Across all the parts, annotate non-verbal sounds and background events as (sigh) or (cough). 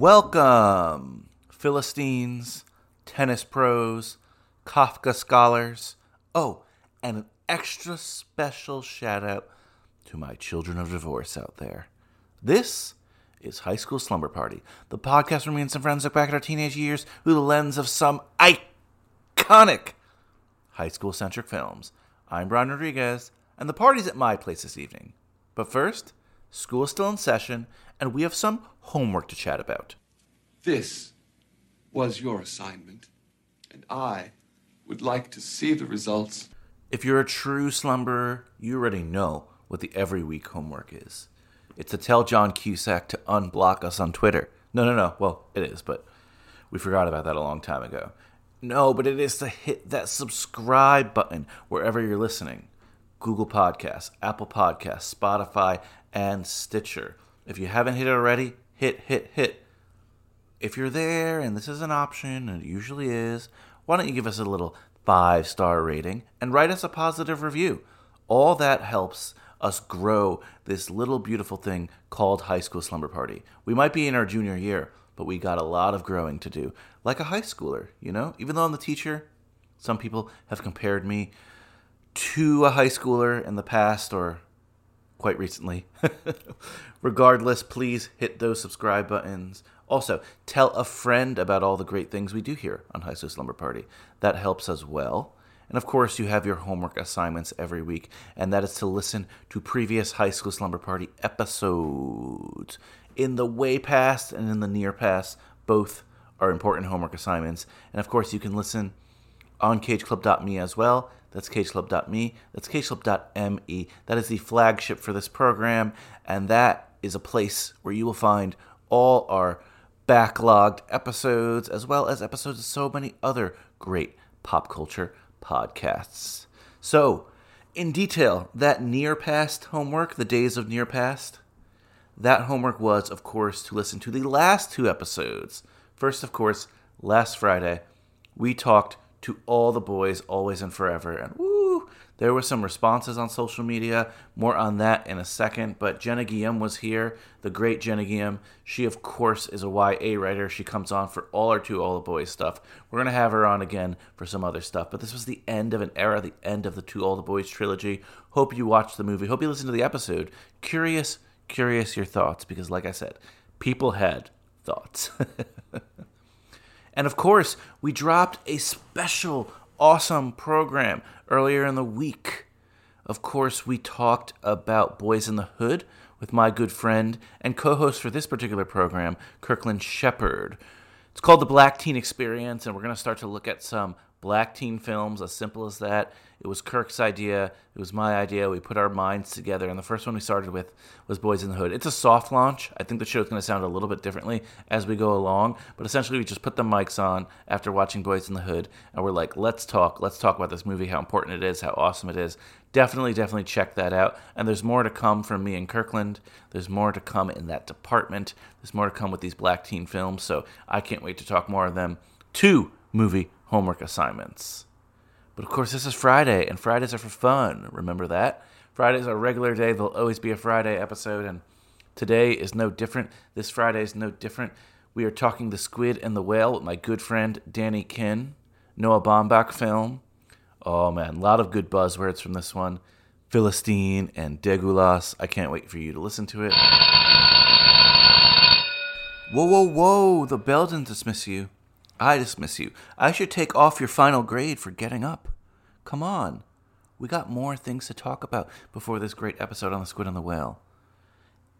Welcome, Philistines, tennis pros, Kafka scholars. Oh, and an extra special shout out to my children of divorce out there. This is High School Slumber Party, the podcast where me and some friends look back at our teenage years through the lens of some iconic high school centric films. I'm Brian Rodriguez, and the party's at my place this evening. But first, school is still in session, and we have some homework to chat about. This was your assignment, and I would like to see the results. If you're a true slumberer, you already know what the every week homework is. It's to tell John Cusack to unblock us on Twitter. No, no, no. Well, it is, but we forgot about that a long time ago. No, but it is to hit that subscribe button wherever you're listening Google Podcasts, Apple Podcasts, Spotify, and Stitcher. If you haven't hit it already, hit, hit, hit. If you're there and this is an option, and it usually is, why don't you give us a little five star rating and write us a positive review? All that helps us grow this little beautiful thing called High School Slumber Party. We might be in our junior year, but we got a lot of growing to do, like a high schooler, you know? Even though I'm the teacher, some people have compared me to a high schooler in the past or quite recently. (laughs) Regardless, please hit those subscribe buttons. Also, tell a friend about all the great things we do here on High School Slumber Party. That helps as well. And of course, you have your homework assignments every week, and that is to listen to previous High School Slumber Party episodes. In the way past and in the near past, both are important homework assignments. And of course, you can listen on cageclub.me as well. That's cageclub.me. That's cageclub.me. That is the flagship for this program, and that is a place where you will find all our backlogged episodes as well as episodes of so many other great pop culture podcasts. So, in detail, that near past homework, the days of near past, that homework was, of course, to listen to the last two episodes. First, of course, last Friday, we talked to all the boys, always and forever, and woo, there were some responses on social media. More on that in a second. But Jenna Guillaume was here, the great Jenna Guillaume. She, of course, is a YA writer. She comes on for all our To All the Boys stuff. We're gonna have her on again for some other stuff. But this was the end of an era, the end of the To All the Boys trilogy. Hope you watched the movie. Hope you listened to the episode. Curious, curious your thoughts because, like I said, people had thoughts. (laughs) And of course, we dropped a special, awesome program earlier in the week. Of course, we talked about Boyz n the Hood with my good friend and co host for this particular program, Kirkland Shepard. It's called The Black Teen Experience, and we're going to start to look at some black teen films, as simple as that. It was Kirk's idea, it was my idea. We put our minds together, and the first one we started with was Boyz n the Hood. It's a soft launch. I think the show's going to sound a little bit differently as we go along, but essentially, we just put the mics on after watching Boyz n the Hood, and we're like, let's talk. Let's talk about this movie, how important it is, how awesome it is. Definitely, definitely check that out. And there's more to come from me and Kirkland. There's more to come in that department. There's more to come with these black teen films, so I can't wait to talk more of them. Two movie homework assignments. But of course, this is Friday, and Fridays are for fun. Remember that? Fridays are a regular day. There'll always be a Friday episode, and today is no different. This Friday is no different. We are talking The Squid and the Whale with my good friend Danny Kim, Noah Baumbach film. Oh man, a lot of good buzzwords from this one. Philistine and Degulas. I can't wait for you to listen to it. Whoa, whoa, whoa! The bell didn't dismiss you. I dismiss you. I should take off your final grade for getting up. Come on. we got more things to talk about before this great episode on the squid and the whale.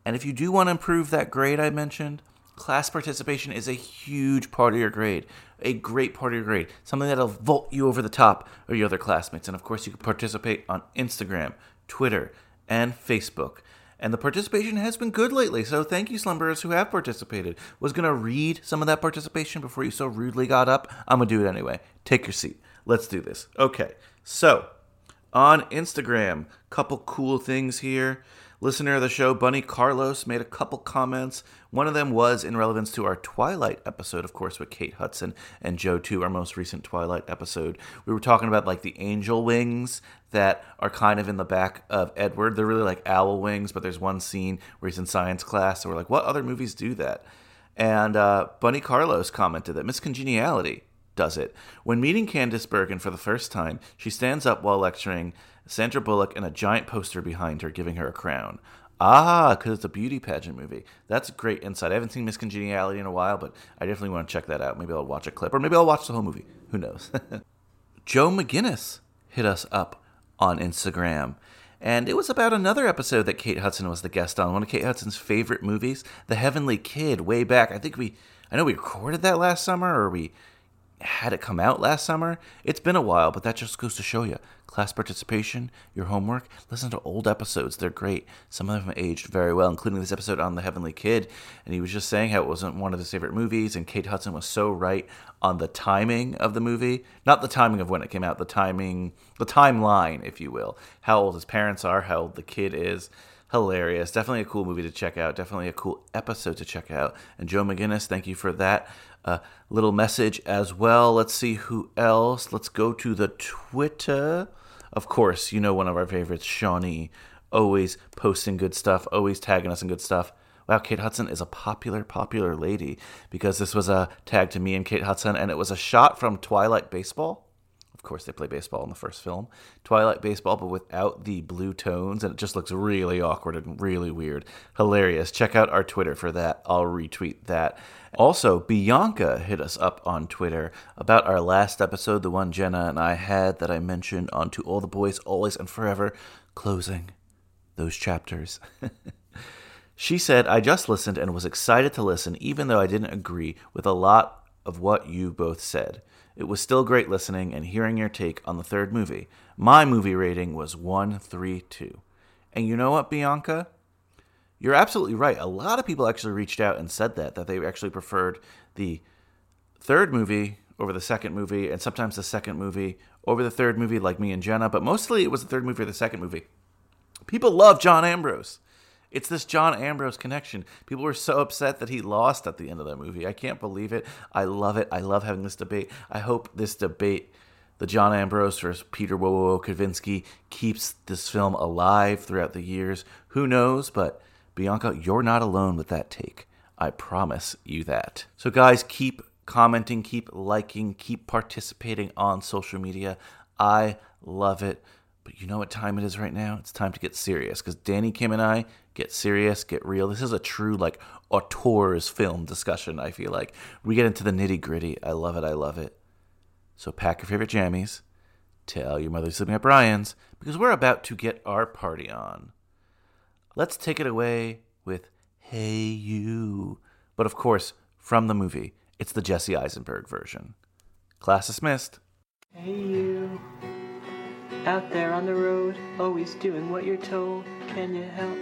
And if you do want to improve that grade I mentioned, class participation is a huge part of your grade, a great part of your grade, something that'll vault you over the top of your other classmates. And of course, you can participate on Instagram, Twitter, and Facebook. And the participation has been good lately, so thank you, slumberers who have participated. Was gonna read some of that participation before you so rudely got up. I'm gonna do it anyway. Take your seat. Let's do this. Okay, so on Instagram, couple cool things here. Listener of the show, Bunny Carlos, made a couple comments. One of them was in relevance to our Twilight episode, of course, with Kate Hudson and Joe, too, our most recent Twilight episode. We were talking about like the angel wings that are kind of in the back of Edward. They're really like owl wings, but there's one scene where he's in science class. So we're like, what other movies do that? And uh, Bunny Carlos commented that Miss Congeniality does it. When meeting Candice Bergen for the first time, she stands up while lecturing Sandra Bullock and a giant poster behind her giving her a crown. Ah, because it's a beauty pageant movie. That's great insight. I haven't seen Miss Congeniality in a while, but I definitely want to check that out. Maybe I'll watch a clip, or maybe I'll watch the whole movie. Who knows? (laughs) Joe McGinnis hit us up on Instagram. And it was about another episode that Kate Hudson was the guest on, one of Kate Hudson's favorite movies, The Heavenly Kid, way back. I think we, I know we recorded that last summer, or we had it come out last summer. It's been a while, but that just goes to show you class participation, your homework. Listen to old episodes, they're great. Some of them aged very well, including this episode on The Heavenly Kid. And he was just saying how it wasn't one of his favorite movies, and Kate Hudson was so right on the timing of the movie. Not the timing of when it came out, the timing, the timeline, if you will. How old his parents are, how old the kid is hilarious. Definitely a cool movie to check out. Definitely a cool episode to check out. And Joe McGinnis, thank you for that uh, little message as well. Let's see who else. Let's go to the Twitter. Of course, you know one of our favorites, Shawnee, always posting good stuff, always tagging us in good stuff. Wow, Kate Hudson is a popular, popular lady because this was a tag to me and Kate Hudson, and it was a shot from Twilight Baseball. Of course, they play baseball in the first film. Twilight Baseball, but without the blue tones, and it just looks really awkward and really weird. Hilarious. Check out our Twitter for that. I'll retweet that. Also, Bianca hit us up on Twitter about our last episode, the one Jenna and I had that I mentioned on To All the Boys, Always and Forever, closing those chapters. (laughs) She said, I just listened and was excited to listen, even though I didn't agree with a lot of what you both said. It was still great listening and hearing your take on the third movie. My movie rating was 132. And you know what, Bianca? You're absolutely right. A lot of people actually reached out and said that, that they actually preferred the third movie over the second movie, and sometimes the second movie over the third movie, like me and Jenna, but mostly it was the third movie or the second movie. People love John Ambrose. It's this John Ambrose connection. People were so upset that he lost at the end of that movie. I can't believe it. I love it. I love having this debate. I hope this debate, the John Ambrose versus Peter Wowo Kavinsky, keeps this film alive throughout the years. Who knows? But Bianca, you're not alone with that take. I promise you that. So, guys, keep commenting, keep liking, keep participating on social media. I love it. But you know what time it is right now? It's time to get serious because Danny Kim and I get serious, get real. This is a true like auteurs film discussion. I feel like we get into the nitty gritty. I love it. I love it. So pack your favorite jammies. Tell your mother sleeping at Brian's because we're about to get our party on. Let's take it away with "Hey You," but of course from the movie. It's the Jesse Eisenberg version. Class dismissed. Hey you, out there on the road, always doing what you're told. Can you help?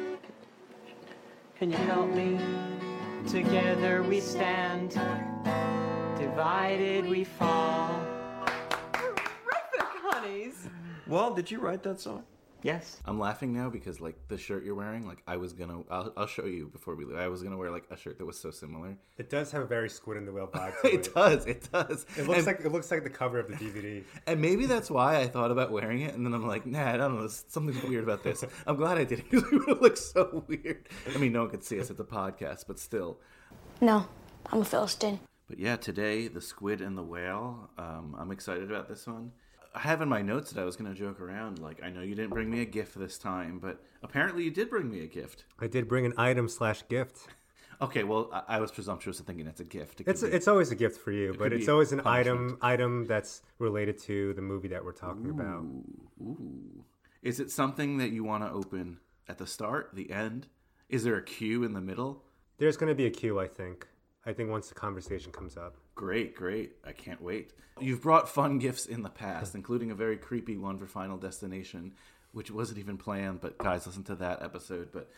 Can you help me? Together we stand, divided we fall. Terrific, honeys. Well, did you write that song? Yes. I'm laughing now because like the shirt you're wearing, like I was gonna, I'll, I'll show you before we leave. I was gonna wear like a shirt that was so similar. It does have a very squid in the whale vibe. (laughs) To it. It does, it does. It looks and, like it looks like the cover of the DVD. (laughs) and maybe that's why I thought about wearing it, and then I'm like, nah, I don't know, there's something weird about this. (laughs) I'm glad I did it because it would look so weird. I mean, no one could see us at the podcast, but still. No, I'm a Philistine. But yeah, today the squid and the whale. Um, I'm excited about this one. I have in my notes that I was going to joke around. Like, I know you didn't bring me a gift this time, but apparently you did bring me a gift. I did bring an item slash gift. (laughs) Okay, well, I, I was presumptuous in thinking it's a gift. It It's be- it's always a gift for you, but it's always an item item that's related to the movie that we're talking about. Ooh. Is it something that you want to open at the start, the end? Is there a cue in the middle? There's going to be a cue, I think. I think once the conversation comes up. Great, great. I can't wait. You've brought fun gifts in the past, including a very creepy one for Final Destination, which wasn't even planned, but guys, listen to that episode. But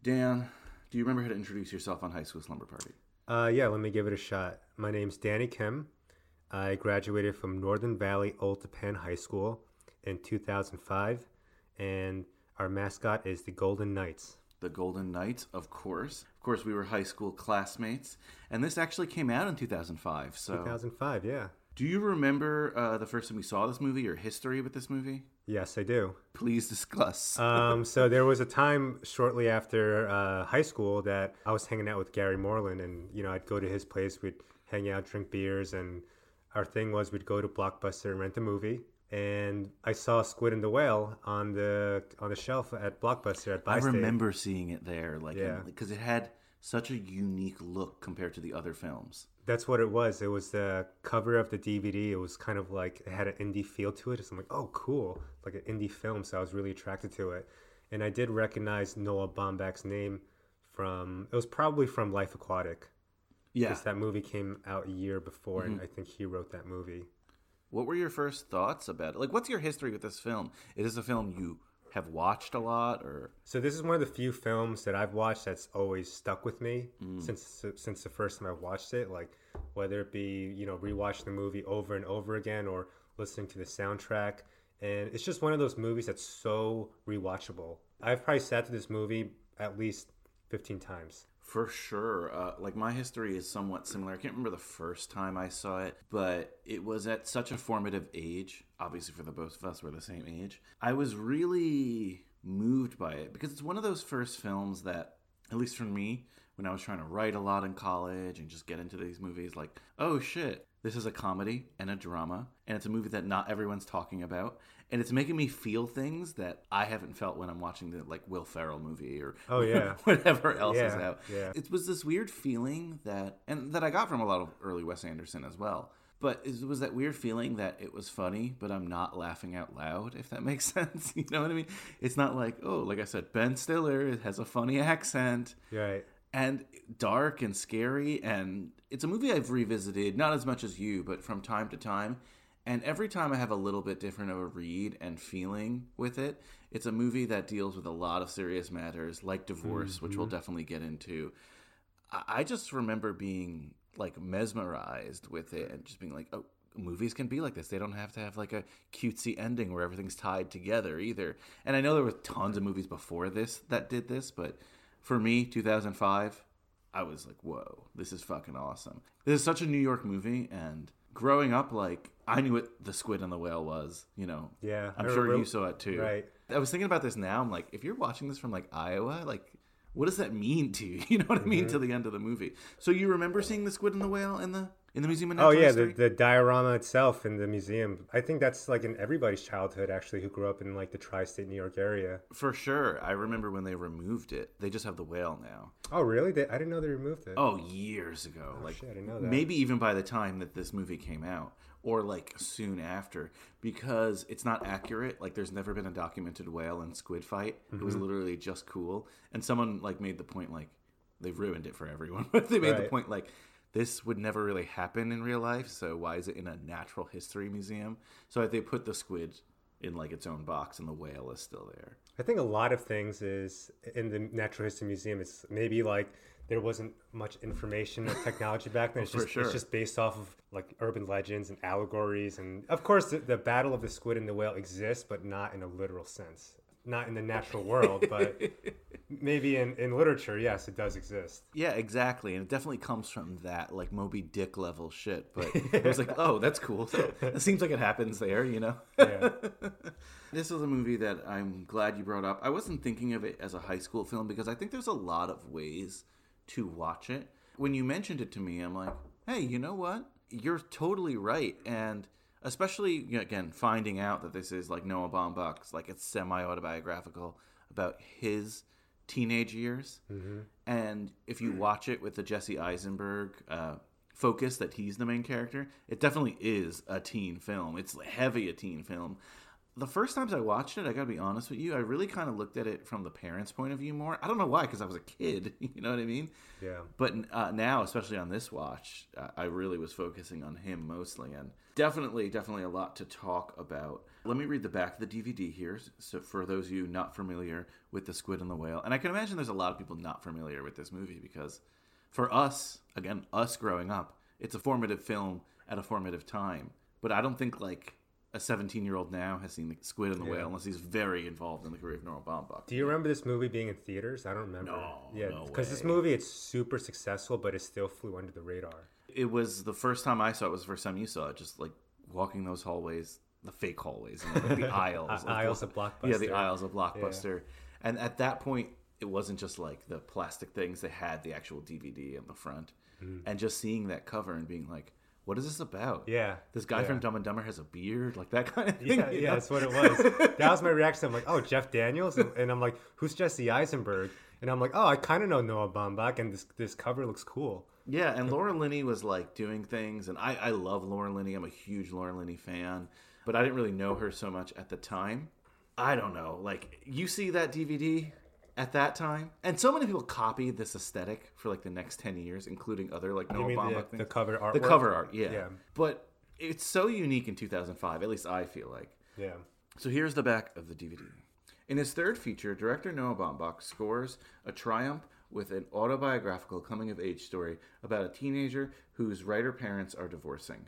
Dan, do you remember how to introduce yourself on High School Slumber Party? Uh, yeah, let me give it a shot. My name's Danny Kim. I graduated from Northern Valley Old Tappan High School in 2005, and our mascot is the Golden Knights. The Golden Knights, of course. Of course, we were high school classmates, and this actually came out in 2005. So, 2005, yeah. do you remember uh, the first time we saw this movie or history with this movie? Yes, I do. Please discuss. (laughs) Um, so there was a time shortly after uh, high school that I was hanging out with Gary Moreland, and you know I'd go to his place, we'd hang out, drink beers, and our thing was we'd go to Blockbuster and rent a movie. And I saw Squid and the Whale on the on the shelf at Blockbuster at I Bi-State. remember seeing it there, like, Yeah. because it had such a unique look compared to the other films. That's what it was. It was the cover of the DVD. It was kind of like it had an indie feel to it. So I'm like, oh, cool, like an indie film. So I was really attracted to it, and I did recognize Noah Baumbach's name from. It was probably from Life Aquatic. Yeah. because that movie came out a year before, Mm-hmm. and I think he wrote that movie. What were your first thoughts about it? Like, what's your history with this film? Is this a film you have watched a lot, or So this is one of the few films that I've watched that's always stuck with me Mm. since since the first time I watched it. Like whether it be you know rewatching the movie over and over again or listening to the soundtrack, and it's just one of those movies that's so rewatchable. I've probably sat to this movie at least fifteen times. For sure. Uh, like my history is somewhat similar. I can't remember the first time I saw it, but it was at such a formative age. Obviously, for the both of us, we're the same age. I was really moved by it because it's one of those first films that, at least for me, when I was trying to write a lot in college and just get into these movies, like, oh shit, this is a comedy and a drama, and it's a movie that not everyone's talking about, and it's making me feel things that I haven't felt when I'm watching the like Will Ferrell movie or Oh, yeah. (laughs) whatever else is out. yeah. It was this weird feeling that, and that I got from a lot of early Wes Anderson as well. But it was that weird feeling that it was funny, but I'm not laughing out loud, if that (laughs) makes sense. You know what I mean? It's not like, oh, like I said, Ben Stiller has a funny accent Right. and dark and scary. And it's a movie I've revisited, not as much as you, but from time to time. And every time I have a little bit different of a read and feeling with it. It's a movie that deals with a lot of serious matters, like divorce, which we'll mm-hmm. definitely get into. I I just remember being like mesmerized with it and just being like, oh, movies can be like this. They don't have to have like a cutesy ending where everything's tied together either. And I know there were tons of movies before this that did this, but for me, 2005, I was like, whoa, this is fucking awesome. This is such a New York movie, and growing up, like, I knew what the squid and the whale was, you know. Yeah, I'm sure you saw it too. right. I was thinking about this now. I'm like, if you're watching this from like Iowa, like, what does that mean to you? (laughs) You know what I mean? Mm-hmm. To the end of the movie. So you remember seeing the squid and the whale in the in the museum of Oh yeah, the, History? the diorama itself in the museum. I think that's like in everybody's childhood actually who grew up in like the tri-state New York area. For sure. I remember when they removed it. They just have the whale now. Oh really? They, I didn't know they removed it. Oh, years ago. like shit, I didn't know that. maybe even by the time that this movie came out, or like soon after, because it's not accurate. Like there's never been a documented whale and squid fight. It Mm-hmm. was literally just cool. And someone like made the point like they've ruined it for everyone. But (laughs) they made the point like this would never really happen in real life. So why is it in a natural history museum? So they put the squid in like its own box, and the whale is still there. I think a lot of things is in the Natural History Museum. It's maybe like there wasn't much information or technology back then. (laughs) Oh, it's For just sure. it's just based off of like urban legends and allegories, and of course the, the battle of the squid and the whale exists, but not in a literal sense. Not in the natural world, but (laughs) maybe in, in literature, yes, it does exist. Yeah, exactly. And it definitely comes from that, like Moby Dick level shit. But it was like, oh, that's cool. (laughs) it seems like it happens there, you know? Yeah. (laughs) This is a movie that I'm glad you brought up. I wasn't thinking of it as a high school film because I think there's a lot of ways to watch it. When you mentioned it to me, I'm like, hey, you know what? You're totally right. And especially, you know, again, finding out that this is like Noah Baumbach's, like it's semi autobiographical about his teenage years. And if you watch it with the Jesse Eisenberg uh, focus that he's the main character, it definitely is a teen film. It's heavy a teen film. The first times I watched it, I gotta be honest with you, I really kind of looked at it from the parents' point of view more. I don't know why, because I was a kid. (laughs) You know what I mean? Yeah. But uh, now, especially on this watch, uh, I really was focusing on him mostly, and definitely, definitely a lot to talk about. Let me read the back of the DVD here, so for those of you not familiar with the Squid and the Whale, and I can imagine there's a lot of people not familiar with this movie because, for us, again, us growing up, it's a formative film at a formative time. But I don't think like a 17 year old now has seen the Squid and the Yeah. Whale unless he's very involved in the career of Noah Baumbach. Do you remember this movie being in theaters? I don't remember. No, Yeah, no because this movie it's super successful, but it still flew under the radar. it was the first time I saw it was the first time you saw it, just like walking those hallways, the fake hallways, know, like the (laughs) aisles, Aisles of blockbuster. Yeah, the aisles of Blockbuster. And at that point, it wasn't just like the plastic things; they had the actual DVD in the front, mm. and just seeing that cover and being like, "What is this about?" Yeah, this guy yeah. from Dumb and Dumber has a beard, like that (laughs) kind of thing. Yeah, yeah, know? that's what it was. (laughs) that was my reaction. I'm like, oh, Jeff Daniels, and, and I'm like, who's Jesse Eisenberg? And I'm like, oh, I kind of know Noah Baumbach, and this this cover looks cool. Yeah, and Laura Linney was like doing things, and I, I love Laura Linney. I'm a huge Laura Linney fan, but I didn't really know her so much at the time. I don't know. Like, you see that DVD at that time, and so many people copied this aesthetic for like the next 10 years, including other like Noah the- Baumbach the things. cover The cover art, yeah. Yeah. But it's so unique in 2005, at least I feel like. Yeah. So here's the back of the DVD. In his third feature, director Noah Baumbach scores a triumph with an autobiographical coming of age story about a teenager whose writer parents are divorcing.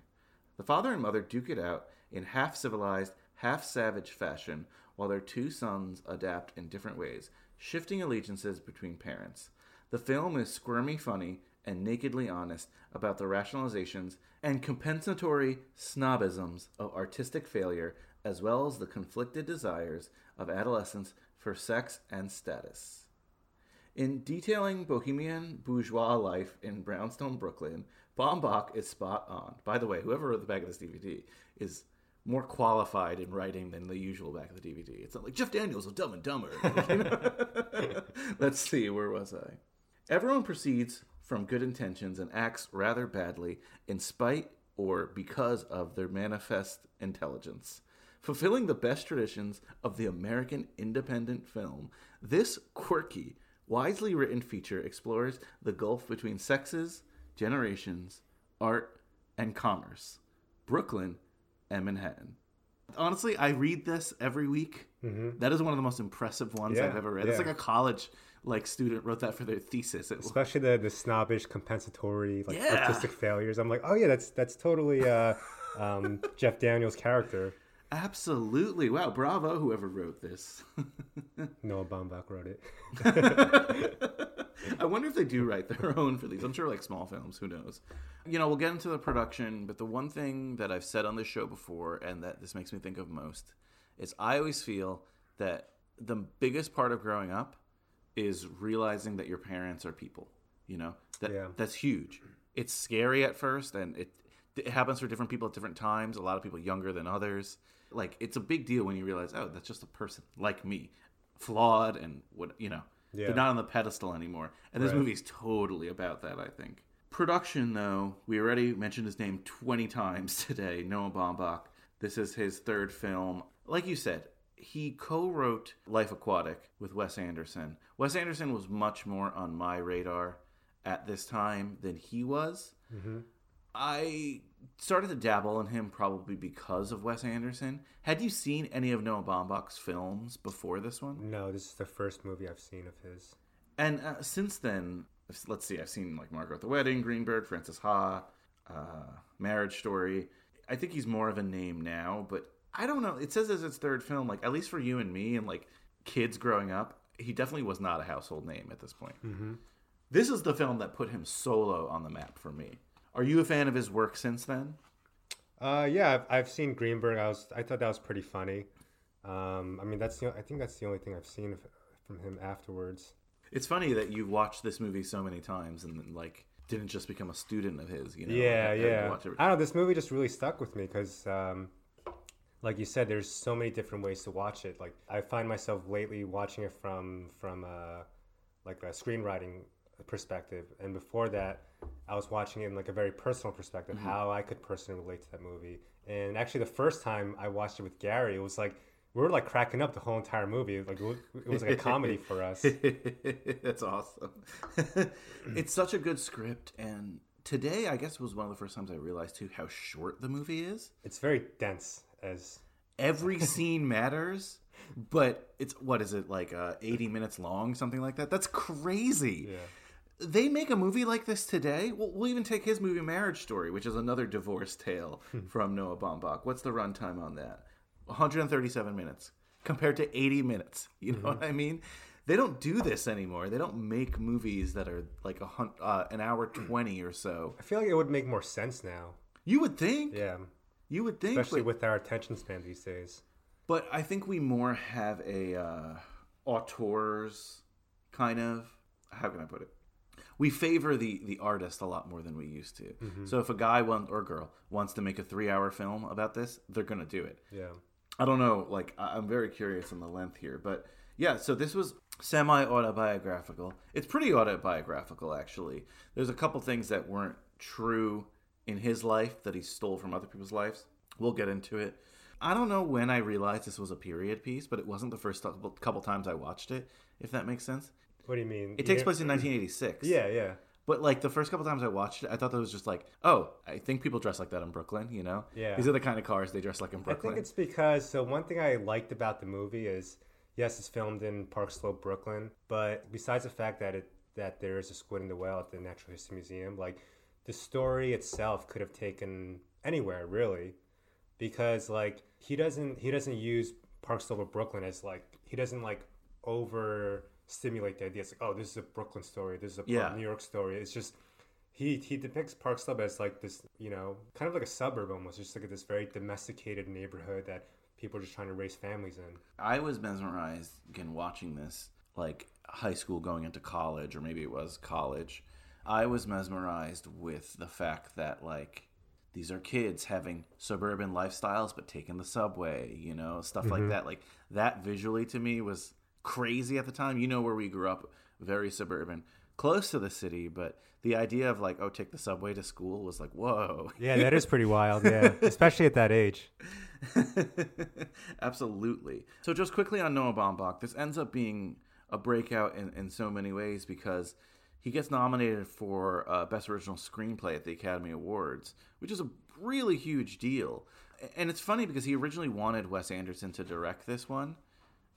The father and mother duke it out in half civilized, half savage fashion while their two sons adapt in different ways, shifting allegiances between parents. The film is squirmy funny and nakedly honest about the rationalizations and compensatory snobisms of artistic failure, as well as the conflicted desires of adolescents for sex and status. In detailing bohemian bourgeois life in Brownstone, Brooklyn, Baumbach is spot on. By the way, whoever wrote the back of this DVD is more qualified in writing than the usual back of the DVD. It's not like Jeff Daniels of Dumb and Dumber. you know? (laughs) (laughs) Let's see, where was I? Everyone proceeds from good intentions and acts rather badly in spite or because of their manifest intelligence. Fulfilling the best traditions of the American independent film, this quirky, wisely written feature explores the gulf between sexes, generations, art, and commerce, Brooklyn and Manhattan. Honestly, I read this every week. That is one of the most impressive ones Yeah, I've ever read. It's like a college like student wrote that for their thesis. It, Especially the the snobbish, compensatory, like Yeah. artistic failures. I'm like, oh yeah, that's that's totally uh, (laughs) um, Jeff Daniels' character. absolutely wow, bravo whoever wrote this. (laughs) Noah Baumbach wrote it. (laughs) I wonder if they do write (laughs) their own for these. I'm sure like small films, who knows. You know, we'll get into the production, but the one thing that I've said on this show before and that this makes me think of most is I always feel that the biggest part of growing up is realizing that your parents are people, you know? That Yeah. that's huge. It's scary at first and it it happens for different people at different times, a lot of people younger than others. Like it's a big deal when you realize, oh, that's just a person like me, flawed and what, you know. Yeah. They're not on the pedestal anymore. And this Right. movie is totally about that, I think. Production, though, we already mentioned his name 20 times (laughs) today, Noah Baumbach. This is his third film. Like you said, he co wrote Life Aquatic with Wes Anderson. Wes Anderson was much more on my radar at this time than he was. Mm-hmm. I started to dabble in him probably because of Wes Anderson. Had you seen any of Noah Baumbach's films before this one? No, this is the first movie I've seen of his. And uh, since then, let's see, I've seen like Margot at the Wedding, Greenberg, Francis Ha, uh, Marriage Story. I think he's more of a name now, but I don't know. It says as its third film, like at least for you and me and like kids growing up, he definitely was not a household name at this point. This is the film that put him solo on the map for me. Are you a fan of his work since then? Uh, yeah, I've, I've seen Greenberg. I was I thought that was pretty funny. Um, I mean, that's the I think that's the only thing I've seen from him afterwards. It's funny that you've watched this movie so many times and then, like didn't just become a student of his. You know? yeah, I- I yeah. every- I don't know. This movie just really stuck with me because, um, like you said, there's so many different ways to watch it. Like I find myself lately watching it from from uh, like a screenwriting perspective, and before that, I was watching it in like a very personal perspective, how I could personally relate to that movie. And actually, the first time I watched it with Gary, it was like we were like cracking up the whole entire movie. Like it was, it was like a comedy for us. (laughs) That's awesome. (laughs) it's such a good script, and today I guess was one of the first times I realized too how short the movie is. It's very dense as Every scene matters, but it's what is it like uh, eighty minutes long, something like that? That's crazy. yeah. They make a movie like this today. We'll, we'll even take his movie Marriage Story, which is another divorce tale (laughs) (laughs) from Noah Baumbach. What's the runtime on that? 137 minutes compared to 80 minutes. (laughs) You know what I mean? They don't do this anymore. They don't make movies that are like a hun- uh, an hour (clears throat) 20 or so. I feel like it would make more sense now. You would think. Yeah, You would think. especially but, with our attention span these days. but I think we more have a uh, auteurs kind of. How can I put it? We favor the the artist a lot more than we used to. Mm-hmm. So if a guy want, or girl wants to make a three hour film about this, they're gonna do it. Yeah. I don't know. Like, I'm very curious on the length here, but yeah. So this was semi autobiographical. It's pretty autobiographical, actually. There's a couple things that weren't true in his life that he stole from other people's lives. We'll get into it. I don't know when I realized this was a period piece, but it wasn't the first couple couple times I watched it. If that makes sense. What do you mean? It takes place in 1986. Yeah, yeah. But like the first couple times I watched it, I thought that was just like, oh, I think people dress like that in Brooklyn. You know, Yeah. These are the kind of cars they dress like in Brooklyn. I Brooklyn. think it's because so one thing I liked about the movie is yes, it's filmed in Park Slope, Brooklyn, but besides the fact that it that there is a squid in the whale at the Natural History Museum, like the story itself could have taken anywhere really, because like he doesn't he doesn't use Park Slope or Brooklyn as like he doesn't like over stimulate the idea. It's like oh this is a Brooklyn story, this is a Yeah. New York story. It's just he he depicts Park Slope as like this, you know, kind of like a suburb almost, just like this very domesticated neighborhood that people are just trying to raise families in. I was mesmerized again watching this, like high school going into college, or maybe it was college. I was mesmerized with the fact that like these are kids having suburban lifestyles but taking the subway, you know, stuff like mm-hmm. that. Like that visually to me was crazy at the time. You know where we grew up, very suburban, close to the city, but the idea of like, oh, take the subway to school was like, whoa. Yeah, that is pretty wild. Yeah, (laughs) especially at that age. (laughs) Absolutely. So, just quickly on Noah Baumbach, this ends up being a breakout in, in so many ways because he gets nominated for uh, Best Original Screenplay at the Academy Awards, which is a really huge deal. And it's funny because he originally wanted Wes Anderson to direct this one,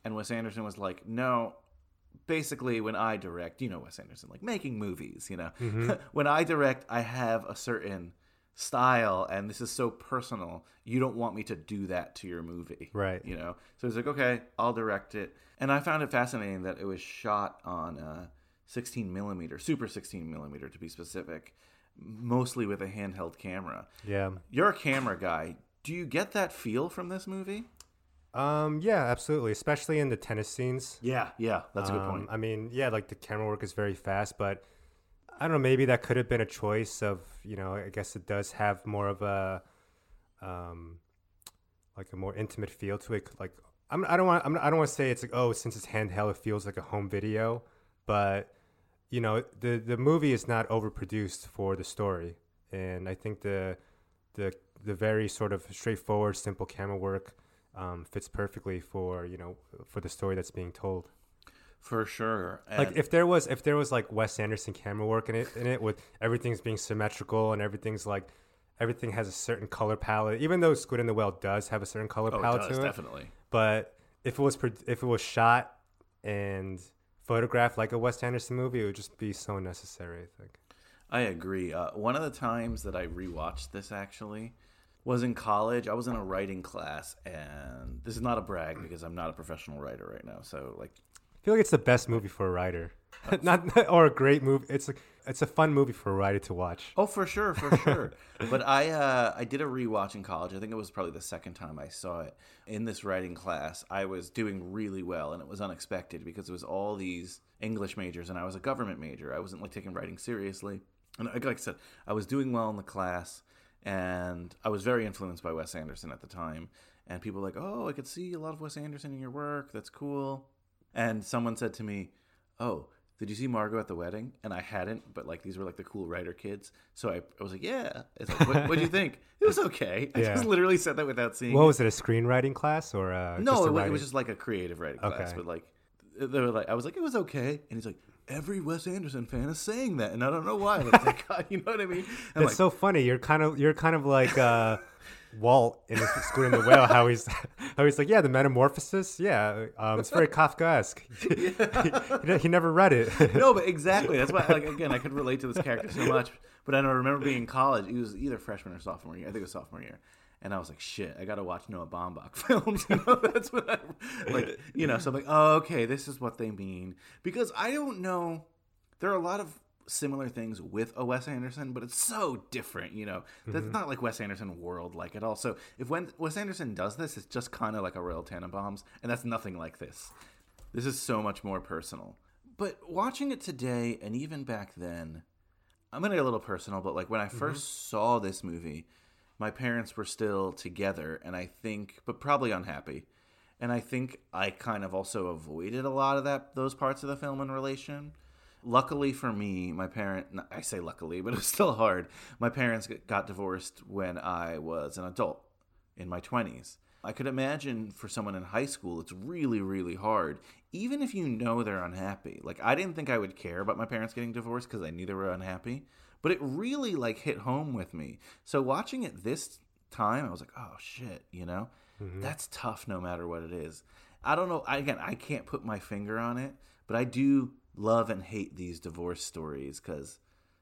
and Wes Anderson was like, no. Basically, when I direct, you know Wes Anderson, like making movies, you know. (laughs) when I direct, I have a certain style, and this is so personal. You don't want me to do that to your movie, Right. You know. So he's like, okay, I'll direct it. And I found it fascinating that it was shot on uh, 16 millimeter, super 16 millimeter to be specific, mostly with a handheld camera. Yeah. You're a camera guy. Do you get that feel from this movie? Um. Yeah. Absolutely. Especially in the tennis scenes. Yeah, yeah, that's a good Um, point. I mean, yeah, like the camera work is very fast, but I don't know. Maybe that could have been a choice of you know. I guess it does have more of a, um, like a more intimate feel to it. Like I'm, I don't want. I'm, I don't want to say it's like oh, since it's handheld, it feels like a home video. But you know, the the movie is not overproduced for the story, and I think the the the very sort of straightforward, simple camera work um, fits perfectly for you know for the story that's being told. For sure. Like if there was if there was like Wes Anderson camera work in it in it with everything's being symmetrical and everything's like everything has a certain color palette. Even though Squid and the Whale does have a certain color oh, it palette does, to it, definitely. but if it was if it was shot and photographed like a Wes Anderson movie, it would just be so necessary. I think. I agree. Uh, one of the times that I rewatched this actually was in college. I was in a writing class, and this is not a brag because I'm not a professional writer right now. So, like, I feel like it's the best movie for a writer, (laughs) not or a great movie. It's like it's a fun movie for a writer to watch. oh, for sure, for sure. but I, uh, I did a rewatch in college. I think it was probably the second time I saw it in this writing class. I was doing really well, and it was unexpected because it was all these English majors, and I was a government major. I wasn't like taking writing seriously, and like I said, I was doing well in the class. And I was very influenced by Wes Anderson at the time. And people were like, "Oh, I could see a lot of Wes Anderson in your work. That's cool." And someone said to me, "Oh, did you see Margot at the wedding? And I hadn't, but like these were like the cool writer kids. So I, I was like, yeah. It's like, what do you think? It was okay. I Yeah. just literally said that without seeing. What it. was it? A screenwriting class or uh, No, a it, wa- it was just like a creative writing class. Okay. But like, they were like, I was like, it was okay. And he's like, every Wes Anderson fan is saying that, and I don't know why. But like, God, (laughs) you know what I mean? I'm That's like, so funny. You're kind of you're kind of like uh, (laughs) Walt in the Squid and the Whale. How he's how he's like, yeah, the Metamorphosis. Yeah, um, it's very Kafkaesque. he, (laughs) he, he never read it. no, but exactly. That's why, like, again, I could relate to this character so much. But I don't remember being in college. It was either freshman or sophomore year. I think it was sophomore year. And I was like, shit, I got to watch Noah Baumbach (laughs) films. You know, (laughs) that's what I, like, you know, so I'm like, oh, okay, this is what they mean. Because I don't know, there are a lot of similar things with a Wes Anderson, but it's so different, you know. That's mm-hmm. not like Wes Anderson world like at all. So if when Wes Anderson does this, it's just kind of like a Royal Tenenbaums, and that's nothing like this. This is so much more personal. But watching it today and even back then, I'm gonna get a little personal, but like when I mm-hmm. 1st saw this movie, my parents were still together, and I think, but probably unhappy. And I think I kind of also avoided a lot of that those parts of the film in relation. Luckily for me, my parent, I say luckily, (laughs) but it was still hard. My parents got divorced when I was an adult in my 20s. I could imagine for someone in high school, it's really, really hard, even if you know they're unhappy. Like, I didn't think I would care about my parents getting divorced because I knew they were unhappy, but it really, like, hit home with me. So, watching it this time, I was like, oh, shit, you know? Mm-hmm. That's tough no matter what it is. I don't know. I, again, I can't put my finger on it, but I do love and hate these divorce stories because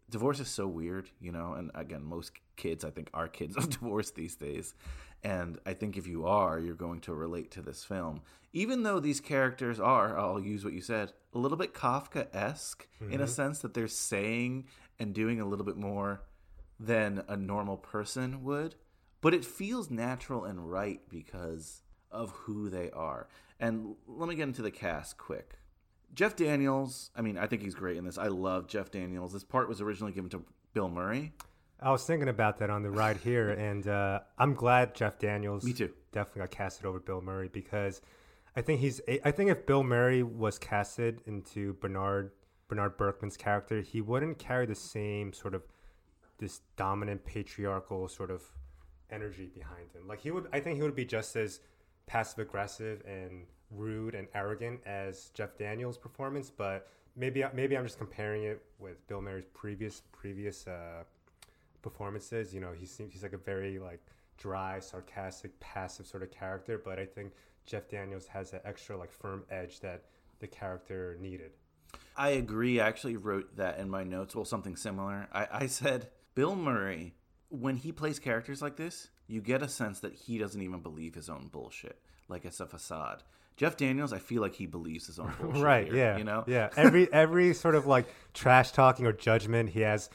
divorce is so weird, you know. And again, most kids, I think, are kids (laughs) of divorce these days. And I think if you are, you're going to relate to this film. Even though these characters are, I'll use what you said, a little bit Kafka esque in a mm-hmm. sense that they're saying and doing a little bit more than a normal person would. But it feels natural and right because of who they are. And let me get into the cast quick. Jeff Daniels, I mean, I think he's great in this. I love Jeff Daniels. This part was originally given to Bill Murray. I was thinking about that on the ride here, (laughs) and uh, I'm glad Jeff Daniels. Me too. Definitely got casted over Bill Murray because I think he's. I think if Bill Murray was casted into Bernard Bernard Berkman's character, he wouldn't carry the same sort of this dominant patriarchal sort of energy behind him. Like he would, I think he would be just as passive aggressive and rude and arrogant as Jeff Daniels' performance. But maybe maybe I'm just comparing it with Bill Murray's previous previous uh, performances. You know, he seems he's like a very like dry, sarcastic, passive sort of character. But I think Jeff Daniels has that extra like firm edge that the character needed. I agree. I actually wrote that in my notes. Well, something similar. I, I said Bill Murray, when he plays characters like this, you get a sense that he doesn't even believe his own bullshit. Like it's a facade. Jeff Daniels, I feel like he believes his own (laughs) bullshit. right here, yeah You know? yeah every every sort of like trash talking or judgment he has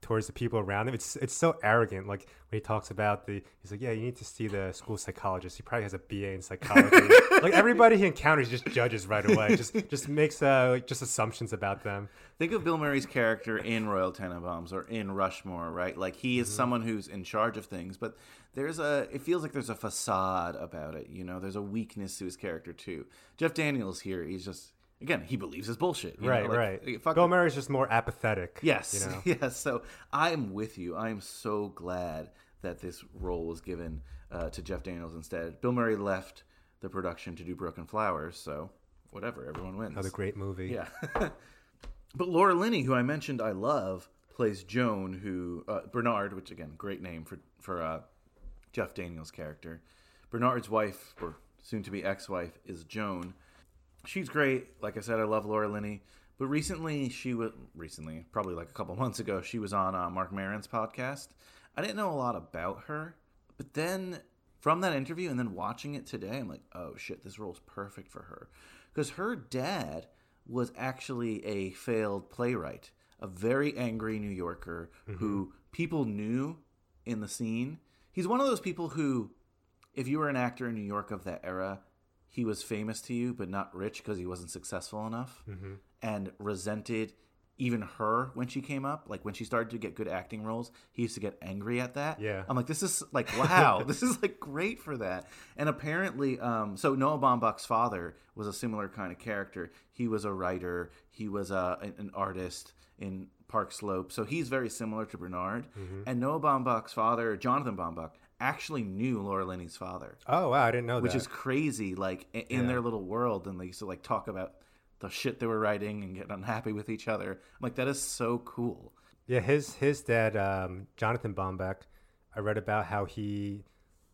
towards the people around him it's it's so arrogant like when he talks about the he's like yeah you need to see the school psychologist he probably has a ba in psychology (laughs) like everybody he encounters just judges right away just just makes uh like, just assumptions about them Think of Bill Murray's character in Royal Tenenbaums or in Rushmore, right? Like he is someone who's in charge of things, but there's a it feels like there's a facade about it, you know. There's a weakness to his character too. Jeff Daniels here, he's just again, he believes his bullshit. you know, right like, right fuck bill it. murray's just more apathetic Yes, you know (laughs) yes. So I'm with you. I'm so glad that this role was given uh, to Jeff Daniels instead. Bill Murray left the production to do Broken Flowers, so whatever, everyone wins. another great movie Yeah. (laughs) but Laura Linney, who I mentioned I love, plays Joan, who uh, Bernard, which again, great name for for uh, Jeff Daniels' character. Bernard's wife, or soon to be ex-wife, is Joan. She's great. Like I said, I love Laura Linney. But recently, she was recently, probably like a couple (laughs) months ago, she was on uh, Marc Maron's podcast. I didn't know a lot about her, but then from that interview and then watching it today, I'm like, oh shit, this role's perfect for her, because her dad was actually a failed playwright, a very angry New Yorker who people knew in the scene. He's one of those people who, if you were an actor in New York of that era, he was famous to you but not rich because he wasn't successful enough mm-hmm. and resented even her when she came up, like when she started to get good acting roles, he used to get angry at that. Yeah. I'm like, this is like, (laughs) wow, this is like great for that. And apparently, um, so Noah Baumbach's father was a similar kind of character. He was a writer, he was a, an an artist in Park Slope. So he's very similar to Bernard. Mm-hmm. And Noah Baumbach's father, Jonathan Baumbach, actually knew Laura Linney's father Oh wow, I didn't know that which is crazy. Like in Yeah. their little world, and they used to like talk about the shit they were writing and get unhappy with each other. I'm like, that is so cool. Yeah, his his dad, um, Jonathan Baumbach. I read about how he,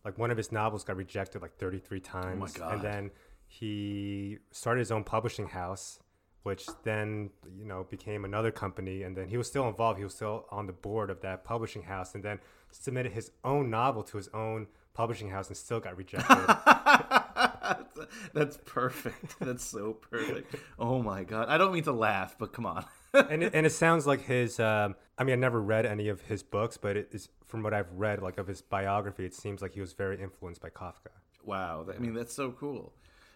like, one of his novels got rejected like 33 times, God. and then he started his own publishing house, which then you know became another company, and then he was still involved. He was still on the board of that publishing house, and then submitted his own novel to his own publishing house, and still got rejected. (laughs) That's perfect. (laughs) That's so perfect. Oh my god. I don't mean to laugh, but come on. (laughs) and it, and it sounds like his. Um, I mean, I never read any of his books, but it is from what I've read, like of his biography, it seems like he was very influenced by Kafka. Wow. I mean, that's so cool.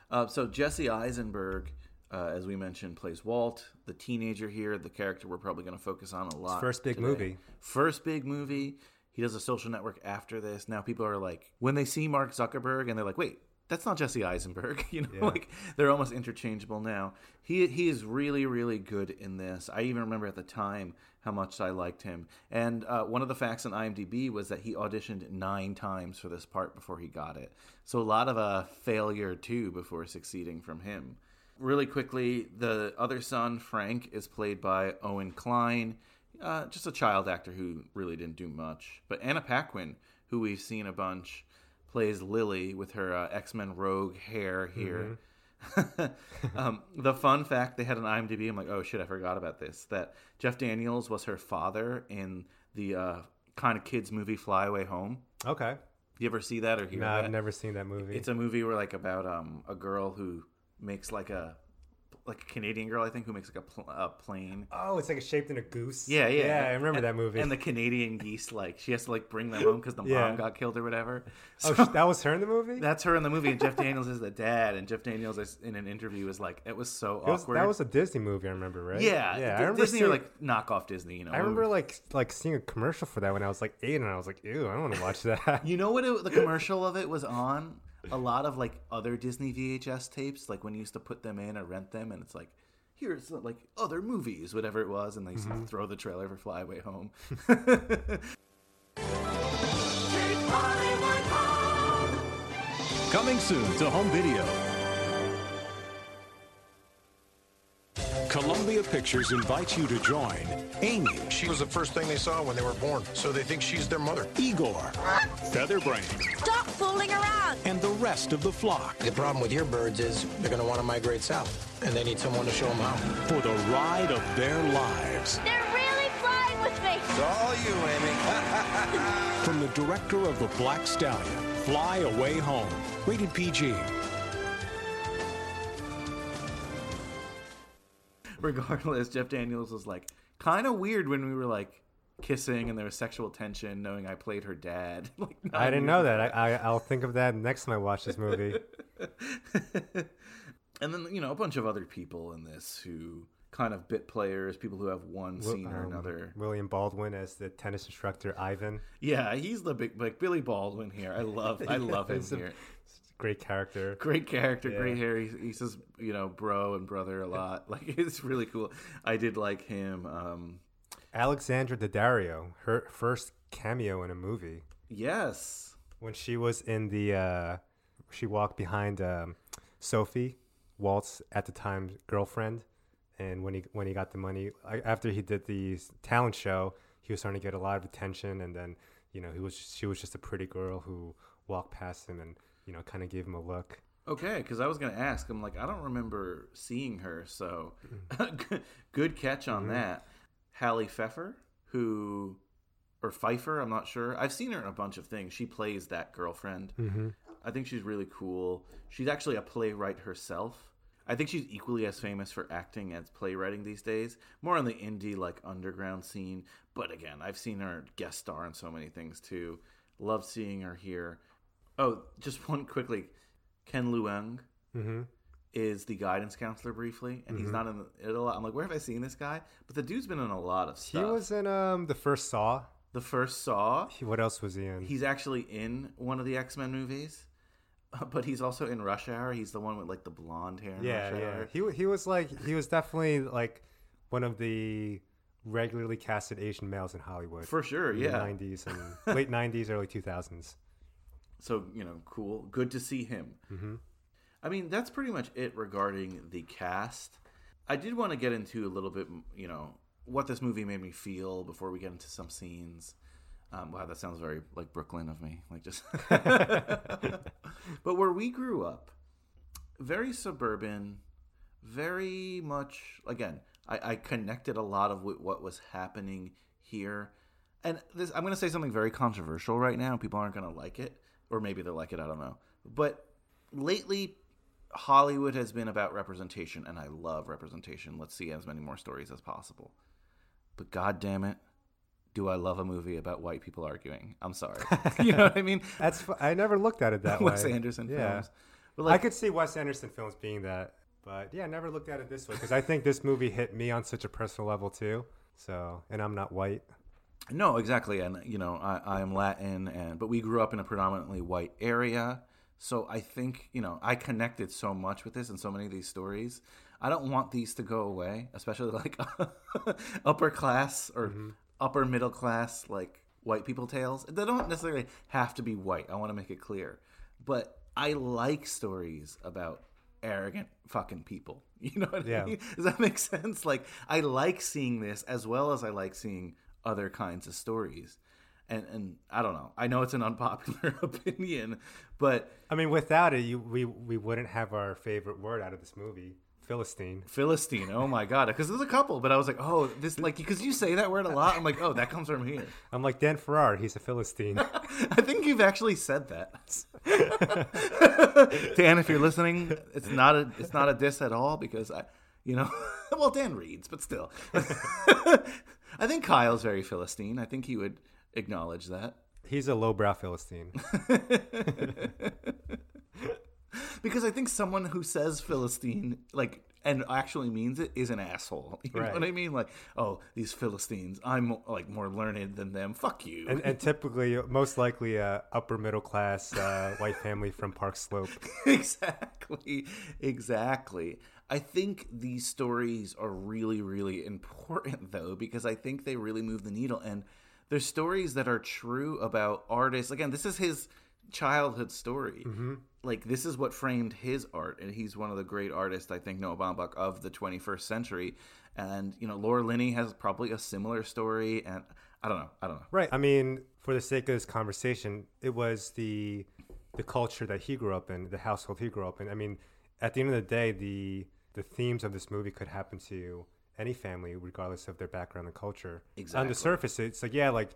Uh, so Jesse Eisenberg, uh, as we mentioned, plays Walt, the teenager here, the character we're probably going to focus on a lot. first big today. movie. First big movie. He does a social network after this. Now people are like, when they see Mark Zuckerberg, and they're like, wait, that's not Jesse Eisenberg. (laughs) You know, Yeah. like they're almost interchangeable now. He he is really really good in this. I even remember at the time how much I liked him. And uh, one of the facts on IMDb was that he auditioned nine times for this part before he got it. So a lot of a failure too before succeeding from him. Really quickly, the other son Frank is played by Owen Kline. Uh, just a child actor who really didn't do much. But Anna Paquin, who we've seen a bunch, plays Lily with her uh, X Men rogue hair here. (laughs) um, the fun fact they had an IMDb, I'm like, oh shit, I forgot about this. That Jeff Daniels was her father in the uh, kind of kids movie Fly Away Home. Okay. You ever see that or hear No, that? I've never seen that movie. It's a movie where like about um a girl who makes like a like a Canadian girl, I think, who makes like a, pl- a plane. oh, it's like it's shaped in a goose. Yeah, yeah, Yeah, I remember And- that movie. And the Canadian (laughs) geese, like she has to like bring them home because the Yeah. mom got killed or whatever. oh, So- sh- that was her in the movie. that's her in the movie, and Jeff (laughs) Daniels is the dad. And Jeff Daniels is in an interview was like, it was so It was- awkward. that was a Disney movie. I remember, right? yeah, yeah. D- I remember Disney seeing, like knockoff Disney. You know, I remember like like seeing a commercial for that when I was like eight, and I was like, ew, I don't want to watch (laughs) that. You know what it, the commercial of it was on? A lot of like other Disney VHS tapes, like when you used to put them in or rent them, and it's like, here's like other movies, whatever it was, and they used to mm-hmm. throw the trailer for Fly Away (laughs) Home. Coming soon to home video. Columbia Pictures invites you to join Amy, She was the first thing they saw when they were born, so they think she's their mother. Igor, Featherbrain, Stop fooling around! and the rest of the flock The problem with your birds is they're going to want to migrate south, and they need someone to show them how. for the ride of their lives. They're really flying with me! It's all you, Amy. (laughs) From the director of The Black Stallion, Fly Away Home, rated PG. (laughs) Regardless, Jeff Daniels was like kind of weird when we were like kissing and there was sexual tension, knowing I played her dad. (laughs) like, I didn't know that. I, I I'll think of that next time I watch this movie. (laughs) and then you know a bunch of other people in this who kind of bit players, people who have one scene or um, another. William Baldwin as the tennis instructor Ivan. Yeah, he's the big like Billy Baldwin here. I love I love him here. Great character. Great character, Yeah. great hair. He, he says you know bro and brother a lot. (laughs) Like it's really cool. I did like him. Um, Alexandra Daddario, her first cameo in a movie. yes, when she was in the uh she walked behind um sophie walt's at the time girlfriend and when he when he got the money I- after he did the talent show he was starting to get a lot of attention and then you know he was she was just a pretty girl who walked past him and you know kind of gave him a look Okay, because I was gonna ask. I'm like, I don't remember seeing her, so (laughs) good catch on that. Halley Pfeffer, who or Pfeiffer, I'm not sure. I've seen her in a bunch of things. She plays that girlfriend. mm-hmm. I think she's really cool. She's actually a playwright herself. I think she's equally as famous for acting as playwriting these days. More on the indie, like underground scene. But again, I've seen her guest star in so many things too. Love seeing her here. Oh, just one quickly. Ken Leung Mm-hmm. is the guidance counselor briefly, and he's Mhm. not in it a lot. I'm like, where have I seen this guy? But the dude's been in a lot of stuff. He was in um the first Saw. the first Saw. He- What else was he in? He's actually in one of the X Men movies, (laughs) but he's also in Rush Hour. He's the one with like the blonde hair. In yeah, Rush yeah. Hour. He he was like he was definitely like one of the regularly casted Asian males in Hollywood For sure, in yeah. the '90s and late '90s, early 2000s. So you know, cool. Good to see him. hmm I mean, that's pretty much it regarding the cast. I did want to get into a little bit, you know, what this movie made me feel before we get into some scenes. Um, wow, that sounds very like Brooklyn of me, like just. (laughs) but where we grew up, very suburban, very much. Again, I, I connected a lot of what was happening here, and this I'm going to say something very controversial right now. People aren't going to like it, or maybe they'll like it. I don't know. But lately, Hollywood has been about representation, and I love representation. Let's see as many more stories as possible. But god damn it, do I love a movie about white people arguing? I'm sorry. (laughs) (laughs) you know what I mean? That's fu- I never looked at it that (laughs) Wes way. Wes Anderson yeah. films. But I could see Wes Anderson films being that, but yeah, I never looked at it this way because I think this movie hit me on such a personal level too. So, and I'm not white. No, exactly, and you know, I, I am Latin, and but we grew up in a predominantly white area, so I think you know I connected so much with this and so many of these stories. I don't want these to go away, especially like (laughs) upper class or mm-hmm. upper middle class like white people tales. They don't necessarily have to be white. I want to make it clear, but I like stories about arrogant fucking people. (laughs) You know what Yeah. I mean? Does that make sense? Like I like seeing this as well as I like seeing other kinds of stories. And and I don't know. I know it's an (laughs) unpopular (laughs) opinion, but I mean, without it, you, we we wouldn't have our favorite word out of this movie, Philistine. Philistine, oh my god, because there's a couple, but I was like, oh, this like because you say that word a lot. I'm like, oh, that comes from here. (laughs) I'm like Dan Farrar. He's a Philistine. I think you've actually said that. Dan, if you're listening, it's not a it's not a diss at all because I, you know, well, Dan reads, but still, I think Kyle's very Philistine. I think he would acknowledge that. He's a lowbrow Philistine. (laughs) because I think someone who says Philistine, like, and actually means it, is an asshole. (laughs) You know what I mean? Like, oh, these Philistines, I'm like more learned than them. Fuck you. and, and typically, most likely, a upper middle class uh, white family from Park Slope. (laughs) exactly, exactly. I think these stories are really, really important (laughs) though, because I think they really move the needle. And they're stories that are true about artists. Again, this is his childhood story. Mm-hmm. Like this is what framed his art, and he's one of the great artists I think Noah Baumbach of the 21st century. And you know, Laura Linney has probably a similar story, and I don't know, I don't know. Right. I mean, for the sake of this conversation, it was the the culture that he grew up in, the household he grew up in. I mean, at the end of the day, the the themes of this movie could happen to any family, regardless of their background and culture. Exactly. On the surface, it's like yeah, like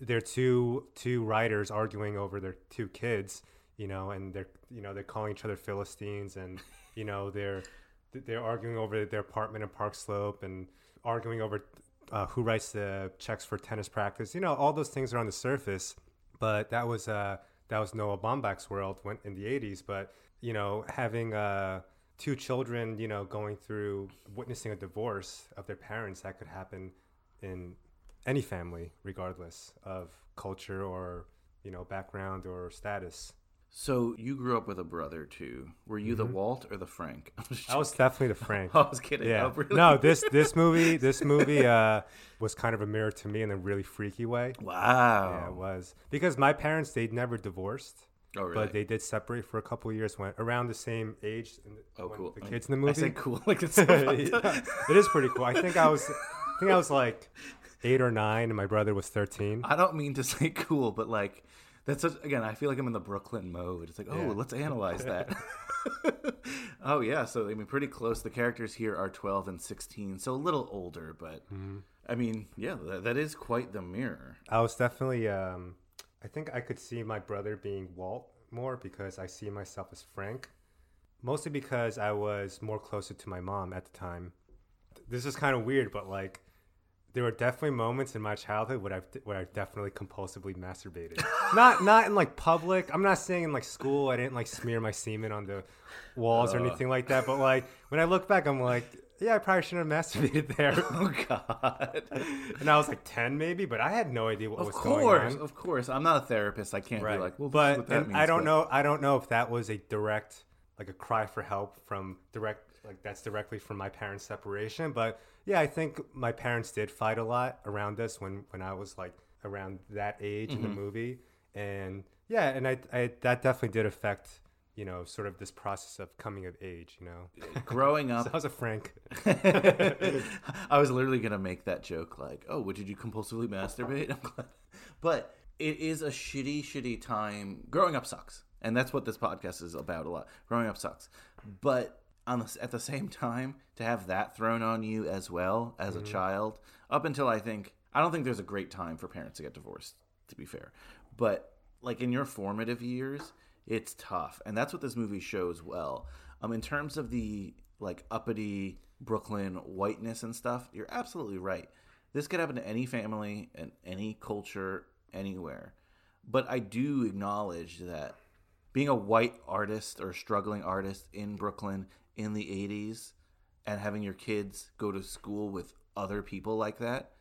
they're two two writers arguing over their two kids, you know, and they're you know they're calling each other Philistines, and (laughs) you know they're they're arguing over their apartment in Park Slope and arguing over uh, who writes the checks for tennis practice. You know, all those things are on the surface, but that was uh, that was Noah Baumbach's world when, in the '80s. But you know, having uh, two children, you know, going through witnessing a divorce of their parents, that could happen in any family, regardless of culture or you know background or status. So you grew up with a brother too. Were you the Walt or the Frank? (laughs) I was definitely the Frank. (laughs) I was kidding. Yeah. Oh, really? No, this this movie this movie uh, was kind of a mirror to me in a really freaky way. Wow. Yeah, it was because my parents they'd never divorced. Oh, really? But they did separate for a couple of years when around the same age. In the, Oh, cool. The kids in the I movie. said cool, (laughs) like (laughs) it's so. Yeah, it is pretty cool. I think I was, I think I was like eight or nine, and my brother was thirteen. I don't mean to say cool, but like that's such, again. I feel like I'm in the Brooklyn mode. It's like, oh, Yeah. let's analyze (laughs) that. oh yeah, so I mean, pretty close. The characters here are 12 and 16, so a little older, but Mm-hmm. I mean, yeah, that, that is quite the mirror. I was definitely. Um, I think I could see my brother being Walt more because I see myself as Frank. Mostly because I was more closer to my mom at the time. This is kind of weird, but like there were definitely moments in my childhood where I where I definitely compulsively masturbated. (laughs) not not in like public. I'm not saying in like school. I didn't like smear my semen on the walls or Uh. anything like that. But like when I look back, I'm like, yeah, I probably shouldn't have masturbated there. (laughs) Oh God! and I was like ten maybe, but I had no idea what Of was course, going on. of course. I'm not a therapist. I can't Right. be like, well, but what that means. I don't but- know. I don't know if that was a direct, like a cry for help from direct, like that's directly from my parents' separation. But yeah, I think my parents did fight a lot around us when when I was like around that age in the Mhm. movie, and yeah, and I, I that definitely did affect. You know, sort of this process of coming of age. You know, (laughs) Growing up, so was a Frank. (laughs) I was literally gonna make that joke, like, "Oh, what did you compulsively masturbate?" (laughs) I'm glad, but it is a shitty, shitty time. Growing up sucks, and that's what this podcast is about a lot. Growing up sucks, but on the, at the same time, to have that thrown on you as well as Mhm. a child, up until I think I don't think there's a great time for parents to get divorced. To be fair, but like in your formative years, it's tough, and that's what this movie shows well. Um, in terms of the like uppity Brooklyn whiteness and stuff, you're absolutely right. This could happen to any family and any culture anywhere. But I do acknowledge that being a white artist or struggling artist in Brooklyn in the 80s and having your kids go to school with other people like that,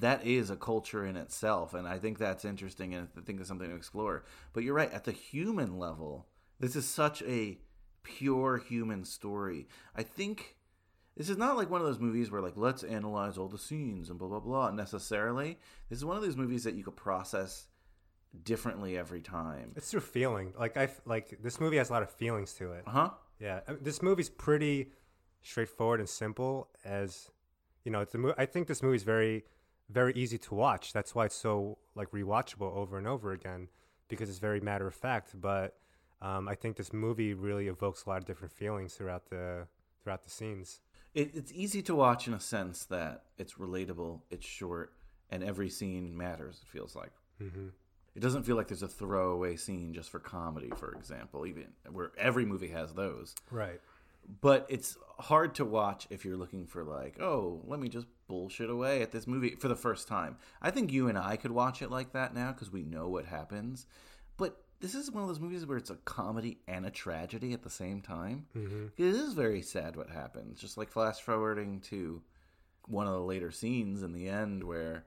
that is a culture in itself. And I think that's interesting and I think it's something to explore. But you're right, at the human level, this is such a pure human story. I think this is not like one of those movies where like let's analyze all the scenes and blah blah blah necessarily. This is one of those movies that you could process differently every time. It's through feeling. Like I like this movie has a lot of feelings to it. Uh huh. Yeah, I mean, this movie's pretty straightforward and simple. As you know, it's a mo- I think this movie's very, very easy to watch. That's why it's so like rewatchable over and over again because it's very matter of fact. But um, I think this movie really evokes a lot of different feelings throughout the throughout the scenes. It, it's easy to watch in a sense that it's relatable, it's short, and every scene matters. It feels like. Mhm. It doesn't feel like there's a throwaway scene just for comedy, for example, even where every movie has those. Right. But it's hard to watch if you're looking for like, oh, let me just bullshit away at this movie for the first time. I think you and I could watch it like that now because we know what happens. But this is one of those movies where it's a comedy and a tragedy at the same time. Mhm. It is very sad what happens. Just like flash forwarding to one of the later scenes in the end where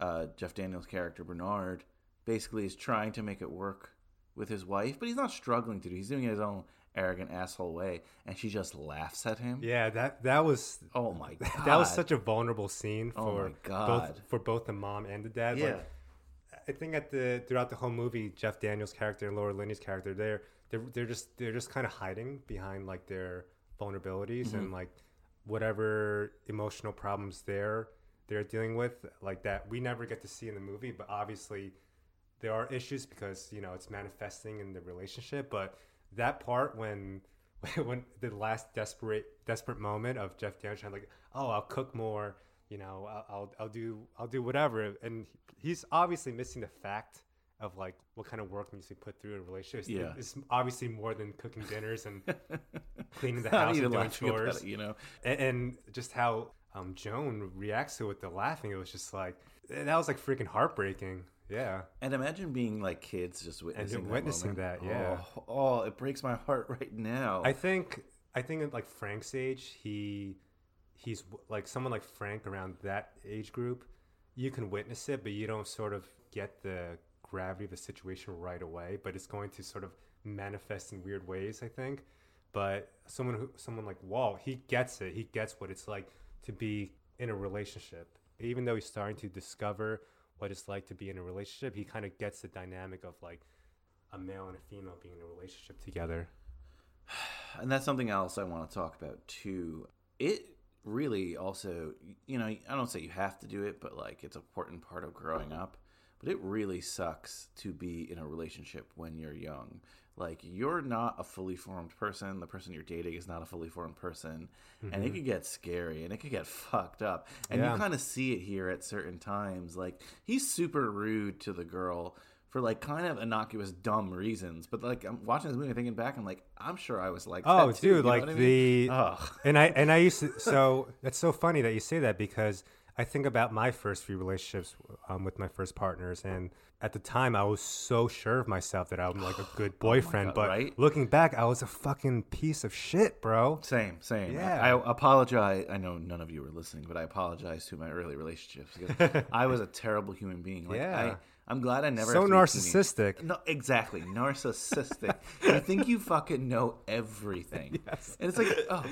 uh, Jeff Daniels' character Bernard basically is trying to make it work with his wife, but he's not struggling to do. He's doing it his own arrogant asshole way, and she just laughs at him. Yeah, that that was oh my god, (laughs) that was such a vulnerable scene Oh for God. both for both the mom and the dad. Yeah. Like, I think at the throughout the whole movie, Jeff Daniels' character and Laura Linney's character, they're they're they're just they're just kind of hiding behind like their vulnerabilities Mhm. and like whatever emotional problems they're they're dealing with, like that we never get to see in the movie. But obviously, there are issues because you know it's manifesting in the relationship. But that part when (laughs) when the last desperate desperate moment of Jeff Daniels trying like, oh, I'll cook more, you know, I'll, I'll do I'll do whatever, and he's obviously missing the fact of like what kind of work needs to be put through a relationship. It's, Yeah. it's obviously more than cooking dinners and (laughs) cleaning the house and doing chores, it, you know? and, and just how um, Joan reacts to it with the laughing. It was just like that was like freaking heartbreaking. Yeah. And imagine being like kids just witnessing And that witnessing moment. that, yeah. Oh, oh, it breaks my heart (laughs) right now. I think I think at like Frank's age, he he's like someone like Frank around that age group. You can witness it, but you don't sort of get the gravity of the situation right away. But it's going to sort of manifest in weird ways, I think. But someone who someone like Walt, he gets it. He gets what it's like to be in a relationship. Even though he's starting to discover what it's like to be in a relationship, he kind of gets the dynamic of like a male and a female being in a relationship together. (sighs) and that's something else I want to talk about too. It really also, you know, I don't say you have to do it, but like it's an important part of growing up. But it really sucks to be in a relationship when you're young. Like you're not a fully formed person. The person you're dating is not a fully formed person, and it Mhm. could get scary and it could get fucked up. And Yeah. you kind of see it here at certain times. Like he's super rude to the girl for like kind of innocuous, dumb reasons. But like I'm watching this movie, thinking back, I'm like, I'm sure I was like, Oh, that too, dude, like I mean? the Ugh. and I and I used to. So (laughs) that's so funny that you say that because I think about my first few relationships um, with my first partners, and at the time, I was so sure of myself that I'm like a (sighs) good boyfriend. God, but right? looking back, I was a fucking piece of shit, bro. Same, same. Yeah. I, I apologize. I know none of you were listening, but I apologize to my early relationships because (laughs) I was a terrible human being. Like, Yeah. I, I'm glad I never. So have to be a narcissistic. No, exactly, (laughs) narcissistic. you think you fucking know everything, (laughs) Yes. and it's like, oh,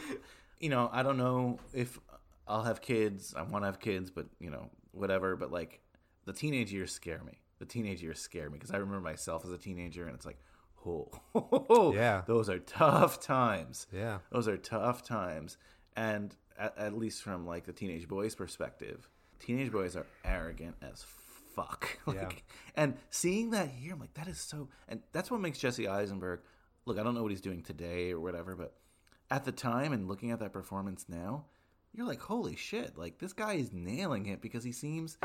you know, I don't know if I'll have kids. I want to have kids, but you know, whatever. But like, the teenage years scare me. The teenage years scare me because I remember myself as a teenager, and it's like, oh, (laughs) Yeah. those are tough times. Yeah. Those are tough times. And at, at least from like the teenage boys' perspective, teenage boys are arrogant as fuck. (laughs) like, Yeah. And seeing that here, I'm like, that is so. And that's what makes Jesse Eisenberg. Look, I don't know what he's doing today or whatever, but at the time and looking at that performance now, you're like, holy shit! Like this guy is nailing it because he seems.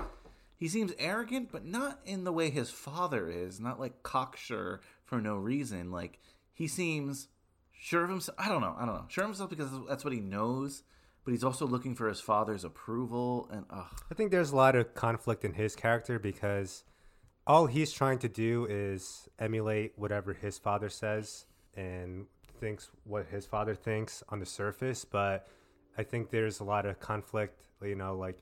He seems arrogant, but not in the way his father is. Not like cocksure for no reason. Like he seems sure of himself. I don't know. I don't know. Sure of himself because that's what he knows. But he's also looking for his father's approval. And ugh, I think there's a lot of conflict in his character because all he's trying to do is emulate whatever his father says and thinks what his father thinks on the surface. But I think there's a lot of conflict, you know, like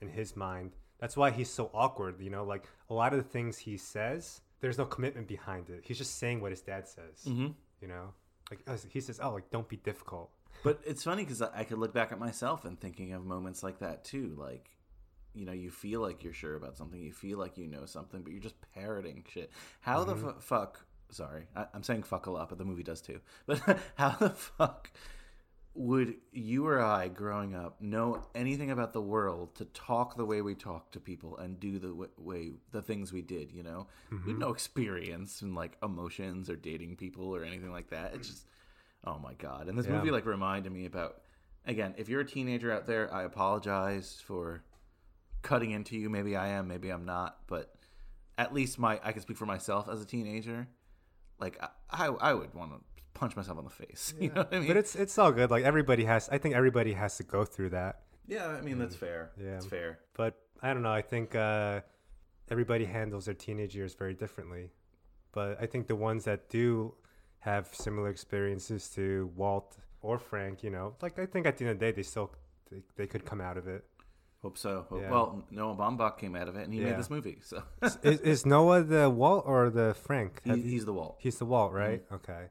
in his mind. That's why he's so awkward, you know, like a lot of the things he says, there's no commitment behind it. He's just saying what his dad says, Mhm. you know? Like uh, he says, oh, like, don't be difficult. But it's funny because I could look back at myself and thinking of moments like that too. Like, you know, you feel like you're sure about something, you feel like you know something, but you're just parroting shit. How the fu- fuck? Sorry, I, I'm saying fuck a lot, but the movie does too. (laughs) But how the fuck would you or I, growing up, know anything about the world to talk the way we talk to people and do the w- way the things we did? You know, we had mm-hmm. no experience in like emotions or dating people or anything like that. It's just, oh my god! And this Yeah. movie like reminded me about again. If you're a teenager out there, I apologize for cutting into you. Maybe I am, maybe I'm not, but at least my I can speak for myself as a teenager. Like I, I, I would want to punch myself on the face. (laughs) You know what I mean? But it's it's all good. Like everybody has, I think everybody has to go through that. yeah, I mean that's fair. Yeah. it's fair. But I don't know. I think uh, everybody handles their teenage years very differently. But I think the ones that do have similar experiences to Walt or Frank, you know, like I think at the end of the day, they still they, they could come out of it. Hope so. Yeah. Well, Noah Baumbach came out of it, and he Yeah. made this movie. So is, is Noah the Walt or the Frank? He- he's the Walt. He's the Walt, right? Okay.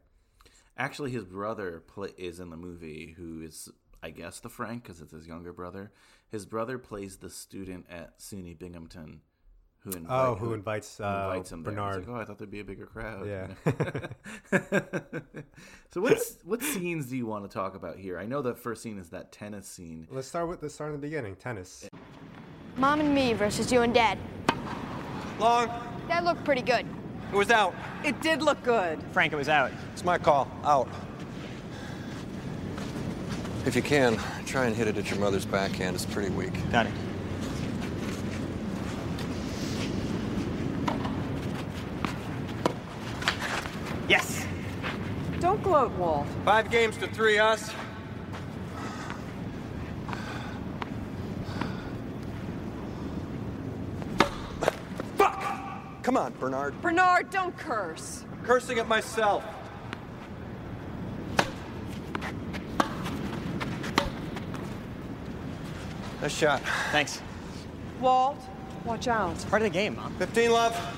Actually, his brother play, is in the movie, who is, I guess, the Frank, because it's his younger brother. His brother plays the student at SUNY Binghamton, who invite, Oh, who invites, who uh, invites him there. Bernard. like, oh, I thought there'd be a bigger crowd. Yeah. (laughs) (laughs) so, what's what scenes do you want to talk about here? I know the first scene is that tennis scene. Let's start with let's start in the beginning. Tennis. Mom and me versus you and Dad. Long. That looked pretty good. It was out. It did look good. Frank, it was out. It's my call. Out. If you can, try and hit it at your mother's backhand. It's pretty weak. Got it. Yes. Don't gloat, Walt. Five games to three us. Come on, Bernard. Bernard, don't curse. Cursing at myself. Nice shot. Thanks. Walt, watch out. It's part of the game, Mom. 15 love.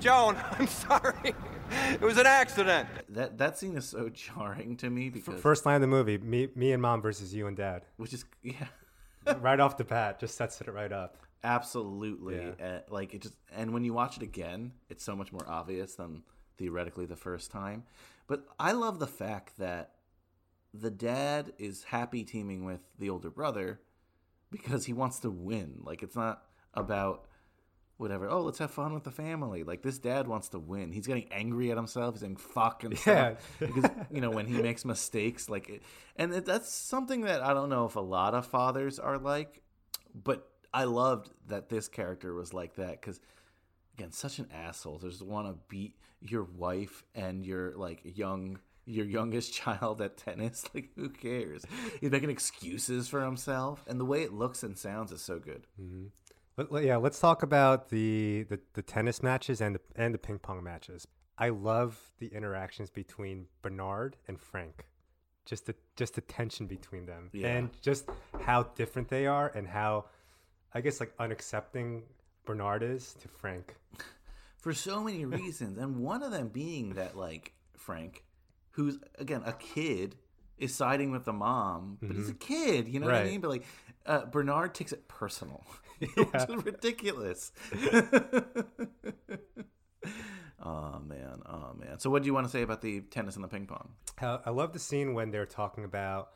Joan, (laughs) I'm sorry. It was an accident. That that scene is so jarring to me because First line of the movie: me, me and mom versus you and dad. which is yeah. (laughs) right off the bat, just sets it right up. Absolutely. Yeah. Uh, like it just and when you watch it again, it's so much more obvious than theoretically the first time. But I love the fact that the dad is happy teaming with the older brother because he wants to win. Like it's not about whatever. Oh, let's have fun with the family. Like this dad wants to win. He's getting angry at himself. He's saying fuck and (laughs) Yeah. stuff because you know when he makes mistakes. Like, it, and it, that's something that I don't know if a lot of fathers are like, but I loved that this character was like that because again such an asshole. There's want to beat your wife and your like young your youngest (laughs) child at tennis. Like who cares? He's making excuses for himself, and the way it looks and sounds is so good. Let, let- yeah, let's talk about the, the, the tennis matches and the, and the ping pong matches. I love the interactions between Bernard and Frank. Just the just the tension between them, Yeah. and just how different they are, and how I guess like unaccepting Bernard is to Frank. (laughs) for so many reasons, and one of them being that like Frank, who's again a kid, is siding with the mom, but he's a kid, you know what I Mm-hmm. Mean? But like uh, Bernard takes it personal, (laughs) which is ridiculous. (laughs) oh man, oh man. So, what do you want to say about the tennis and the ping pong? I love the scene when they're talking about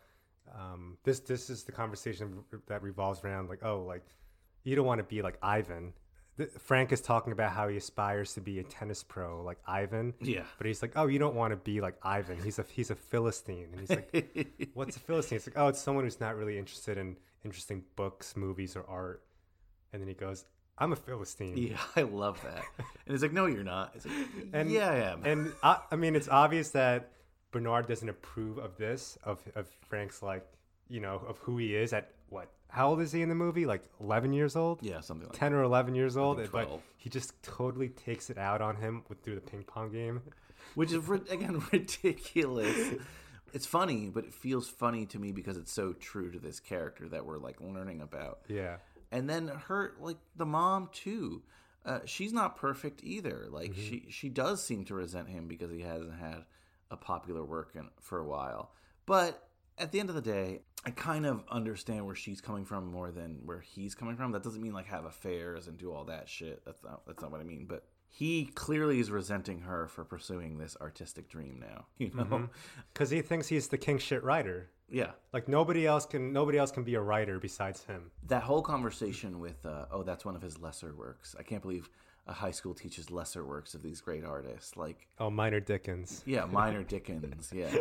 um, this. This is the conversation that revolves around like, oh, like you don't want to be like Ivan. Frank is talking about how he aspires to be a tennis pro like Ivan. Yeah. But he's like, oh, you don't want to be like Ivan. He's a he's a philistine, and he's like, (laughs) what's a philistine? It's like, oh, it's someone who's not really interested in interesting books, movies, or art. And then he goes, I'm a philistine. Yeah, (laughs) I love that. And he's like, "No, you're not." It's like, And yeah, I am. And I, I mean, it's obvious that Bernard doesn't approve of this, of, of Frank's like, you know, of who he is at what? How old is he in the movie? Like 11 years old? Yeah, something like 10 or 11 years old. But 12. he just totally takes it out on him with, through the ping pong game. (laughs) which is again (laughs) ridiculous. It's funny, but it feels funny to me because it's so true to this character that we're like learning about. Yeah. And then her, like the mom too. Uh, she's not perfect either. Like Mm-hmm. she, she does seem to resent him because he hasn't had a popular work in, for a while. But at the end of the day, I kind of understand where she's coming from more than where he's coming from. That doesn't mean like have affairs and do all that shit. That's not that's not what I mean. But he clearly is resenting her for pursuing this artistic dream now. (laughs) You know? Because he thinks he's the king shit writer. Yeah. Like nobody else can nobody else can be a writer besides him. That whole conversation with, uh, oh, that's one of his lesser works. I can't believe a high school teaches lesser works of these great artists. Like, Oh, Minor Dickens. yeah, minor Dickens. Yeah.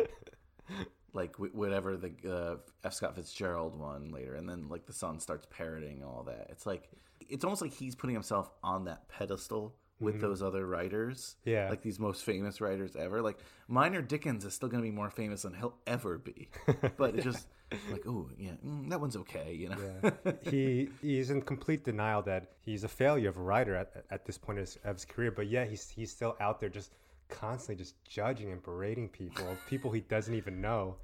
(laughs) Like whatever the uh, F. Scott Fitzgerald one later, and then like the son starts parroting all that. It's like it's almost like he's putting himself on that pedestal with Mhm. those other writers. Yeah. like these most famous writers ever. Like Minor Dickens is still going to be more famous than he'll ever be. (laughs) But it's just like, oh yeah, mm, that one's okay. You know. Yeah. he he's in complete denial that he's a failure of a writer at, at this point of his, of his career. But yeah, he's he's still out there just constantly just judging and berating people, people he doesn't even know.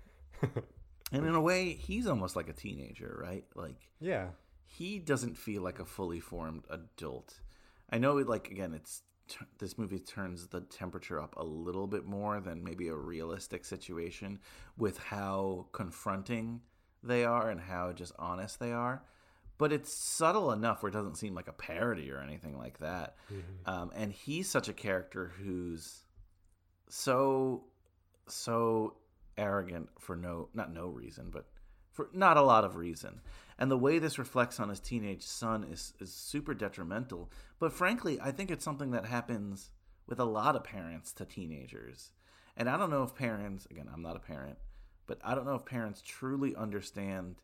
And in a way, he's almost like a teenager, right? Like, Yeah. he doesn't feel like a fully formed adult. I know, like again, it's t- this movie turns the temperature up a little bit more than maybe a realistic situation with how confronting they are and how just honest they are. But it's subtle enough where it doesn't seem like a parody or anything like that. Um, and he's such a character who's so so arrogant for no not no reason but for not a lot of reason. And the way this reflects on his teenage son is is super detrimental. But frankly i think it's something that happens with a lot of parents to teenagers. And i don't know if parents again i'm not a parent but i don't know if parents truly understand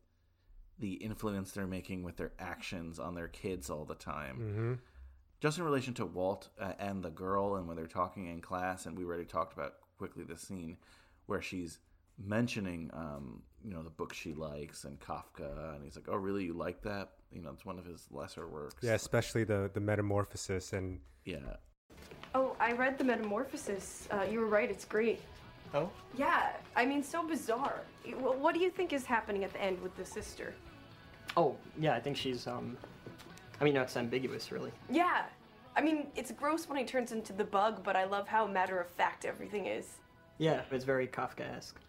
the influence they're making with their actions on their kids all the time. Mm-hmm. just in relation to Walt uh, and the girl, and when they're talking in class, and we already talked about quickly the scene where she's mentioning, um, you know, the book she likes and Kafka, and he's like, "Oh, really? You like that? You know, it's one of his lesser works." Yeah, especially the the metamorphosis and yeah. Oh, I read The Metamorphosis. Uh, you were right, it's great. Oh? Yeah, I mean, so bizarre. What do you think is happening at the end with the sister? Oh, yeah, I think she's, um. I mean, no, it's ambiguous, really. Yeah, I mean, it's gross when he turns into the bug, but I love how matter of fact everything is. Yeah, it's very Kafka esque.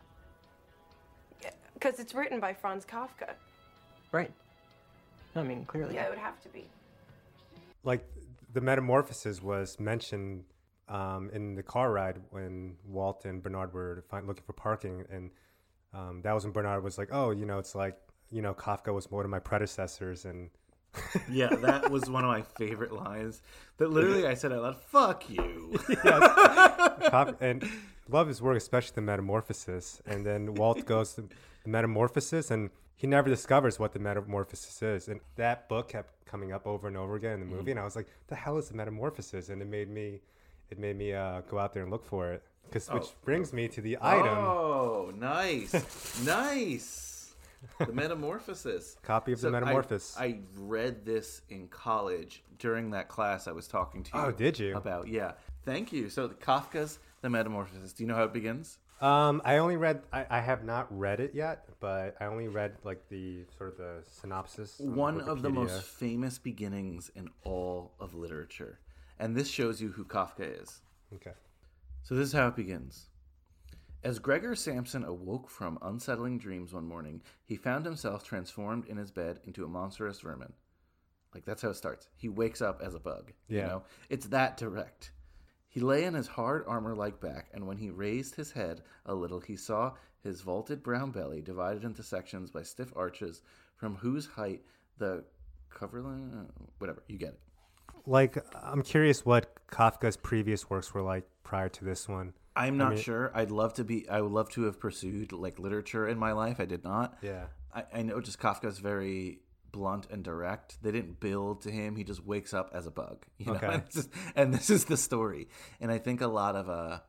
Because it's written by Franz Kafka. Right. I mean, clearly. Yeah, it would have to be. like the metamorphosis was mentioned um, in the car ride when Walt and Bernard were find, looking for parking, and um, that was when Bernard was like, "Oh, you know, it's like you know, Kafka was one of my predecessors," and (laughs) Yeah, that was one of my favorite lines. That literally I said out loud, "Fuck you." (laughs) Kaf- and love his work, especially the metamorphosis. And then Walt (laughs) goes to the metamorphosis, and he never discovers what the metamorphosis is. And that book kept coming up over and over again in the movie, and I was like, "The hell is the metamorphosis?" And it made me, it made me uh, go out there and look for it. Which Oh. brings me to the item. Oh, nice, (laughs) nice. The Metamorphosis. Copy of the So I- Metamorphosis. I, read this in college during that class I was talking to you. Oh, did you? About yeah. Thank you. So the Kafka's The Metamorphosis. Do you know how it begins? Um, I only read. I, I have not read it yet, but I only read like the sort of the synopsis. on One of the most famous beginnings in all of literature, and this shows you who Kafka is. Okay. So this is how it begins. As Gregor Samsa awoke from unsettling dreams one morning, he found himself transformed in his bed into a monstrous vermin. Like that's how it starts. He wakes up as a bug. You Yeah. know? It's that direct. He lay in his hard armor like back, and when he raised his head a little, he saw his vaulted brown belly divided into sections by stiff arches, from whose height the coverline, uh, whatever, you get it. Like, I'm curious what Kafka's previous works were like prior to this one. I'm I not mean- sure. I'd love to be. I would love to have pursued like literature in my life. I did not. Yeah. I, I know just Kafka's very blunt and direct. They didn't build to him. He just wakes up as a bug. (laughs) You know? Okay. and, just- and this is the story. And I think a lot of uh,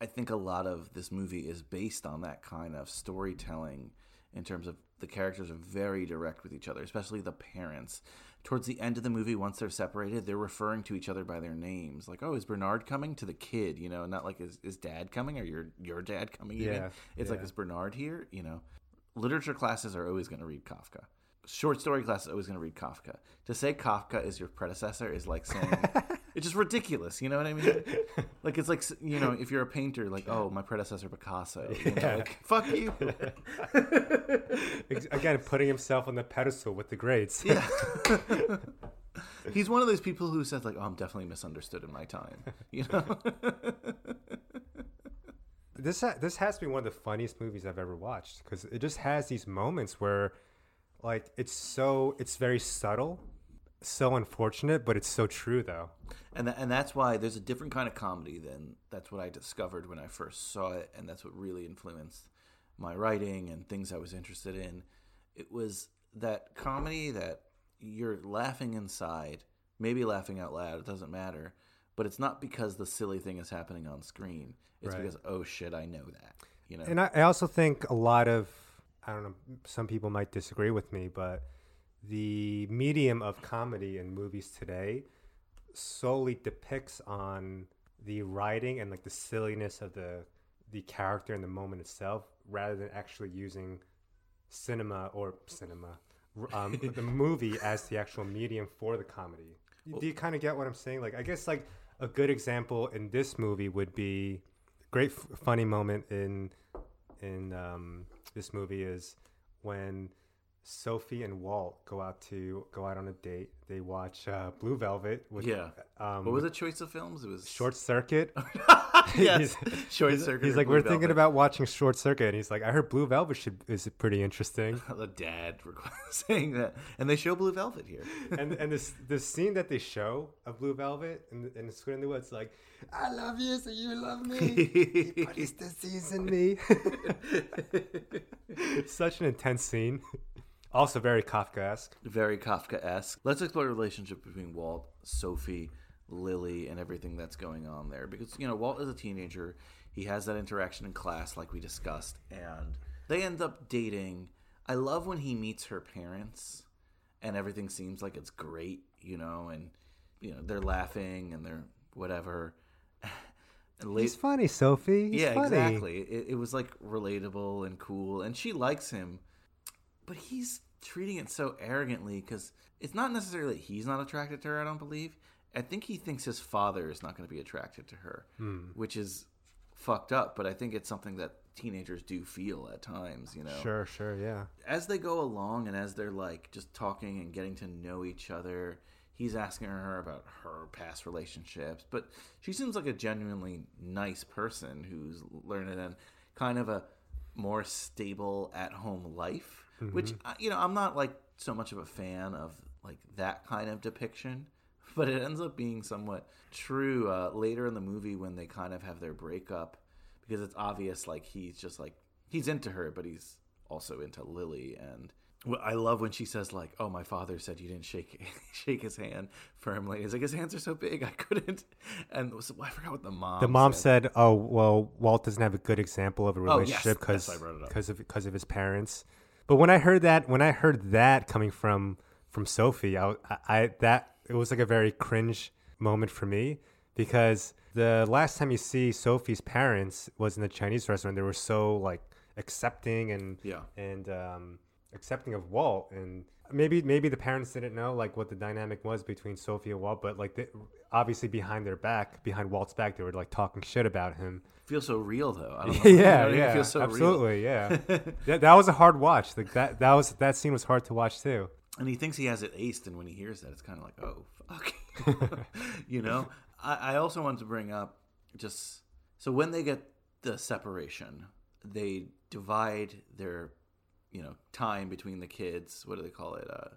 I think a lot of this movie is based on that kind of storytelling. In terms of the characters are very direct with each other, especially the parents. Towards the end of the movie, once they're separated, they're referring to each other by their names. Like, "Oh, is Bernard coming?" to the kid, you know, not like is, is Dad coming or your your dad coming? Even Yeah, it's like is Bernard here? You know, literature classes are always going to read Kafka. Short story classes are always going to read Kafka. To say Kafka is your predecessor is like saying (laughs) it's just ridiculous. You know what I mean? Like it's like you know if you're a painter, like oh my predecessor Picasso. You know, Yeah. like, fuck you. (laughs) Again, putting himself on the pedestal with the greats. Yeah. (laughs) He's one of those people who says like, "Oh, I'm definitely misunderstood in my time." You know. this ha- this has to be one of the funniest movies I've ever watched because it just has these moments where, like, it's so it's very subtle, so unfortunate, but it's so true though. and tha- and that's why there's a different kind of comedy than that's what I discovered when I first saw it, and that's what really influenced my writing and things I was interested in. It was that comedy that you're laughing inside, maybe laughing out loud. It doesn't matter, but it's not because the silly thing is happening on screen. It's Right. because oh shit, I know that. You know. And I, I also think a lot of I don't know. Some people might disagree with me, but the medium of comedy in movies today solely depicts on the writing and like the silliness of the the character and the moment itself, rather than actually using cinema or cinema, um, (laughs) the movie as the actual medium for the comedy. Do you kind of get what I'm saying? Like, I guess like a good example in this movie would be great f- funny moment in in um, this movie is when Sophie and Walt go out to go out on a date. They watch uh, Blue Velvet. With, Yeah. Um, what was the choice of films? It was Short Circuit. (laughs) (laughs) Yes, Short he's- Circuit He's like, Blue we're thinking about watching Short Circuit, and he's like, I heard Blue Velvet should is pretty interesting. (laughs) the dad saying that, and they show Blue Velvet here. and and this this scene that they show of Blue Velvet in the, in the Squid in the Woods, like, I love you, so you love me. he put his disease in me. Such an intense scene. Also very Kafkaesque. Very Kafka-esque. Let's explore the relationship between Walt, Sophie, Lily, and everything that's going on there. Because you know, Walt is a teenager. He has that interaction in class, like we discussed, and they end up dating. I love when he meets her parents, and everything seems like it's great, you know, and you know they're laughing and they're whatever. (laughs) And late- He's funny, Sophie. He's yeah, funny. exactly. It, it was like relatable and cool, and she likes him, but he's treating it so arrogantly because it's not necessarily that he's not attracted to her. I don't believe. I think he thinks his father is not going to be attracted to her, Hmm. which is fucked up. But I think it's something that teenagers do feel at times. You know, Sure, sure, yeah. as they go along and as they're like just talking and getting to know each other, he's asking her about her past relationships. But she seems like a genuinely nice person who's learning and kind of a more stable at home life, which, uh, you know, I'm not like so much of a fan of like that kind of depiction. (laughs) But it ends up being somewhat true uh, later in the movie when they kind of have their breakup because it's obvious like he's just like he's into her, but he's also into Lily and. well, I love when she says like, "Oh, my father said you didn't shake (laughs) shake his hand firmly." He's like, "His hands are so big, I couldn't." (laughs) And was, I forgot what the mom. the mom said. said, "Oh, well, Walt doesn't have a good example of a Oh, relationship because that's why I brought it up. because of because of his parents." But when I heard that, when I heard that coming from from Sophie, I, I, that it was like a very cringe moment for me because the last time you see Sophie's parents was in a Chinese restaurant. They were so like accepting and Yeah. and um, accepting of Walt and maybe maybe the parents didn't know like what the dynamic was between Sophie and Walt, but like they, obviously behind their back, behind Walt's back, they were like talking shit about him. Feels so real though. I don't know. (laughs) You know yeah, yeah, feels so real. absolutely, yeah. (laughs) that, that was a hard watch. Like that that was that scene was hard to watch too. and he thinks he has it aced, and when he hears that, it's kind of like, oh fuck, (laughs) you know. I, I also wanted to bring up just so when they get the separation, they divide their, you know, time between the kids. What do they call it? Uh,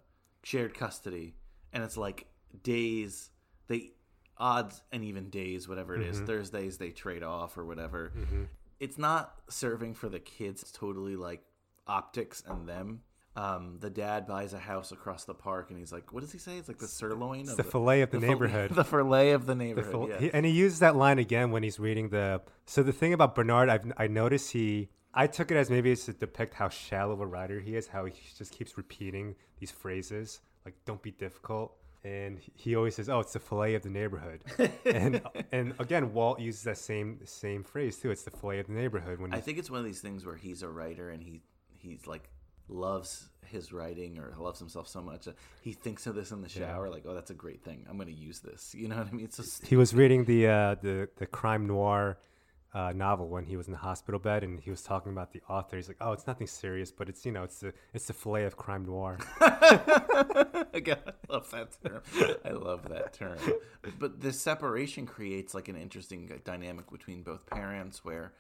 shared custody, and it's like days. They odds and even days, whatever it is. Mhm. Thursdays they trade off or whatever. Mhm. It's not serving for the kids. It's totally like optics and them. Um, the dad buys a house across the park, and he's like, "What does he say? It's like the sirloin, of the fillet of the (laughs) fil- neighborhood. the fillet of the The neighborhood." fil- yeah. he- and he uses that line again when he's reading the. So the thing about Bernard, I've I noticed he. I took it as maybe it's to depict how shallow of a writer he is. How he just keeps repeating these phrases like "Don't be difficult," and he- he always says, "Oh, it's the fillet of the neighborhood." (laughs) and and again, Walt uses that same same phrase too. It's the fillet of the neighborhood. When I think it's one of these things where he's a writer and he he's like loves his writing or loves himself so much that he thinks of this in the Yeah. shower, like, "Oh, that's a great thing. I'm going to use this." You know what I mean? It's just he was reading the uh, the the crime noir uh, novel when he was in the hospital bed, and he was talking about the author. He's like, "Oh, it's nothing serious, but it's you know, it's the it's the fillet of crime noir." (laughs) Again, I love that term. I love that term. But the separation creates like an interesting dynamic between both parents where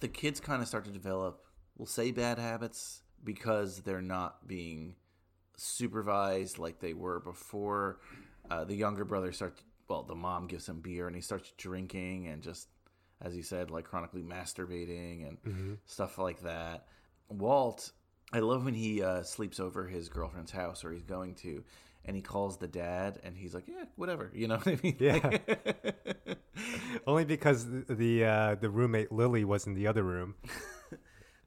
the kids kind of start to develop, we'll say bad habits because they're not being supervised like they were before. Uh, the younger brother starts, well, the mom gives him beer and he starts drinking and just, as he said, like chronically masturbating and Mhm. stuff like that. Walt, I love when he uh, sleeps over his girlfriend's house or he's going to, and he calls the dad and he's like, yeah, whatever. You know what I mean? Yeah. (laughs) Only because the the, uh, the roommate Lily was in the other room. (laughs)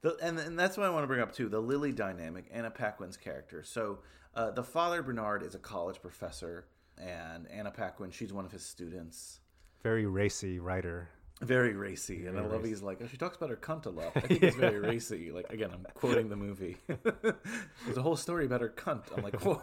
The, and and that's what I want to bring up too the Lily dynamic, Anna Paquin's character. So uh, the father Bernard is a college professor, and Anna Paquin she's one of his students. Very racy writer. Very racy, and I love racy. he's like, oh, she talks about her cunt a lot. I think it's very (laughs) racy. Like again, I'm quoting the movie. (laughs) There's a whole story about her cunt. I'm like, whoa,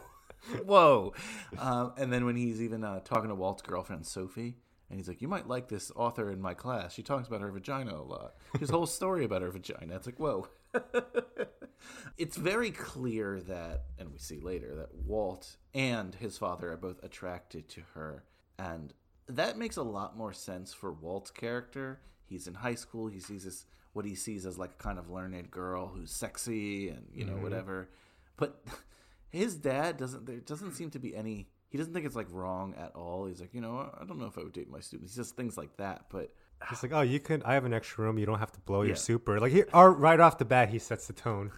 whoa. Um, and then when he's even uh, talking to Walt's girlfriend Sophie, and he's like, you might like this author in my class. She talks about her vagina a lot. His whole story about her vagina. It's like, whoa. (laughs) it's very clear that, and we see later that Walt and his father are both attracted to her, and that makes a lot more sense for Walt's character. He's in high school. He sees this what he sees as like a kind of learned girl who's sexy and you know Mhm. whatever. But (laughs) his dad doesn't. There doesn't seem to be any. He doesn't think it's like wrong at all. He's like, you know, I don't know if I would date my students. He says things like that. But He's like, "Oh, you can. I have an extra room. You don't have to blow Yeah. your super." Like, he, or right off the bat, he sets the tone.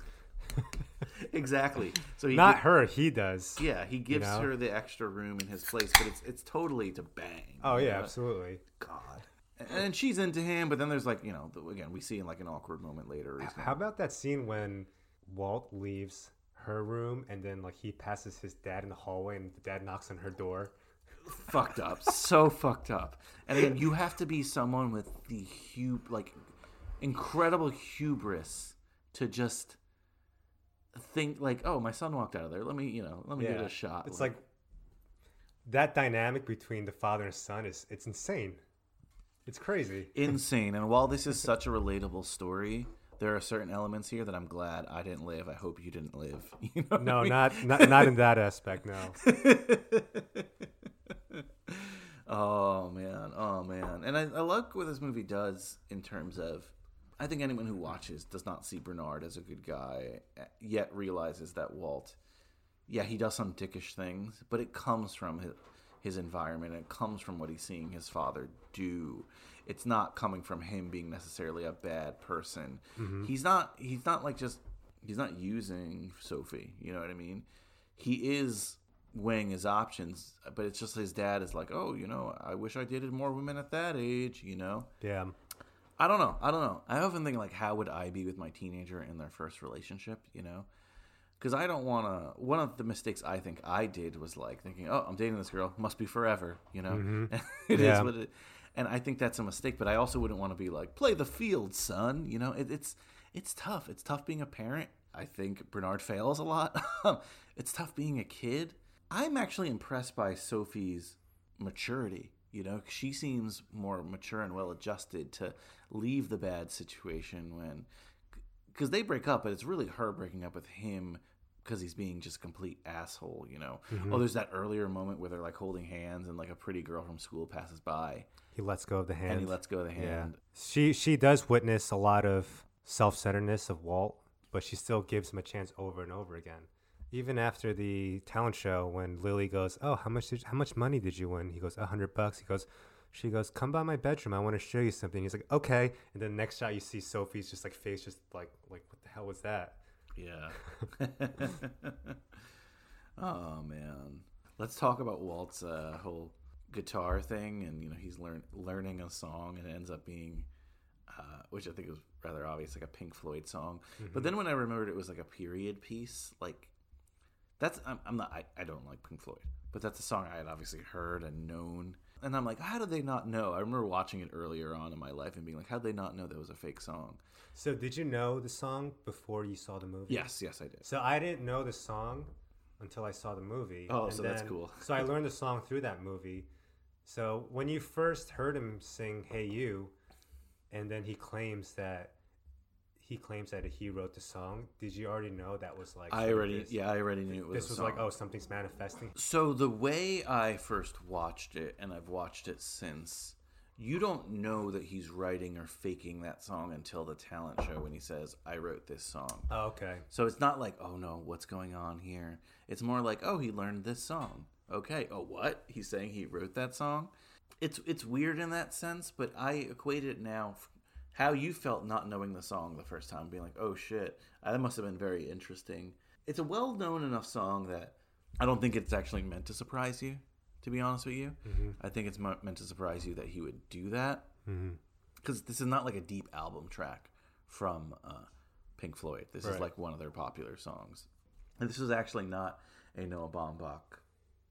(laughs) (laughs) exactly. So he not gi- her. He does. Yeah, he you gives know? her the extra room in his place, but it's it's totally to bang. Oh yeah, know? absolutely. God. And she's into him, but then there's like you know the- again we see in like an awkward moment later. How about that scene when Walt leaves her room and then like he passes his dad in the hallway and the dad knocks on her door? fucked up, so fucked up. And again, you have to be someone with the hu like incredible hubris to just think like, oh, my son walked out of there. Let me, you know, let me give it a shot. It's like that dynamic between the father and son is it's insane. It's crazy. insane. And while this is such a relatable story, there are certain elements here that I'm glad I didn't live. I hope you didn't live. (laughs) You know what I No, mean? not not not in that aspect. No. (laughs) oh man, oh man, and I, I like what this movie does in terms of. I think anyone who watches does not see Bernard as a good guy, yet realizes that Walt, yeah, he does some dickish things, but it comes from his, his environment. It comes from what he's seeing his father do. It's not coming from him being necessarily a bad person. Mhm. He's not. He's not like just he's not using Sophie. You know what I mean? He is weighing his options, but it's just his dad is like, oh, you know, I wish I dated more women at that age. You know? Yeah. I don't know. I don't know. I often think like, how would I be with my teenager in their first relationship? You know, because I don't want to. One of the mistakes I think I did was like thinking, "Oh, I'm dating this girl, must be forever." You know, Mhm. (laughs) It is Yeah. what it. And I think that's a mistake. But I also wouldn't want to be like, "Play the field, son." You know, it, it's it's tough. It's tough being a parent. I think Bernard fails a lot. (laughs) it's tough being a kid. I'm actually impressed by Sophie's maturity. You know, she seems more mature and well adjusted to leave the bad situation when, because they break up, but it's really her breaking up with him because he's being just a complete asshole. You know, Mhm. oh, there's that earlier moment where they're like holding hands and like a pretty girl from school passes by. He lets go of the hand. And he lets go of the hand. She she does witness a lot of self-centeredness of Walt, but she still gives him a chance over and over again. Even after the talent show, when Lily goes, "Oh, how much did how much money did you win?" He goes, "A hundred bucks." He goes, "She goes, come by my bedroom. I want to show you something." He's like, "Okay." And then the next shot, you see Sophie's just like face, just like like what the hell was that? Yeah. (laughs) oh man. Let's talk about Walt's uh, whole guitar thing, and you know he's learn learning a song, and it ends up being, uh, which I think was rather obvious, like a Pink Floyd song. But Mhm. then when I remembered it was like a period piece, like that's I'm, I'm not I, I don't like Pink Floyd, but that's a song I had obviously heard and known. And I'm like, how did they not know? I remember watching it earlier on in my life and being like, how did they not know that was a fake song? So, did you know the song before you saw the movie? Yes, yes, I did. So I didn't know the song until I saw the movie. Oh, and so that's cool. (laughs) so I learned the song through that movie. So when you first heard him sing "Hey You," and then he claims that he claims that he wrote the song, did you already know that was like? I already- this- yeah, I already knew it was This was like, oh, something's manifesting. So the way I first watched it, and I've watched it since, you don't know that he's writing or faking that song until the talent show when he says, "I wrote this song." Oh, okay. So it's not like, "Oh no, what's going on here?" It's more like, "Oh, he learned this song." Okay. Oh, what? He's saying he wrote that song. It's it's weird in that sense, but I equate it now. How you felt not knowing the song the first time, being like, "Oh shit," that must have been very interesting. It's a well-known enough song that I don't think it's actually meant to surprise you. To be honest with you, Mhm. I think it's meant to surprise you that he would do that because this is not like a deep album track from uh, Pink Floyd. This is like one of their popular songs, and this was actually not a Noah Baumbach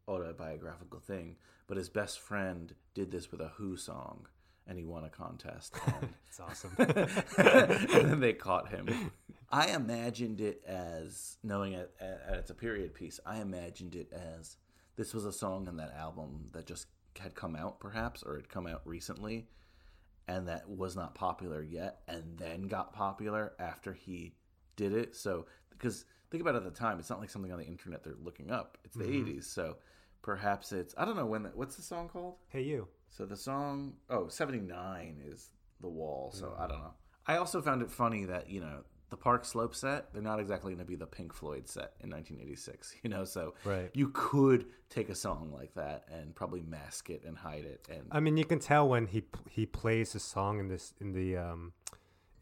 autobiographical thing. But his best friend did this with a Who song, and he won a contest. (laughs) And It's awesome. (laughs) and then they caught him. I imagined it as knowing it it's a period piece. I imagined it as this was a song in that album that just had come out, perhaps, or had come out recently, and that was not popular yet, and then got popular after he did it. So, because think about it at the time, it's not like something on the internet they're looking up. It's the Mhm. '80s, so perhaps it's I don't know when. The, what's the song called? Hey You. So the song, oh, 79 is The Wall. So I don't know. I also found it funny that, you know, the Park Slope set, they're not exactly going to be the Pink Floyd set in 1986, (laughs) you know? So Right. you could take a song like that and probably mask it and hide it. And I mean, you can tell when he he plays the song in this in the um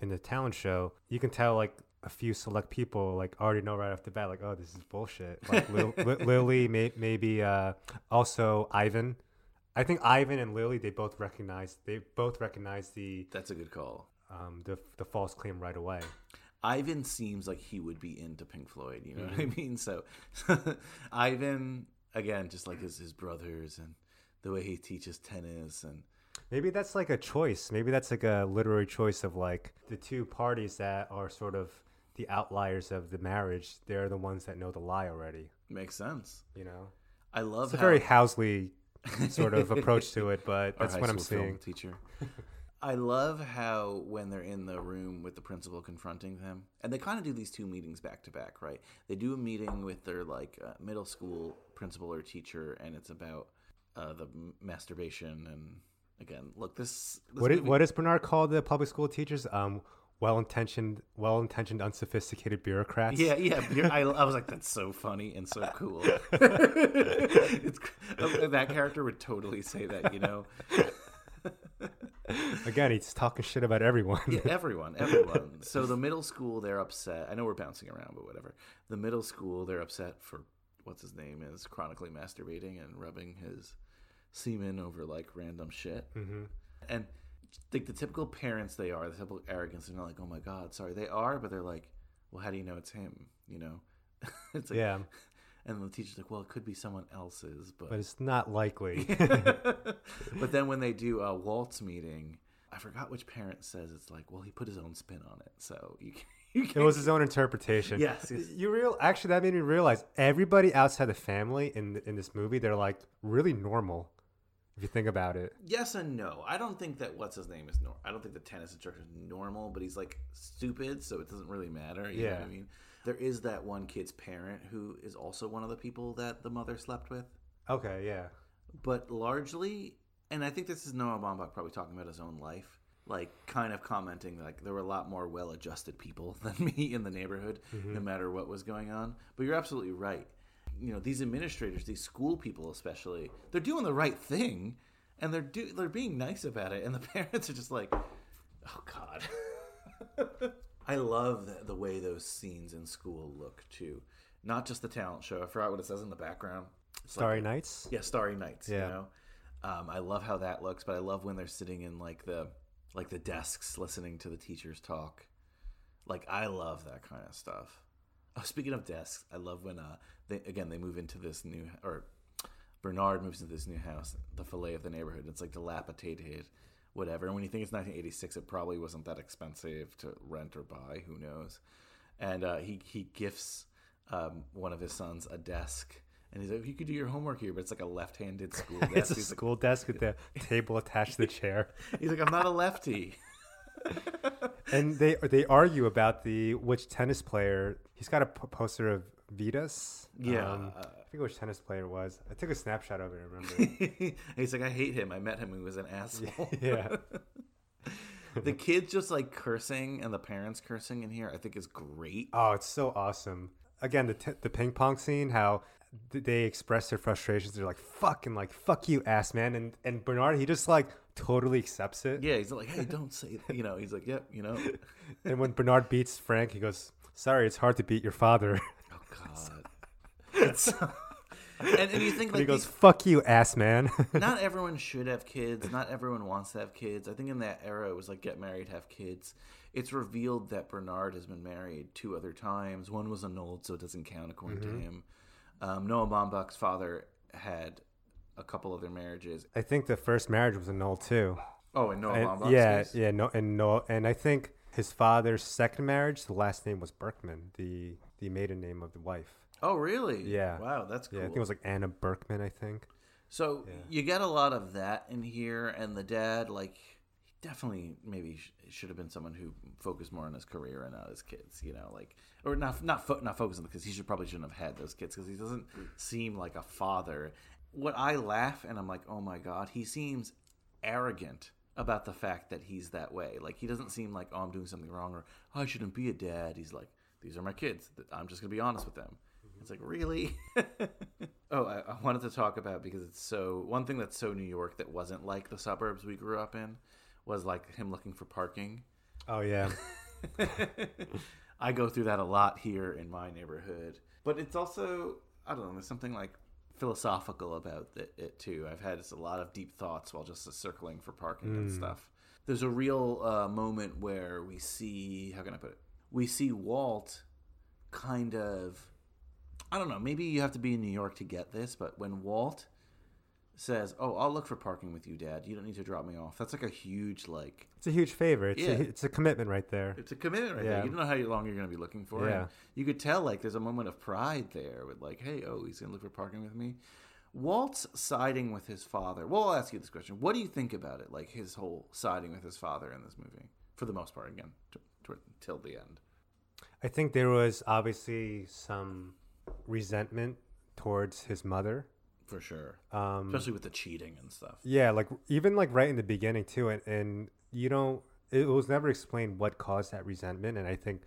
in the talent show. You can tell like a few select people like already know right off the bat like oh this is bullshit. Like Lil, (laughs) Li- Lily, may, maybe uh, also Ivan. I think Ivan and Lily they both recognize they both recognize the that's a good call. Um, the the false claim right away. Ivan seems like he would be into Pink Floyd, you know what I Mhm. mean? So (laughs) Ivan, again, just like his, his brothers and the way he teaches tennis and Maybe that's like a choice. Maybe that's like a literary choice of like the two parties that are sort of the outliers of the marriage. They're the ones that know the lie already. Makes sense. You know, I love it's a how- very Housley sort of (laughs) approach to it, but that's what I'm seeing. Teacher. I love how when they're in the room with the principal confronting them, and they kind of do these two meetings back to back, right? They do a meeting with their like uh, middle school principal or teacher, and it's about uh, the m- masturbation. And again, look, this, this What is, what does Bernard call the public school teachers? Um, well-intentioned, well-intentioned, unsophisticated bureaucrats. Yeah, yeah. (laughs) I, I was like, that's so funny and so cool. (laughs) it's, uh, that character would totally say that, you know. (laughs) Again, he's talking shit about everyone. yeah, everyone, everyone. So the middle school, they're upset. I know we're bouncing around, but whatever. The middle school, they're upset for what's his name is chronically masturbating and rubbing his semen over like random shit. Mm-hmm. And like the typical parents they are, the typical arrogance. They're not like, oh my god, sorry. They are, but they're like, well, how do you know it's him? You know, (laughs) it's like, Yeah. And the teacher's like, well, it could be someone else's, but But it's not likely. (laughs) (laughs) but then when they do a Walt's meeting, I forgot which parent says it's like, well, he put his own spin on it, so you can. You It was his own interpretation. Yes, yes. You real actually that made me realize everybody outside the family in in this movie they're like really normal, if you think about it. Yes and no. I don't think that what's his name is normal. I don't think the tennis instructor is normal, but he's like stupid, so it doesn't really matter. You know what Yeah. I mean? There is that one kid's parent who is also one of the people that the mother slept with. Okay, yeah. But largely, and I think this is Noah Baumbach probably talking about his own life, like kind of commenting like there were a lot more well adjusted people (laughs) than me in the neighborhood, Mhm. no matter what was going on. But you're absolutely right. You know, these administrators, these school people especially, they're doing the right thing and they're do they're being nice about it and the (laughs) parents are just like, "Oh god." (laughs) I love the, the way those scenes in school look too. Not just the talent show. I forgot what it says in the background. It's Starry a- Nights? Yeah, Starry Nights. You Yeah. know, um, I love how that looks, but I love when they're sitting in like the like the desks listening to the teachers talk. Like I love that kind of stuff. Oh, speaking of desks, I love when uh they again they move into this new or Bernard moves into this new house, the fillet of the neighborhood. It's like dilapidated, whatever. And when you think it's 1986, it probably wasn't that expensive to rent or buy. Who knows? And uh, he he gifts um, one of his sons a desk, and he's like, "You could do your homework here, but it's like a left-handed school (laughs) desk." it's a He's like- school desk with the (laughs) table attached to the chair. (laughs) He's like, "I'm not a lefty." and they they argue about the which tennis player. He's got a p- poster of Vitas. Yeah. Um, I forget which tennis player it was. I took a snapshot of it. I remember. (laughs) he's like, I hate him. I met him. He was an asshole. (laughs) Yeah. (laughs) the kids just like cursing and the parents cursing in here, I think is great. Oh, it's so awesome. Again, the t- the ping pong scene, how they express their frustrations. They're like, "Fucking like, fuck you, ass man," and and Bernard, he just like totally accepts it. Yeah, he's like, hey, don't say, that. you know. He's like, yep, you know. and when Bernard beats Frank, he goes, "Sorry, it's hard to beat your father." (laughs) Oh God. (laughs) And, and you think (laughs) And like he goes, these- "Fuck you, ass man." not everyone should have kids. Not everyone wants to have kids. I think in that era it was like get married, have kids. It's revealed that Bernard has been married two other times. One was annulled, so it doesn't count according Mhm. to him. Um, Noah Baumbach's father had a couple other marriages. I think the first marriage was annulled too. Oh, in Noah And- Baumbach's yeah, case? yeah, no, and no, and I think his father's second marriage, the last name was Berkman, the the maiden name of the wife. Oh, really? Yeah. Wow, that's Yeah, I think it was like Anna Berkman. I think. So you get a lot of that in here, and the dad, like, he definitely maybe sh- should have been someone who focused more on his career and not his kids. You know, like, or not not fo- not focus on because he should probably shouldn't have had those kids because he doesn't seem like a father. What I laugh and I'm like, oh my god, he seems arrogant about the fact that he's that way. Like, he doesn't seem like, oh, I'm doing something wrong or oh, I shouldn't be a dad. He's like, these are my kids. I'm just gonna be honest with them. Mm-hmm. It's like really. (laughs) oh, I, I wanted to talk about because it's so one thing that's so New York that wasn't like the suburbs we grew up in was like him looking for parking. Oh yeah. (laughs) I go through that a lot here in my neighborhood, but it's also I don't know. There's something like philosophical about it, it too. I've had a lot of deep thoughts while just circling for parking and Mm. stuff. There's a real uh, moment where we see how can I put it? We see Walt kind of I don't know. Maybe you have to be in New York to get this, but when Walt says, "Oh, I'll look for parking with you, Dad. You don't need to drop me off." That's like a huge like. It's a huge favor. It's Yeah. a, it's a commitment right there. It's a commitment right Yeah. there. You don't know how long you're going to be looking for. Yeah. You could tell like there's a moment of pride there with like, "Hey, oh, he's going to look for parking with me." Walt's siding with his father. Well, I'll ask you this question: What do you think about it? Like his whole siding with his father in this movie, for the most part, again, t- t- till the end. I think there was obviously some resentment towards his mother. For sure. Um, Especially with the cheating and stuff. Yeah, like even like right in the beginning too, and, and you don't. It was never explained what caused that resentment, and I think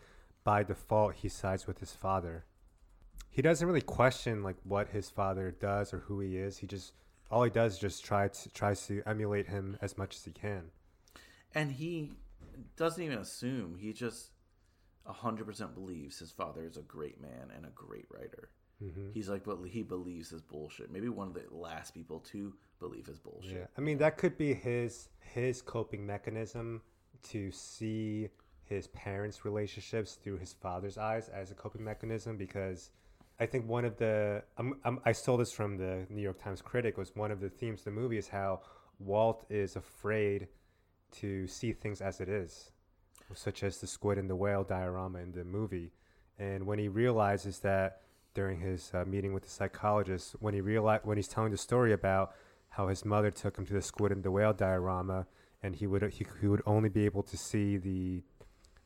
by default he sides with his father. He doesn't really question like what his father does or who he is. He just all he does is just try to tries to emulate him as much as he can. And he doesn't even assume. He just 100% believes his father is a great man and a great writer. Mhm. He's like, but he believes his bullshit. Maybe one of the last people to believe his bullshit. Yeah, I mean that could be his his coping mechanism to see his parents' relationships through his father's eyes as a coping mechanism because I think one of the I stole this from the New York Times critic was one of the themes of the movie is how Walt is afraid to see things as it is, such as the squid and the whale diorama in the movie, and when he realizes that during his uh, meeting with the psychologist, when he realized when he's telling the story about how his mother took him to the squid and the whale diorama, and he would he, he would only be able to see the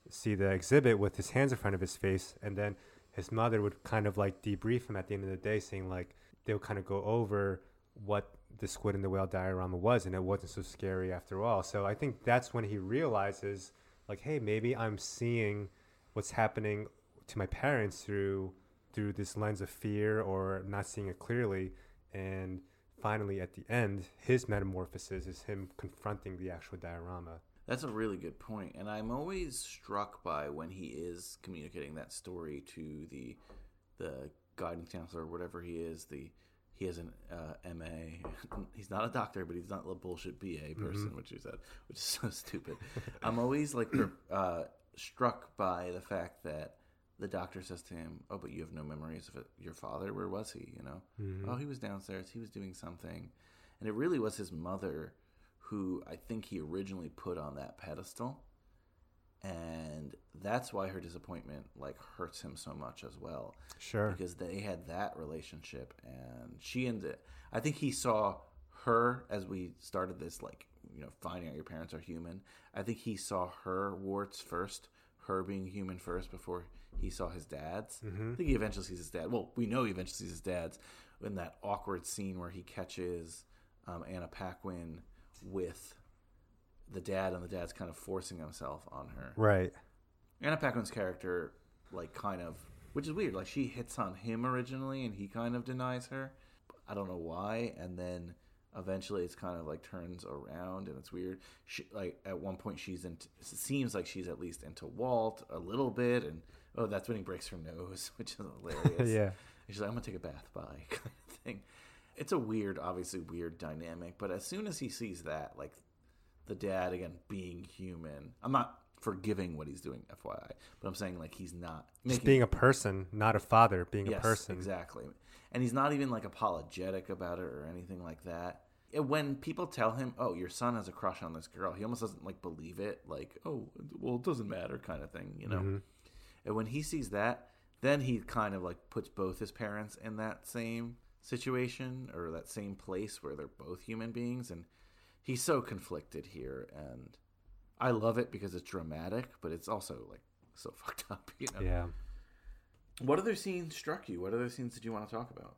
see the exhibit with his hands in front of his face, and then his mother would kind of like debrief him at the end of the day, saying like they would kind of go over what the squid and the whale diorama was, and it wasn't so scary after all. So I think that's when he realizes like, hey, maybe I'm seeing what's happening to my parents through through this lens of fear or not seeing it clearly and finally at the end his metamorphosis is him confronting the actual diorama That's a really good point, and I'm always struck by when he is communicating that story to the the guidance counselor, or whatever he is. The he has an uh, MA. (laughs) He's not a doctor, but he's not a bullshit BA person, Mhm. which you said, which is so (laughs) stupid. I'm always like uh, struck by the fact that the doctor says to him, "Oh, but you have no memories of it. Your father, where was he? You know? Mhm. Oh, he was downstairs. He was doing something." And it really was his mother who I think he originally put on that pedestal. And that's why her disappointment like hurts him so much as well. Sure. Because they had that relationship and she ended I think he saw her as we started this like, you know, finding out your parents are human. I think he saw her warts first, her being human first before he saw his dad's. Mhm. I think he eventually sees his dad. Well, we know he eventually sees his dad's in that awkward scene where he catches um, Anna Paquin with the dad, and the dad's kind of forcing himself on her. Right. Anna Paquin's character, like, kind of, which is weird. Like, she hits on him originally, and he kind of denies her. I don't know why. And then eventually, it's kind of like turns around, and it's weird. She, like, at one point, she's into. It seems like she's at least into Walt a little bit, and oh, that's when he breaks her nose, (laughs) which is (laughs) hilarious. Yeah. She's like, I'm gonna take a bath by (laughs) kind of thing. It's a weird, obviously weird dynamic, but as soon as he sees that, like the dad again being human, I'm not forgiving what he's doing, FYI, but I'm saying like he's not just being a person not a father being Yes, a person exactly, and he's not even like apologetic about it or anything like that. When people tell him, "Oh, your son has a crush on this girl," he almost doesn't like believe it. Like, "Oh, well, it doesn't matter," kind of thing, you know. Mhm. And when he sees that, then he kind of like puts both his parents in that same situation or that same place where they're both human beings and he's so conflicted here and I love it because it's dramatic, but it's also like so (laughs) fucked up, you know. yeah What other scenes struck you? What other scenes did you want to talk about?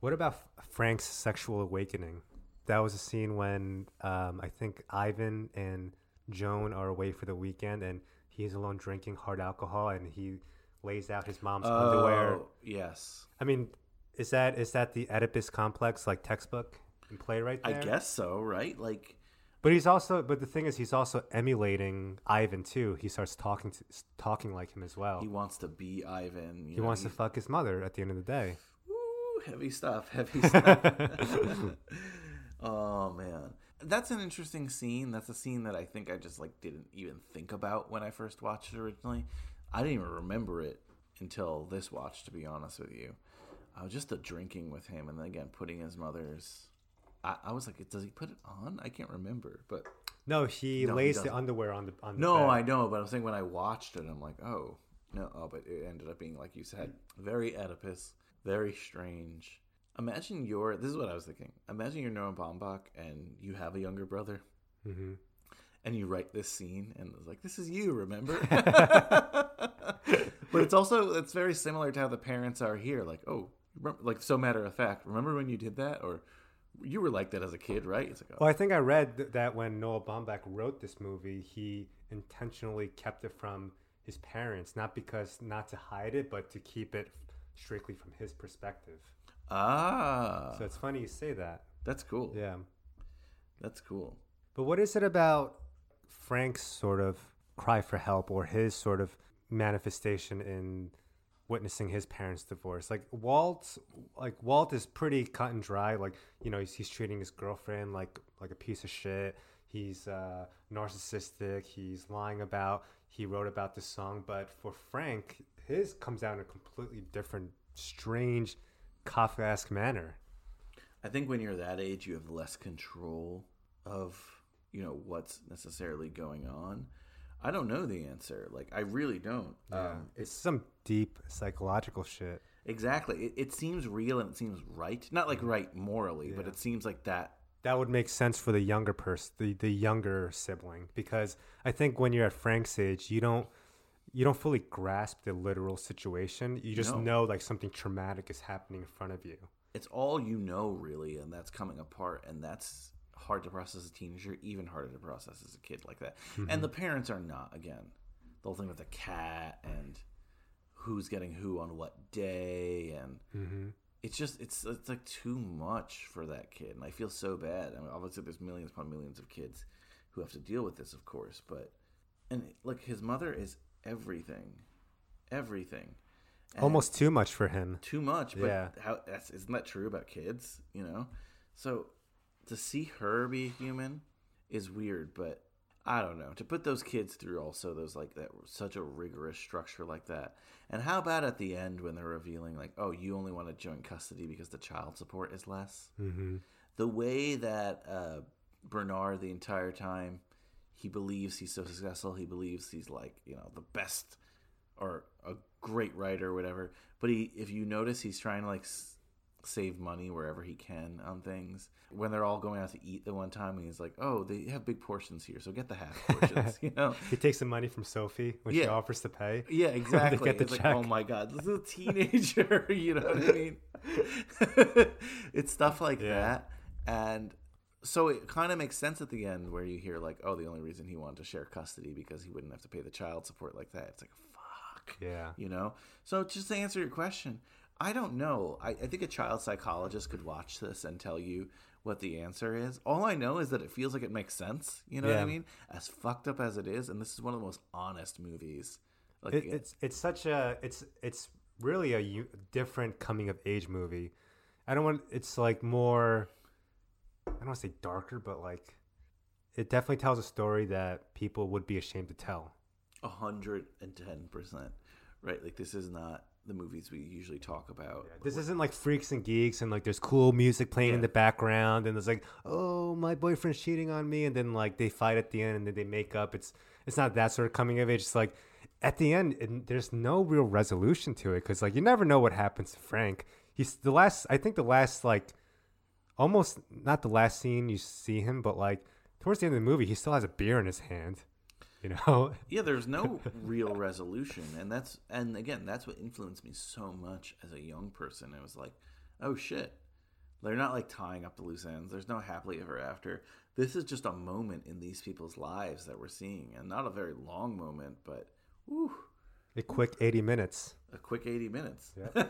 What about Frank's sexual awakening? That was a scene when um, I think Ivan and Joan are away for the weekend, and he's alone drinking hard alcohol, and he lays out his mom's oh, underwear. Oh, yes. I mean, is that is that the Oedipus complex like textbook and play right I guess so, right? Like But he's also, but the thing is, he's also emulating Ivan too. He starts talking to, talking like him as well. he wants to be Ivan. You He know, wants to fuck his mother at the end of the day. Ooh, heavy stuff, heavy (laughs) stuff. (laughs) oh man, that's an interesting scene. That's a scene that I think I just like didn't even think about when I first watched it originally. I didn't even remember it until this watch. To be honest with you, I was just the drinking with him, and then again putting his mother's. I, I was like, does he put it on? I can't remember, but No, he No, he lays the underwear on the on the no, bed. I know, but I'm saying when I watched it, I'm like, oh no, oh, but it ended up being like you said, very Oedipus, very strange. Imagine you're. This is what I was thinking. Imagine you're Noah Baumbach and you have a younger brother, hmm and you write this scene, and it's like, this is you, remember? (laughs) but it's also it's very similar to how the parents are here. Like, oh, like so matter of fact. Remember when you did that, or you were like that as a kid, right? Like, oh, Well, I think I read th- that when Noah Baumbach wrote this movie, he intentionally kept it from his parents, not because not to hide it, but to keep it strictly from his perspective. Ah, So it's funny you say that. that's cool. Yeah. That's cool. But what is it about Frank's sort of cry for help or his sort of manifestation in witnessing his parents divorce. Like Walt, like Walt is pretty cut and dry. Like you know, he's, he's treating his girlfriend like like a piece of shit. He's uh, narcissistic. He's lying about. He wrote about this song, but for Frank, his comes out in a completely different, strange, Kafkaesque manner. I think when you're that age, you have less control of you know what's necessarily going on. I don't know the answer. Like I really don't. Yeah, Um, it's some deep psychological shit. exactly. It, it seems real and it seems right. Not like right morally, but it seems like that. That would make sense for the younger person, the, the younger sibling, because I think when you're at Frank's age, you don't you don't fully grasp the literal situation. You just No. know like something traumatic is happening in front of you. It's all you know, really, and that's coming apart, and that's hard to process as a teenager. Even harder to process as a kid like that. Mhm. And the parents are not. Again, the whole thing with the cat and who's getting who on what day, and Mhm. it's just it's it's like too much for that kid, and I feel so bad. I mean, obviously, there's millions upon millions of kids who have to deal with this, of course, but and like his mother is everything, everything. And Almost too much for him. too much. But Yeah. how that's, isn't that true about kids? You know, so to see her be human is weird, but I don't know. To put those kids through also those like that such a rigorous structure like that. And how about at the end when they're revealing like, oh, you only want to joint custody because the child support is less. Mm-hmm. The way that uh, Bernard the entire time he believes he's so successful, he believes he's like you know the best or a great writer or whatever. But he, if you notice, he's trying to like s- save money wherever he can on things. When they're all going out to eat the one time, and he's like, "Oh, they have big portions here, so get the half portions." (laughs) you know. he takes the money from Sophie when she offers to pay. Yeah, (laughs) exactly. get the it's check. like, oh my god, this is a teenager. (laughs) you know what I mean? it's stuff like that, and so it kind of makes sense at the end where you hear like, oh, the only reason he wanted to share custody because he wouldn't have to pay the child support like that. It's like, fuck. Yeah. You know. So just to answer your question, I don't know. I, I think a child psychologist could watch this and tell you what the answer is. All I know is that it feels like it makes sense. You know what I mean? As fucked up as it is, and this is one of the most honest movies. Like It, it's it's such a it's it's really a u- different coming of age movie. I don't want it's like more I don't want to say darker, but like it definitely tells a story that people would be ashamed to tell. A hundred and ten percent, right? Like this is not the movies we usually talk about. This isn't like freaks and geeks and like there's cool music playing in the background and it's like oh my boyfriend's cheating on me and then like they fight at the end and then they make up. It's it's not that sort of coming of age. It's like at the end it, there's no real resolution to it because like you never know what happens to Frank. He's the last. I think the last like almost not the last scene you see him, but like towards the end of the movie he still has a beer in his hand. You know. (laughs) Yeah, there's no real resolution, and that's and again, that's what influenced me so much as a young person. It was like, oh shit, they're not like tying up the loose ends. There's no happily ever after. This is just a moment in these people's lives that we're seeing, and not a very long moment, but whew, A quick 80 minutes. a quick 80 minutes. (laughs)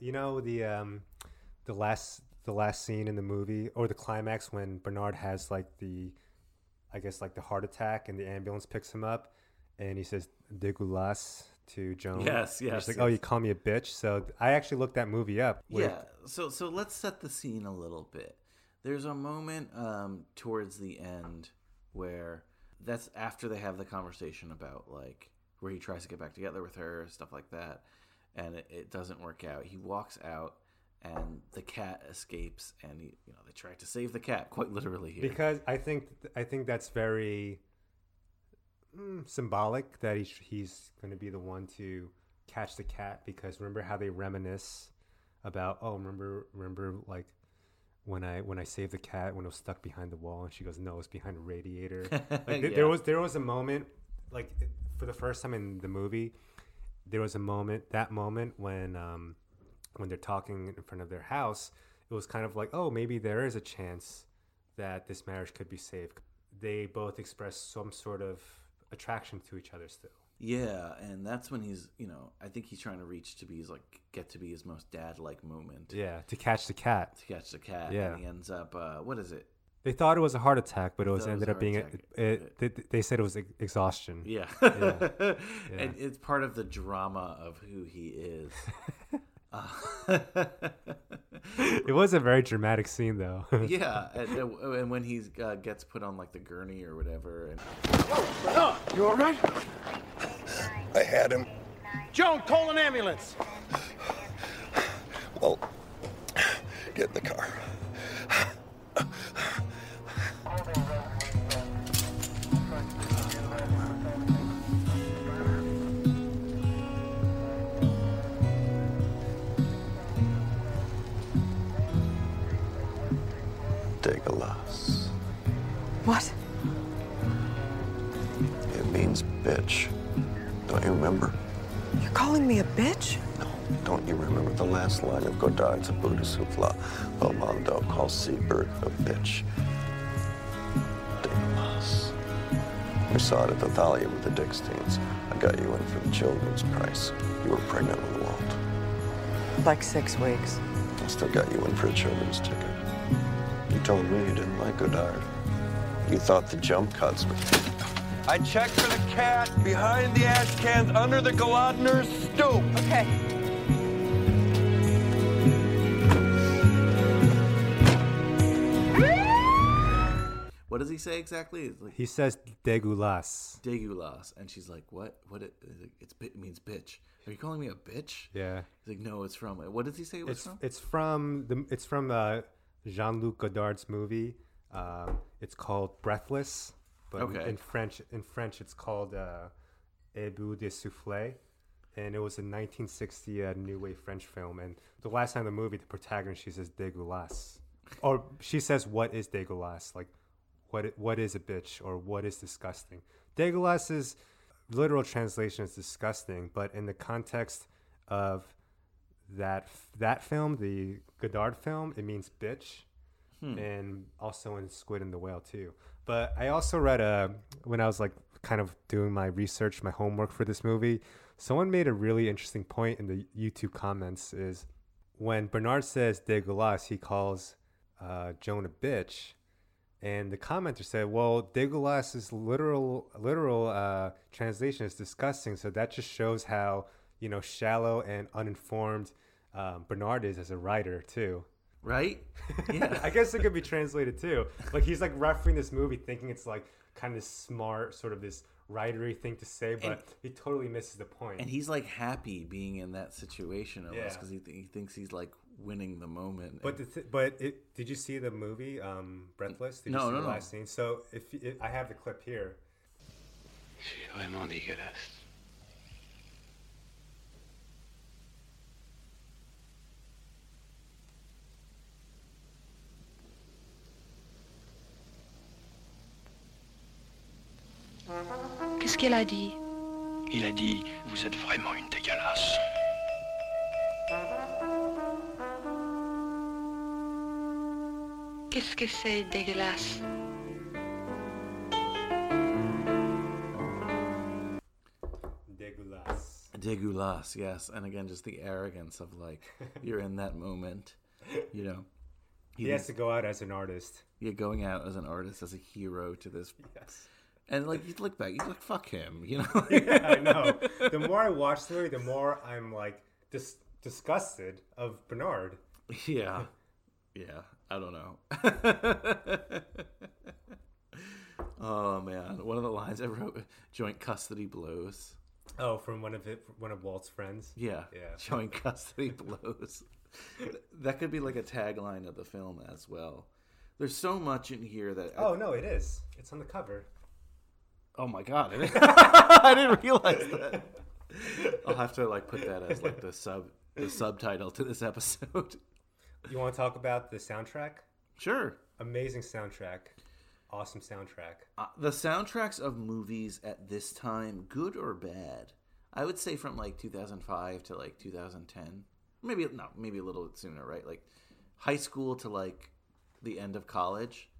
You know the um the last the last scene in the movie or the climax when Bernard has like the I guess like the heart attack and the ambulance picks him up and he says dégueulasse to Joan. Yes, yes, She's like, "Oh, you call me a bitch." So I actually looked that movie up. with- Yeah. So so let's set the scene a little bit. There's a moment um, towards the end where that's after they have the conversation about like where he tries to get back together with her, stuff like that, and it, it doesn't work out. He walks out, and the cat escapes, and he, you know they try to save the cat quite literally here. because I think I think that's very mm, symbolic that he's he's going to be the one to catch the cat because remember how they reminisce about oh remember remember like when I when I saved the cat when it was stuck behind the wall and she goes no it's behind a radiator (laughs) like th- Yeah. there was there was a moment like for the first time in the movie there was a moment that moment when um when they're talking in front of their house it was kind of like oh maybe there is a chance that this marriage could be saved they both express some sort of attraction to each other still Yeah, and that's when he's, you know, I think he's trying to reach to be his like get to be his most dad like moment. yeah to catch the cat to catch the cat. Yeah. and he ends up. Uh, what is it? They thought it was a heart attack, but it was thought it ended was up being a, it, they, they said it was ex- exhaustion. Yeah. yeah. (laughs) and it's part of the drama of who he is. (laughs) Uh, (laughs) it was a very dramatic scene, though. (laughs) yeah, and, and when he uh, gets put on like the gurney or whatever, and oh, You all right? I had him. Joan, call an ambulance. Well, get in the car. What? It means bitch. Don't you remember? You're calling me a bitch? No, don't you remember the last line of Godard's À bout de souffle? Belmondo calls Seberg a bitch. Dégueulasse. We saw it at the Thalia with the Dicksteins. I got you in for the children's price. You were pregnant with Walt. Like six weeks. I still got you in for a children's ticket. You told me you didn't like Godard. You thought the jump cuts were. I checked for the cat behind the ash cans under the Golodner's stoop. Okay. what does he say exactly? Like he says dégueulasse. Dégueulasse, and she's like, "What? What? It, it's like, it's bi- it means bitch. Are you calling me a bitch?" Yeah. He's like, "No, it's from." What does he say it was It's from? it's from the it's from uh, Jean Luc Godard's movie. Um, it's called Breathless, but in- Okay. in French in French it's called uh, À bout de souffle, and it was a 1960 uh, new wave French film. And the last time in the movie, the protagonist she says dégueulasse, or she says what is dégueulasse, like what what is a bitch or what is disgusting. Dégueulasse is literal translation is disgusting, but in the context of that that film, the Godard film, it means bitch, Hmm. and also in Squid and the Whale too. But I also read a when I was like kind of doing my research, my homework for this movie. Someone made a really interesting point in the YouTube comments. Is when Bernard says "dégueulasse," he calls uh, Joan a bitch, and the commenter said, "Well, de dégueulasse's literal literal uh, translation is disgusting. So that just shows how you know shallow and uninformed um, Bernard is as a writer too." Right? (laughs) Yeah. I guess it could be translated too. Like he's like referencing this movie, thinking it's like kind of smart, sort of this writery thing to say, but And- he totally misses the point. and he's like happy being in that situation almost Yeah. because he, th- he thinks he's like winning the moment. But the th- but it, did you see the movie um, Breathless? Did No, you see no, the no. last scene? So if, if I have the clip here. C'est vraiment dégueulasse. Qu'est-ce qu'elle a dit Il a dit Vous êtes vraiment une dégueulasse. Qu'est-ce que c'est dégueulasse Dégueulasse. Dégueulasse, yes. And again, just the arrogance of like, (laughs) you're in that moment, you know. He has to go out as an artist. Yeah, going out as an artist, as a hero to this. Yes. And like, you look back, you like, fuck him, you know? (laughs) yeah, I know. The more I watch the movie, the more I'm like dis- disgusted of Bernard. Yeah. Yeah. I don't know. (laughs) oh man, one of the lines I wrote: "Joint custody blows." Oh, from one of it, one of Walt's friends. Yeah, yeah. Joint custody blows. that could be like a tagline of the film as well. There's so much in here that. Oh no, it is. It's on the cover. Oh my god! I didn't, (laughs) (laughs) I didn't realize that. I'll have to like put that as like the sub the subtitle to this episode. (laughs) You want to talk about the soundtrack? Sure. Amazing soundtrack. Awesome soundtrack. Uh, the soundtracks of movies at this time, good or bad? I would say from like 2005 to like 2010. Maybe no, maybe a little bit sooner, right? Like high school to like the end of college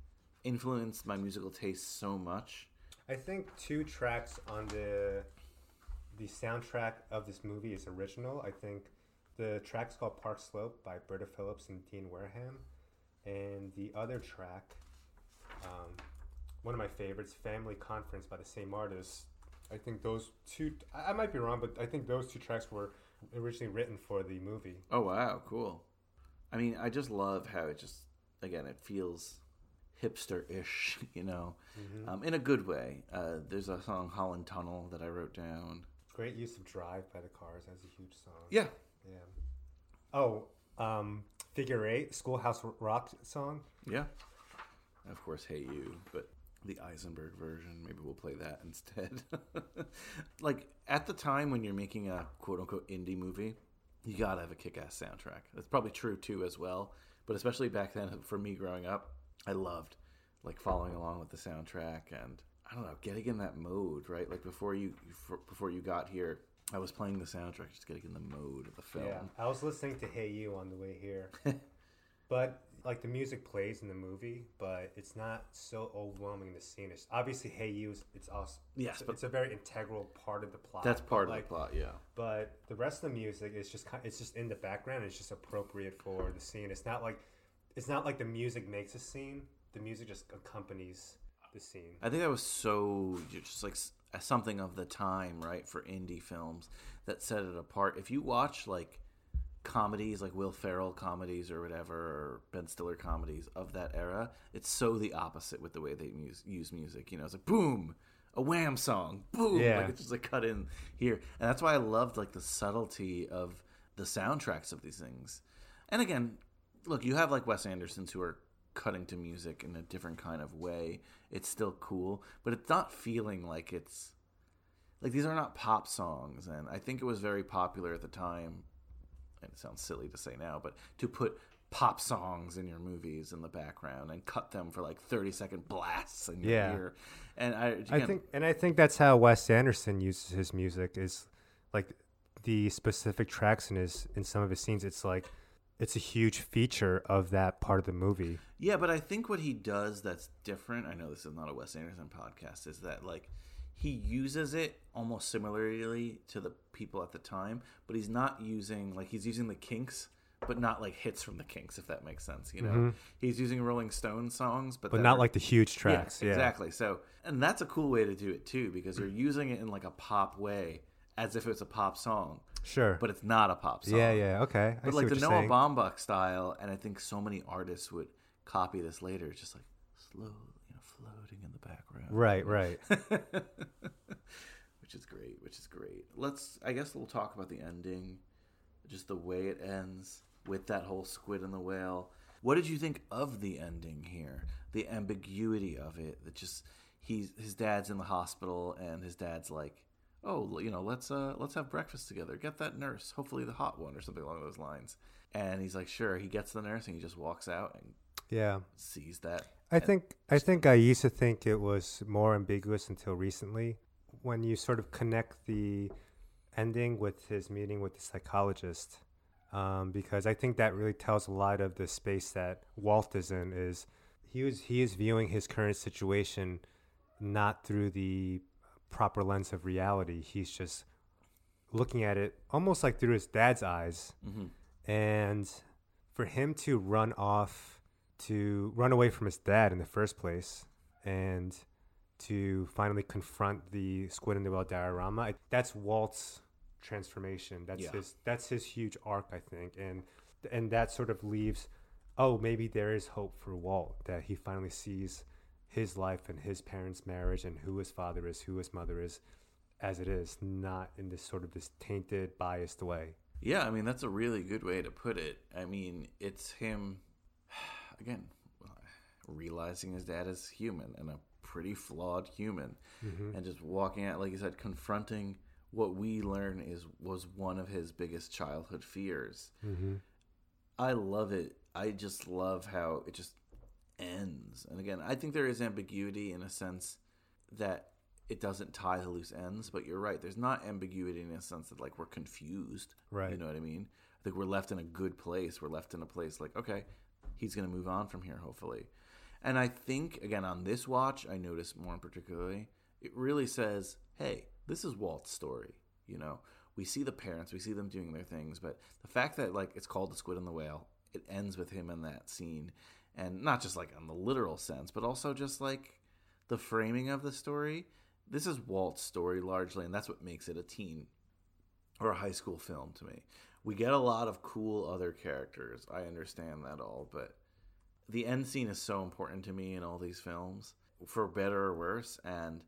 influenced my musical taste so much. I think two tracks on the the soundtrack of this movie is original. I think the track's called Park Slope by Britta Phillips and Dean Wareham, and the other track Um, one of my favorites, Family Conference by the same artist. I think those two, I, I might be wrong, but I think those two tracks were originally written for the movie. Oh wow, cool. I mean, I just love how it just again it feels hipster-ish, (laughs) you know, Mhm. um, in a good way. Uh, there's a song Holland Tunnel that I wrote down. Great use of Drive by the Cars. That's a huge song. Yeah. Yeah. Oh, um, Figure Eight, Schoolhouse Rock song. Yeah. Of course, Hey You, but the Eisenberg version, maybe we'll play that (laughs) instead. (laughs) like at the time when you're making a quote unquote indie movie, you gotta have a kick ass soundtrack. That's probably true too as well. But especially back then for me growing up, I loved like following along with the soundtrack and I don't know, getting in that mode, right? Like before you before you got here, I was playing the soundtrack, just getting in the mode of the film. Yeah, I was listening to Hey You on the way here. (laughs) but like the music plays in the movie, but it's not so overwhelming in the scene. It's obviously Hey You is it's awesome. Yes, it's, but- it's a very integral part of the plot. That's part of the plot, yeah. But the rest of the music is just kind, it's just in the background. It's just appropriate for the scene. It's not like it's not like the music makes a scene. The music just accompanies the scene. I think that was so just like something of the time, right, for indie films that set it apart. If you watch like comedies, like Will Ferrell comedies or whatever, or Ben Stiller comedies of that era, it's so the opposite with the way they use, use music. You know, it's like boom, a Wham song, boom, Yeah. like it's just like cut in here, and that's why I loved like the subtlety of the soundtracks of these things. And again, look, you have like Wes Anderson's who are cutting to music in a different kind of way. It's still cool, but it's not feeling like it's like these are not pop songs. And I think it was very popular at the time. And it sounds silly to say now, but to put pop songs in your movies in the background and cut them for like 30 second blasts in your Yeah. ear. And I, I think, and I think that's how Wes Anderson uses his music. Is like the specific tracks in his in some of his scenes. It's like it's a huge feature of that part of the movie. Yeah, but I think what he does that's different, I know this is not a Wes Anderson podcast, is that like he uses it almost similarly to the people at the time, but he's not using like he's using the kinks, but not like hits from the kinks, if that makes sense. You know, Mhm. he's using Rolling Stone songs, but But not are- like the huge tracks, yeah. exactly. So, and that's a cool way to do it too, because you're using it in like a pop way, as if it's a pop song. Sure. but it's not a pop song. Yeah, yeah, okay. I But like the Noah saying. Baumbach style, and I think so many artists would copy this later. It's just like slow, you know, floating in the background. Right, right. (laughs) which is great. Which is great. Let's. I guess we'll talk about the ending, just the way it ends with that whole squid and the whale. What did you think of the ending here? The ambiguity of it. That just he's his dad's in the hospital, and his dad's like, "Oh, you know, let's uh let's have breakfast together. Get that nurse, hopefully the hot one or something along those lines." And he's like, "Sure." He gets the nurse, and he just walks out and Yeah. sees that. I think I think I used to think it was more ambiguous until recently. When you sort of connect the ending with his meeting with the psychologist, um, because I think that really tells a lot of the space that Walt is in. Is he was he is viewing his current situation not through the proper lens of reality. He's just looking at it almost like through his dad's eyes, Mhm. and for him to run off to run away from his dad in the first place and to finally confront the squid in the well diorama, that's walt's transformation that's Yeah. his that's his huge arc i think and and that sort of leaves oh maybe there is hope for walt that he finally sees his life and his parents marriage and who his father is who his mother is as it is not in this sort of this tainted biased way Yeah, I mean that's a really good way to put it. I mean, it's him (sighs) again realizing his dad is human and a pretty flawed human, Mhm. and just walking out, like you said, confronting what we learn is was one of his biggest childhood fears. Mhm. I love it. I just love how it just ends. And again, I think there is ambiguity in a sense that it doesn't tie the loose ends, but you're right. There's not ambiguity in a sense that like we're confused. Right. You know what I mean? I think we're left in a good place. We're left in a place like, okay, he's gonna move on from here, hopefully. And I think again on this watch, I noticed more in particularly, it really says, Hey, this is Walt's story. You know, we see the parents, we see them doing their things, but the fact that like it's called the squid and the whale, it ends with him in that scene. And not just like on the literal sense, but also just like the framing of the story. This is Walt's story largely, and that's what makes it a teen or a high school film to me. We get a lot of cool other characters. I understand that all, but the end scene is so important to me in all these films, for better or worse. And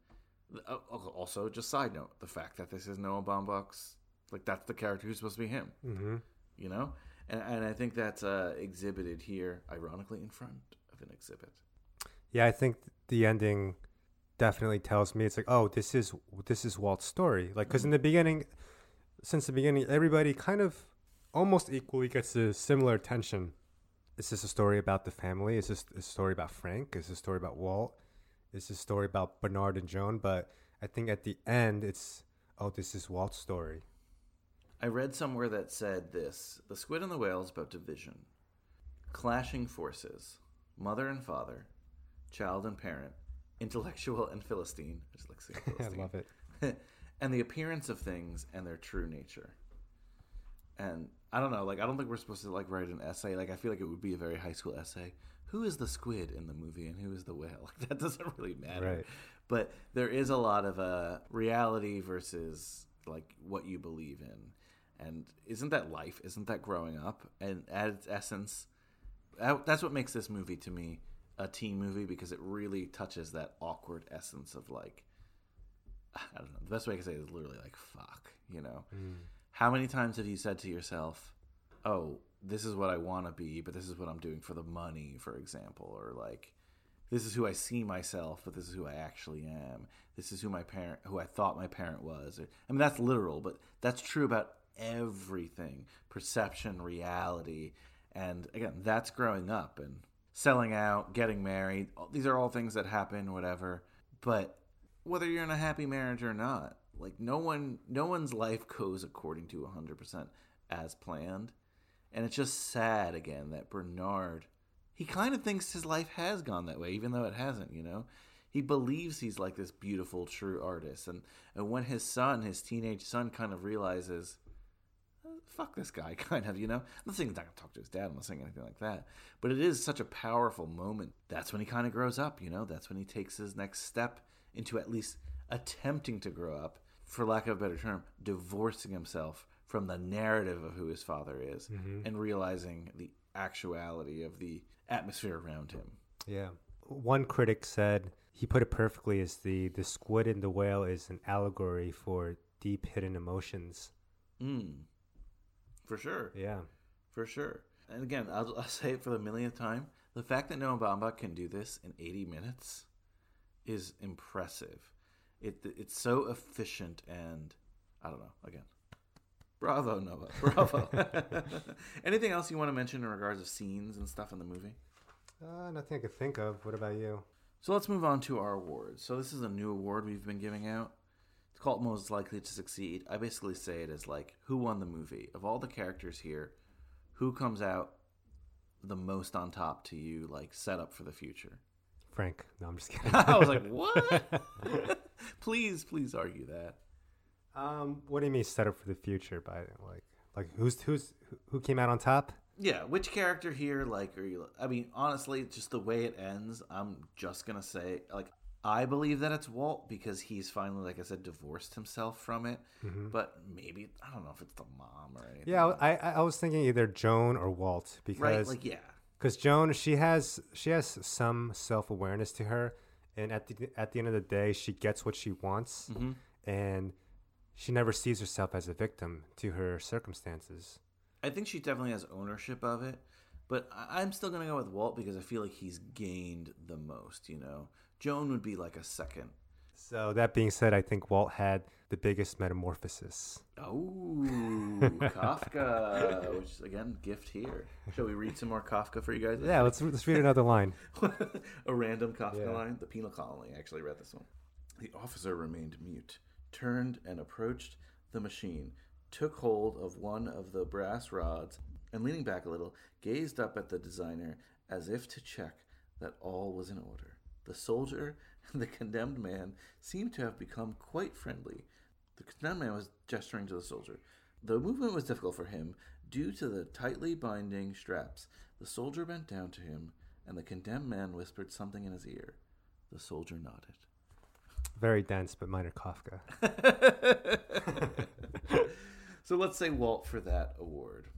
uh, also, just side note, the fact that this is Noah Baumbach's, like that's the character who's supposed to be him. Mhm. You know, and and I think that's uh, exhibited here, ironically, in front of an exhibit. Yeah, I think the ending definitely tells me it's like, oh, this is this is Walt's story. Like, because in the beginning, since the beginning, everybody kind of almost equally gets a similar attention. Is this a story about the family? Is this a story about Frank? Is this a story about Walt? Is this a story about Bernard and Joan? But I think at the end, it's oh, this is Walt's story. I read somewhere that said this The Squid and the Whale is about division, clashing forces, mother and father, child and parent, intellectual and Philistine. I just like saying (laughs) I love it. (laughs) and the appearance of things and their true nature. And I don't know, like I don't think we're supposed to like write an essay. Like I feel like it would be a very high school essay. Who is the squid in the movie and who is the whale? (laughs) Like that doesn't really matter. Right. But there is a lot of uh, reality versus like what you believe in. And isn't that life? Isn't that growing up? And at its essence, that's what makes this movie to me a teen movie because it really touches that awkward essence of like (sighs) I don't know. The best way I can say it is literally like fuck, you know. Mm. How many times have you said to yourself, "Oh, this is what I want to be, but this is what I'm doing for the money," for example, or like this is who I see myself, but this is who I actually am. This is who my parent who I thought my parent was. Or, I mean, that's literal, but that's true about everything. Perception, reality, and again, that's growing up and selling out, getting married. These are all things that happen, whatever. But whether you're in a happy marriage or not, like no one, no one's life goes according to 100% as planned. And it's just sad again that Bernard, he kind of thinks his life has gone that way, even though it hasn't, you know? He believes he's like this beautiful, true artist. And, and when his son, his teenage son, kind of realizes, fuck this guy, (laughs) kind of, you know? I'm not saying he's not going to talk to his dad, I'm not saying anything like that. But it is such a powerful moment. That's when he kind of grows up, you know? That's when he takes his next step into at least attempting to grow up, for lack of a better term, divorcing himself from the narrative of who his father is Mhm. and realizing the actuality of the atmosphere around him. Yeah. One critic said he put it perfectly as the the squid and the whale is an allegory for deep hidden emotions. Mm. For sure. Yeah. For sure. And again, I'll, I'll say it for the millionth time. The fact that Noah Baumbach can do this in 80 minutes is impressive. It It's so efficient and, I don't know, again, bravo, Noah. (laughs) Bravo. (laughs) Anything else you want to mention in regards of scenes and stuff in the movie? Uh, nothing I could think of. What about you? So let's move on to our awards. So this is a new award we've been giving out. It's called Most Likely to Succeed. I basically say it as like who won the movie of all the characters here, who comes out the most on top to you, like set up for the future. Frank. No, I'm just (laughs) kidding. I was like, (laughs) what? (laughs) please, please argue that. Um, what do you mean set up for the future? By like, like who's who's who came out on top? Yeah, which character here, like, are you? I mean, honestly, just the way it ends, I'm just gonna say, like, I believe that it's Walt because he's finally, like I said, divorced himself from it. Mhm. But maybe I don't know if it's the mom or anything. Yeah, I I was thinking either Joan or Walt because like, yeah. because Joan she has she has some self awareness to her, and at the at the end of the day she gets what she wants, Mhm. and she never sees herself as a victim to her circumstances. I think she definitely has ownership of it, but I'm still gonna go with Walt because I feel like he's gained the most. You know, Joan would be like a second. So that being said, I think Walt had the biggest metamorphosis. Oh, (laughs) Kafka, which is again gift here. Shall we read some more Kafka for you guys? Yeah, let's let's read another line. (laughs) a random Kafka Yeah. line. The penal colony I actually read this one. The officer remained mute, turned and approached the machine, took hold of one of the brass rods, and leaning back a little, gazed up at the designer as if to check that all was in order. The soldier and the condemned man seemed to have become quite friendly. The condemned man was gesturing to the soldier. The movement was difficult for him due to the tightly binding straps. The soldier bent down to him and the condemned man whispered something in his ear. The soldier nodded. Very dense, but minor Kafka. (laughs) (laughs) so let's say Walt for that award.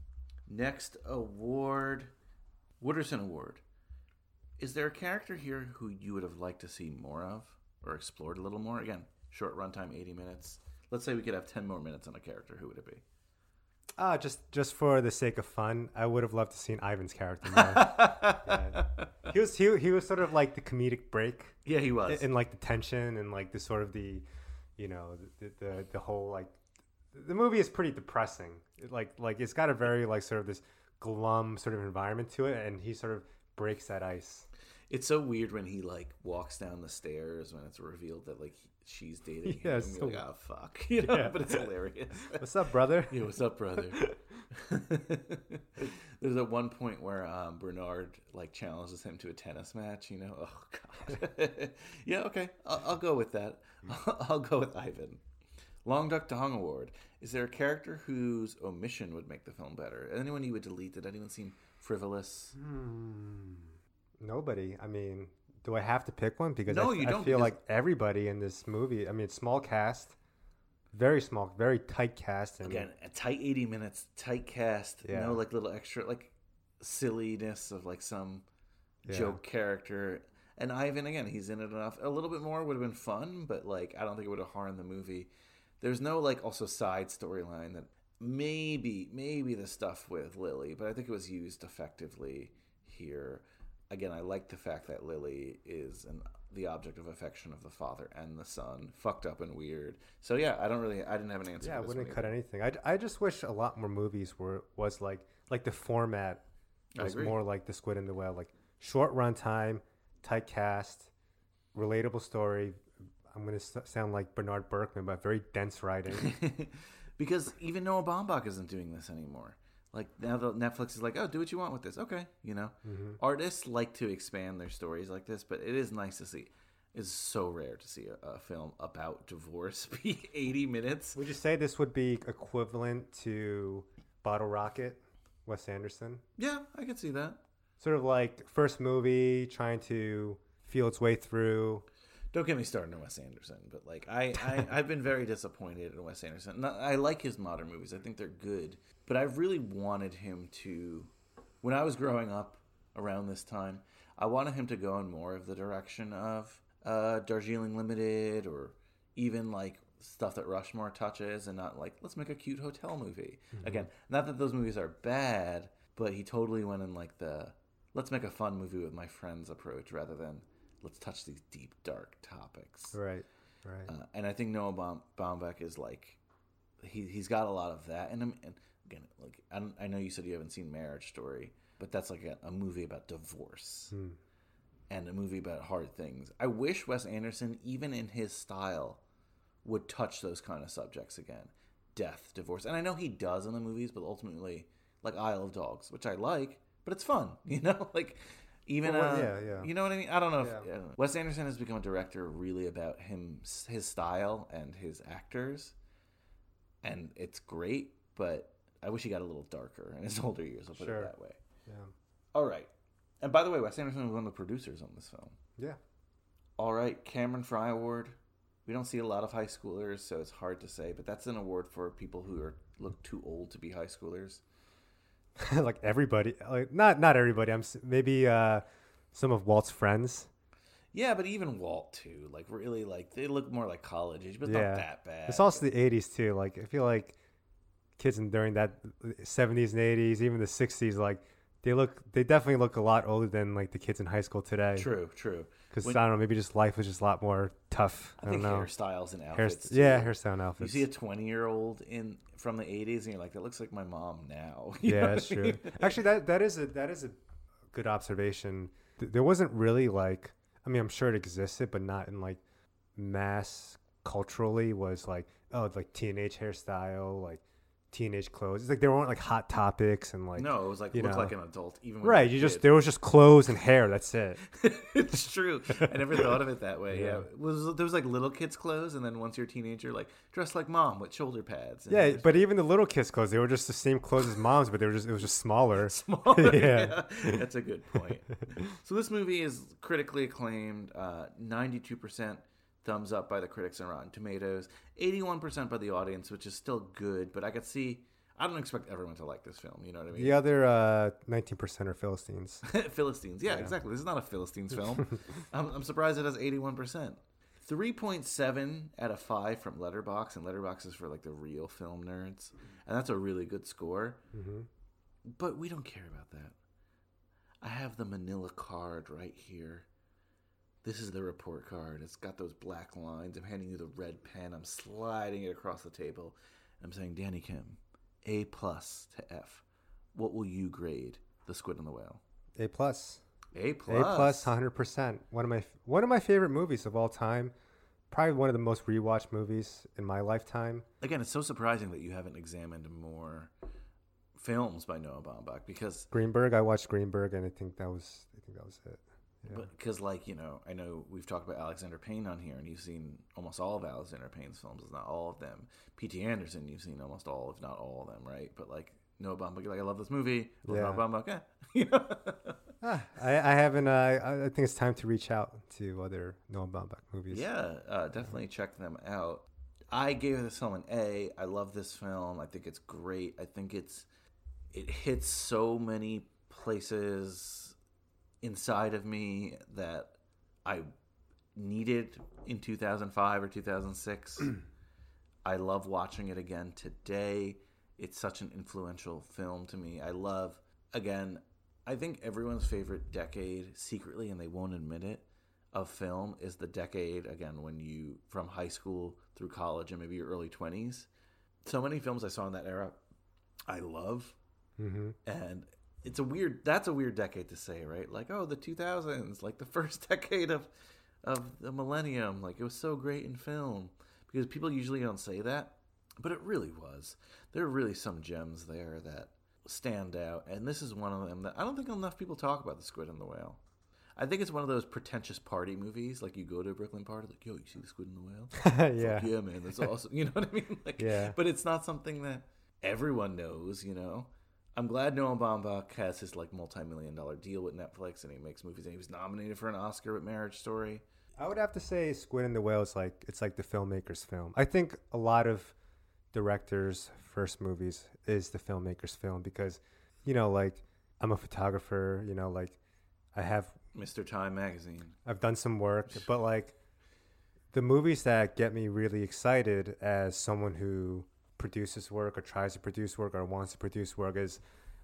Next award, Wooderson Award. Is there a character here who you would have liked to see more of or explored a little more? Again, short runtime, 80 minutes. Let's say we could have 10 more minutes on a character. Who would it be? Ah, just just for the sake of fun, I would have loved to seen Ivan's character more. yeah. (laughs) He was he, he was sort of like the comedic break. Yeah, he was. In, like the tension and like the sort of the, you know, the the, the whole like, the movie is pretty depressing. It, like like it's got a very like sort of this glum sort of environment to it, and he sort of breaks that ice. It's so weird when he like walks down the stairs when it's revealed that like she's dating (laughs) Yeah, him. so- like, oh fuck, (laughs) you know? Yeah. But it's hilarious. (laughs) What's up, brother? Yeah, what's up, brother? There's at one point where um, Bernard like challenges him to a tennis match. You know, oh god. yeah, okay, I'll, I'll go with that. I'll go with Ivan. Long Duck Dong Award. Is there a character whose omission would make the film better? Anyone you would delete? Did anyone seem frivolous? Hmm. Nobody. I mean, do I have to pick one? Because No, I, you don't, feel like everybody in this movie. I mean, small cast, very small, very tight cast, and Again, a tight 80 minutes, tight cast, Yeah. no like little extra like silliness of like some Yeah. joke character. And Ivan again, he's in it enough. A little bit more would have been fun, but like I don't think it would have harmed the movie. There's no like also side storyline that maybe maybe the stuff with Lily, but I think it was used effectively here. Again, I like the fact that Lily is an the object of affection of the father and the son, fucked up and weird. So yeah, I don't really, I didn't have an answer. yeah, I wouldn't cut either. anything. I, I just wish a lot more movies were was like like the format was more like the Squid and the Whale, like short run time, tight cast, relatable story. I'm gonna sound like Bernard Berkman, but very dense writing. (laughs) because even Noah Baumbach isn't doing this anymore. Like now, the Netflix is like, oh, do what you want with this. Okay, you know, Mhm. artists like to expand their stories like this, but it is nice to see. It's so rare to see a, a film about divorce (laughs) be 80 minutes. Would you say this would be equivalent to Bottle Rocket, Wes Anderson? Yeah, I could see that. Sort of like first movie trying to feel its way through. Don't get me started on Wes Anderson, but like I, I I've been very disappointed in Wes Anderson. I like his modern movies. I think they're good, but I really wanted him to. When I was growing up around this time, I wanted him to go in more of the direction of uh, Darjeeling Limited or even like stuff that Rushmore touches, and not like let's make a cute hotel movie. Mhm. Again, not that those movies are bad, but he totally went in like the let's make a fun movie with my friends approach rather than let's touch these deep dark topics. Right, right. Uh, and I think Noah Baum- Baumbach is like he he's got a lot of that. And, I'm- and again, like I, don't, I know you said you haven't seen Marriage Story, but that's like a, a movie about divorce Hmm. and a movie about hard things. I wish Wes Anderson, even in his style, would touch those kind of subjects again, death, divorce. And I know he does in the movies, but ultimately, like Isle of Dogs, which I like, but it's fun, (laughs) you know, like. Even Well, uh, yeah, yeah. you know what I mean. I don't know if. I don't know. Wes Anderson has become a director really about him, his style, and his actors, and it's great. But I wish he got a little darker in his (laughs) older years. I'll put Sure. it that way. Yeah. All right. And by the way, Wes Anderson was one of the producers on this film. Yeah. All right, Cameron Fry Award. We don't see a lot of high schoolers, so it's hard to say. But that's an award for people who are look too old to be high schoolers. (laughs) like everybody, like not not everybody. I'm maybe uh, some of Walt's friends. Yeah, but even Walt too. Like really, like they look more like college age, but yeah, not that bad. It's also the '80s too. Like I feel like kids in during that uh, '70s and '80s, even the '60s, like they look, they definitely look a lot older than like the kids in high school today. True, true. Because I don't know, maybe just life was just a lot more tough. I, I think know. hairstyles and Hairst- outfits. yeah, too. hairstyle and outfits. You see a twenty-year-old in from the '80s, and you're like, that looks like my mom now. (laughs) You yeah, that's true. mean? Actually, that that is a that is a good observation. There wasn't really like I mean, I'm sure it existed, but not in like mass culturally. Was like oh, like teenage hairstyle, like teenage clothes. It's like there weren't like hot topics and like No, it was like you look know. like an adult, even when right. You just kid. there was just clothes and hair. That's it. (laughs) it's true. I never thought of it that way. Yeah, Yeah. It was there was like little kids' clothes, and then once you're a teenager, like dress like mom with shoulder pads. And Yeah, just- but even the little kids' clothes, they were just the same clothes as mom's, but they were just it was just smaller. (laughs) Smaller, (laughs) yeah. yeah. That's a good point. so this movie is critically acclaimed, uh, 92% thumbs up by the critics on Rotten Tomatoes, 81% by the audience, which is still good, but I could see I don't expect everyone to like this film, you know what I mean? The other uh, 19% are Philistines. (laughs) Philistines. Yeah, Yeah. exactly. This is not a Philistines (laughs) film. I'm, I'm surprised it has 81%. 3.7 out of 5 from Letterboxd, and Letterboxd is for like the real film nerds. And that's a really good score. Mhm. But we don't care about that. I have the manila card right here. This is the report card. It's got those black lines. I'm handing you the red pen. I'm sliding it across the table. I'm saying, Danny Kim, A plus to F. What will you grade The Squid and the Whale? A plus. A plus. A plus. plus, hundred percent. One of my one of my favorite movies of all time. Probably one of the most rewatched movies in my lifetime. Again, it's so surprising that you haven't examined more films by Noah Baumbach because Greenberg. I watched Greenberg, and I think that was I think that was it. Yeah. because like you know I know we've talked about Alexander Payne on here and you've seen almost all of Alexander Payne's films, if not all of them. P.T. Anderson, you've seen almost all, if not all of them, right? But like Noah Baumbach, like I love this movie. I love Yeah. Eh. (laughs) You know? (laughs) Ah, I, I haven't. Uh, I, think it's time to reach out to other Noah Baumbach movies. Yeah, uh, definitely check them out. I gave this film an A. I love this film. I think it's great. I think it's it hits so many places inside of me that I needed in 2005 or 2006. (clears throat) I love watching it again today. It's such an influential film to me. I love again, I think everyone's favorite decade secretly and they won't admit it of film is the decade again when you from high school through college and maybe your early 20s. So many films I saw in that era I love hmm and it's a weird that's a weird decade to say right? Like oh the 2000s like the (laughs) first decade of of the millennium. Like it was so great in film. Because people usually don't say that but it really was. There are really some gems there that stand out. And this is one of them that i don't think enough people talk about the squid and the whale. I think it's one of those pretentious party movies. Like you go to a brooklyn party like yo you see the squid and the whale? (laughs) Yeah. Fuck yeah man that's awesome. You know what i mean? (laughs) Like Yeah. but it's not something that everyone knows, you know. I'm glad Noah Baumbach has his like multi-million dollar deal with Netflix and he makes movies and he was nominated for an Oscar with Marriage Story. I would have to say Squid and the Whale is like it's like the filmmaker's film. I think a lot of directors' first movies is the filmmaker's film because, you know, like I'm a photographer, you know, like I have Mr. Time magazine. I've done some work, but like the movies that get me really excited as someone who produces work or tries to produce work or wants to produce work is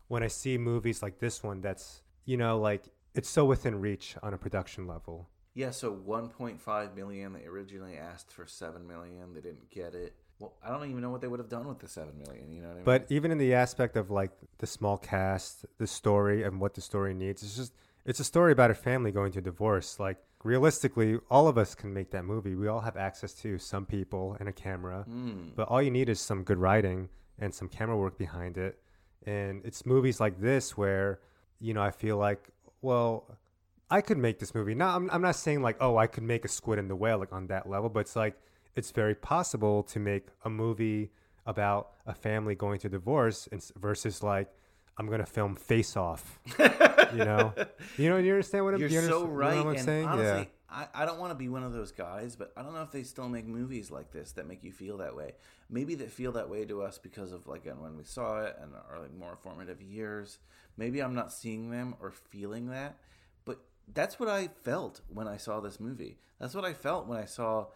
when I see movies like this one that's, you know, like it's so within reach on a production level. Yeah, so 1.5 million. They originally asked for 7 million. They didn't get it. Well, I don't even know what they would have done with the 7 million. You know what I mean? But even in the aspect of like the small cast, the story and what the story needs, it's just it's a story about a family going to divorce. Like realistically, all of us can make that movie. We all have access to some people and a camera. Mm. But all you need is some good writing and some camera work behind it. And it's movies like this where, you know, I feel like, well, I could make this movie. Now, I'm, I'm not saying like, oh, I could make a Squid and the Whale like on that level, but it's like it's very possible to make a movie about a family going to divorce and, versus like I'm gonna film Face Off. (laughs) you know, you know, you understand what I'm. You're you so right. You know what I'm and saying? honestly, yeah. I, I don't want to be one of those guys, but I don't know if they still make movies like this that make you feel that way. Maybe that feel that way to us because of like when we saw it and our like more formative years. Maybe I'm not seeing them or feeling that, but that's what I felt when I saw this movie. That's what I felt when I saw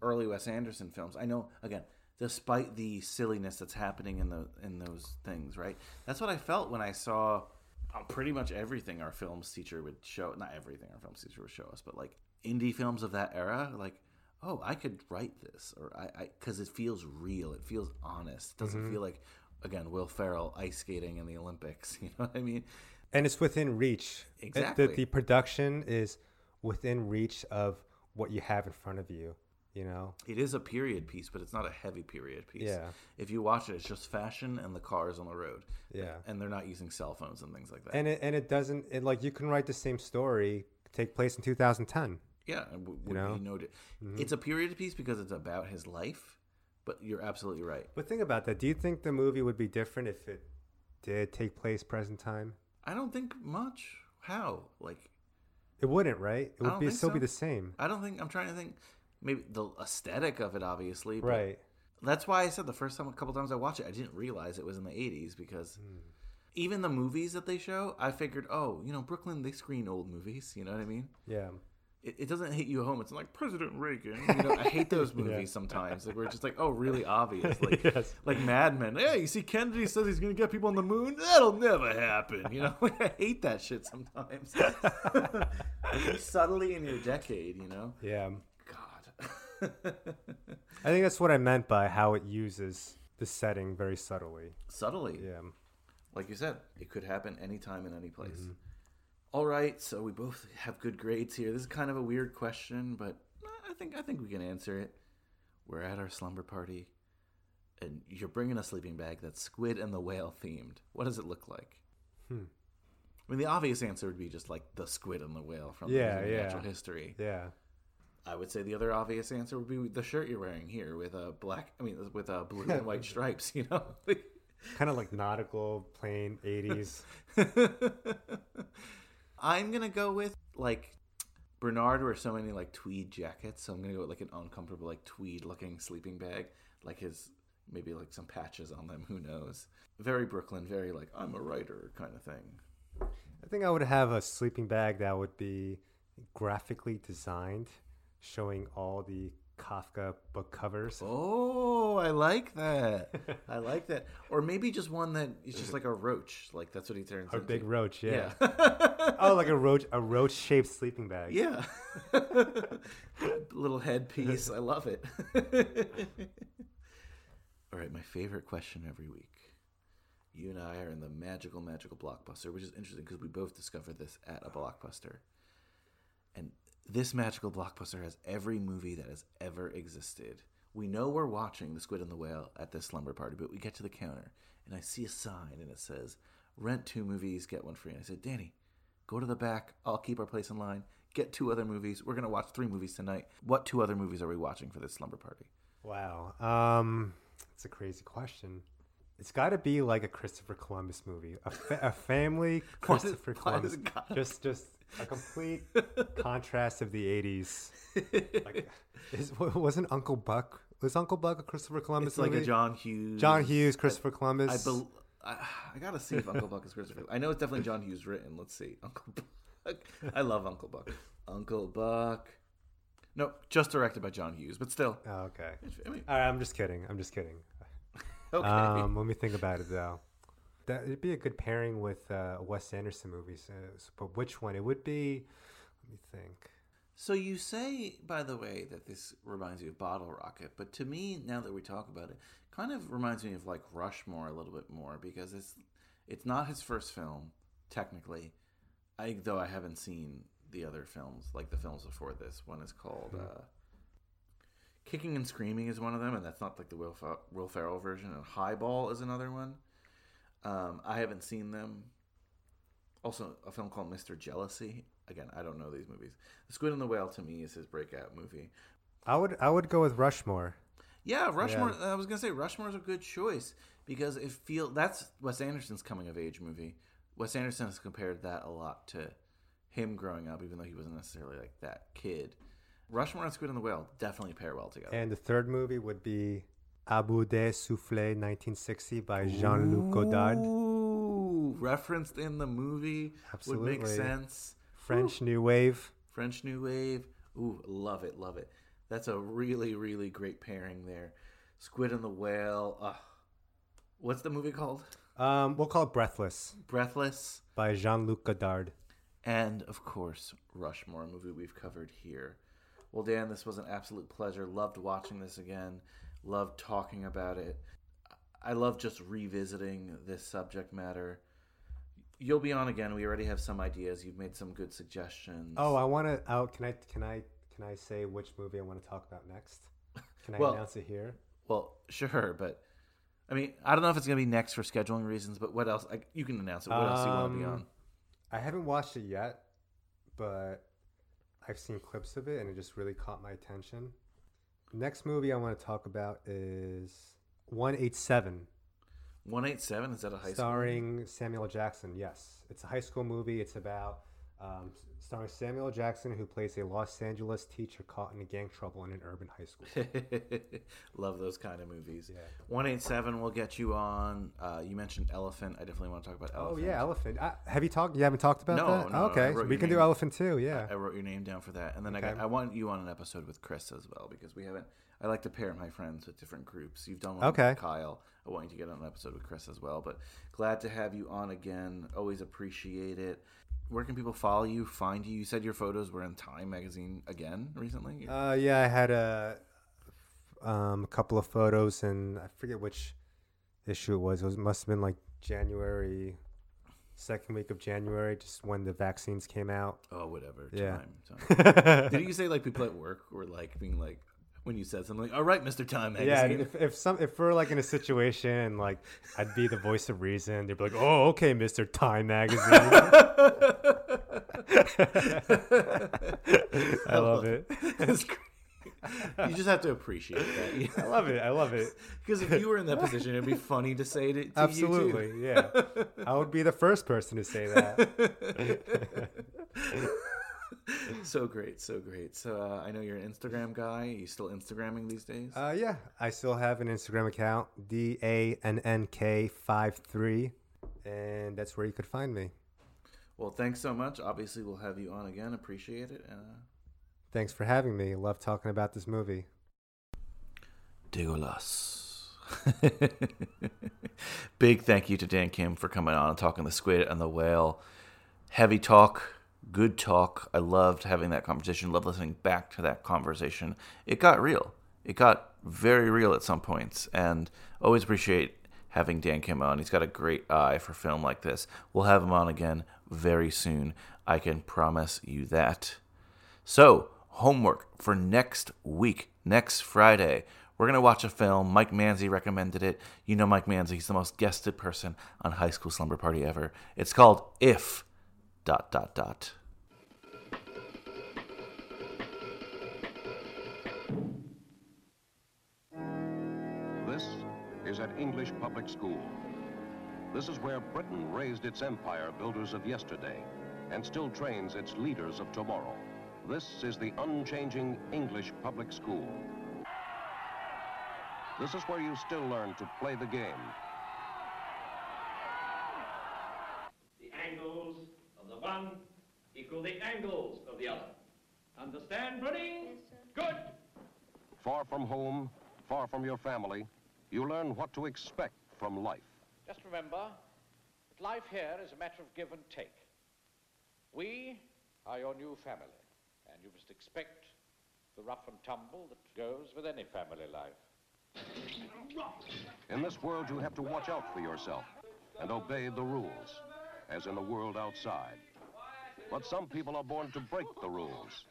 early Wes Anderson films. I know again, despite the silliness that's happening in the in those things, right? That's what I felt when I saw uh, pretty much everything our films teacher would show. Not everything our films teacher would show us, but like indie films of that era, like. Oh, I could write this, or I, because it feels real. It feels honest. It doesn't Mhm. feel like, again, Will Ferrell ice skating in the Olympics. (laughs) You know what I mean? and it's within reach. Exactly. the, the production is within reach of what you have in front of you. You know, It is a period piece, but it's not a heavy period piece. Yeah. If you watch it, it's just fashion and the cars on the road. Yeah. And they're not using cell phones and things like that. and it and it doesn't. It like you can write the same story take place in 2010. yeah. w- You know? it? Mhm. It's a period piece because it's about his life, but you're absolutely right. But think about that. Do you think the movie would be different if it did take place present time? I don't think much. How? Like, It wouldn't, right? It would be still be the same. I don't think I'm trying to think. Maybe the aesthetic of it, obviously, Right. That's why I said the first time, a couple times I watched it, I didn't realize it was in the '80s because Hmm. even the movies that they show, I figured, oh, you know, Brooklyn they screen old movies. You know what I mean? Yeah. It, it doesn't hit you home. It's like President Reagan. You know, I hate those (laughs) Yeah. movies sometimes. Like we're just like, oh, really obvious. Like, (laughs) Yes. like Mad Men. Hey, you see, Kennedy says he's gonna get people on the moon. That'll never happen. You know, (laughs) I hate that shit sometimes. Subtly in your decade, you know. Yeah. (laughs) I think that's what I meant by how it uses the setting very subtly. Subtly. Yeah. Like you said, it could happen anytime in any place. Mm-hmm. All right, so we both have good grades here. This is kind of a weird question, but I think I think we can answer it. We're at our slumber party, and you're bringing a sleeping bag that's squid and the whale themed. What does it look like? Hmm. I mean, the obvious answer would be just like the squid and the whale from Yeah, the yeah. natural history. Yeah. I would say the other obvious answer would be the shirt you're wearing here with a black, I mean, with a blue and white (laughs) stripes. You know, (laughs) Kind of like nautical, plain 80s. (laughs) I'm gonna go with like Bernard wears so many like tweed jackets, so I'm gonna go with like an uncomfortable like tweed looking sleeping bag, like his maybe like some patches on them. Who knows? Very Brooklyn, very like I'm a writer kind of thing. I think I would have a sleeping bag that would be graphically designed, showing all the Kafka book covers. Oh, I like that. (laughs) I like that. Or maybe just one that is just like a roach. Like that's what he turns A into. big roach, yeah. Yeah. (laughs) oh, like a roach, a roach-shaped sleeping bag. Yeah. (laughs) Little headpiece. I love it. All right, my favorite question every week. You and I are in the magical, magical blockbuster, which is interesting because we both discovered this at a blockbuster. And this magical blockbuster has every movie that has ever existed. We know we're watching The Squid and the Whale at this slumber party, but we get to the counter and I see a sign and it says, Rent two movies, get one free. And I said, Danny, go to the back. I'll keep our place in line. Get two other movies. We're going to watch three movies tonight. What two other movies are we watching for this slumber party? Wow. Um, it's a crazy question. It's got to be like a Christopher Columbus movie, a, fa- a family (laughs) Christopher Columbus. Just, just a complete contrast of the '80s. Like, is, wasn't Uncle Buck? Was Uncle Buck a Christopher Columbus It's like movie? a John Hughes. John Hughes, Christopher Columbus. I, bel I, I gotta see if Uncle Buck is Christopher. I know it's definitely John Hughes written. Let's see. Uncle Buck. I love Uncle Buck. Uncle Buck. No, just directed by John Hughes, but still. Oh, okay. I mean- All right, I'm just kidding. I'm just kidding. (laughs) Okay. Um, let me think about it though. That it'd be a good pairing with uh, Wes Anderson movies. Uh, but which one? It would be. Let me think. So you say, by the way, that this reminds you of Bottle Rocket, but to me, now that we talk about it, kind of reminds me of like Rushmore a little bit more because it's it's not his first film technically. I though I haven't seen the other films, like the films before this. One is called uh, Kicking and Screaming is one of them, and that's not like the Will, Fer- Will Ferrell version. And Highball is another one. Um, I haven't seen them. Also, a film called Mr. Jealousy. Again, I don't know these movies. The Squid and the Whale to me is his breakout movie. I would I would go with Rushmore. Yeah, Rushmore. I was gonna say Rushmore is a good choice because it feel that's Wes Anderson's coming of age movie. Wes Anderson has compared that a lot to him growing up, even though he wasn't necessarily like that kid. Rushmore and Squid and the Whale definitely pair well together. And the third movie would be À bout de souffle 1960 by Jean Luc Godard. Ooh, referenced in the movie would make sense. French New Wave. French New Wave. Ooh, love it, love it. That's a really, really great pairing there. Squid and the Whale. Uh, what's the movie called? Um, we'll call it Breathless Breathless. by Jean Luc Godard. And of course, Rushmore, a movie we've covered here. Well, Dan, this was an absolute pleasure. Loved watching this again. Loved talking about it. I love just revisiting this subject matter. You'll be on again. We already have some ideas. You've made some good suggestions. Oh, I want to. Oh, can I? Can I? Can I say which movie I want to talk about next? Can I (laughs) Well- announce it here? Well, sure, but I mean, I don't know if it's gonna be next for scheduling reasons. But what else? Like, you can announce it. What else do you want to be Um, on? I haven't watched it yet, but I've seen clips of it and it just really caught my attention. Next movie I want to talk about is 187. One eight seven. Is that a high school? starring Samuel Jackson. Yes, it's a high school movie. It's about um, starring Samuel Jackson, who plays a Los Angeles teacher caught in gang trouble in an urban high school. (laughs) Love those kind of movies. Yeah. One eight seven will get you on. Uh, you mentioned Elephant. I definitely want to talk about Oh yeah, Elephant. Uh, have you talked? You haven't talked about No, that? no, no, okay, wrote we can do Elephant too. Yeah. I wrote your name down for that, and then I got, I want you on an episode with Chris as well because we haven't. I like to pair my friends with different groups. You've done one Okay. with Kyle. I want you to get on an episode with Chris as well. But glad to have you on again. Always appreciate it. Where can people follow you, find you? You said your photos were in Time magazine again recently. Uh, yeah, I had a um, a couple of photos, and I forget which issue it was. It was, must have been like January, second week of January, just when the vaccines came out. Oh, whatever. Yeah. Time. time. (laughs) Did you say like people at work were like being like when you said something like, "All right, Mister Time Yeah, magazine." if, if some if we're like in a situation and like I'd be the voice of reason, they'd be like, "Oh, okay, Mister Time Magazine." (laughs) I love it. That's great. You just have to appreciate that. I love it. I love it. Because if you were in that position, it'd be funny to say it to Absolutely, you too. yeah. I would be the first person to say that. (laughs) (laughs) so great, so great. So uh, I know you're an Instagram guy. Are you still Instagramming these days? Uh, yeah, I still have an Instagram account, D A N N K five three, and that's where you could find me. well, thanks so much. Obviously, we'll have you on again. Appreciate it. Uh, Thanks for having me. Love talking about this movie. Dégueulasse. (laughs) Big thank you to Dan Kim for coming on and talking the squid and the whale. Heavy talk, good talk. I loved having that conversation. Love listening back to that conversation. It got real. It got very real at some points, and always appreciate having Dan Kim on. He's got a great eye for film like this. We'll have him on again very soon. I can promise you that. So, homework for next week, next Friday. We're going to watch a film. Mike Manzi recommended it. You know Mike Manzi, he's the most guested person on High School Slumber Party ever. It's called If dot dot dot. This is an English public school. This is where Britain raised its empire builders of yesterday and still trains its leaders of tomorrow. This is the unchanging English public school. This is where you still learn to play the game. The angles of the one equal the angles of the other. Understand, Pudding? Good. Far from home, far from your family, you learn what to expect from life. Just remember that life here is a matter of give and take. We are your new family, and you must expect the rough and tumble that goes with any family life. In this world, you have to watch out for yourself and obey the rules, as in the world outside. But some people are born to break the rules.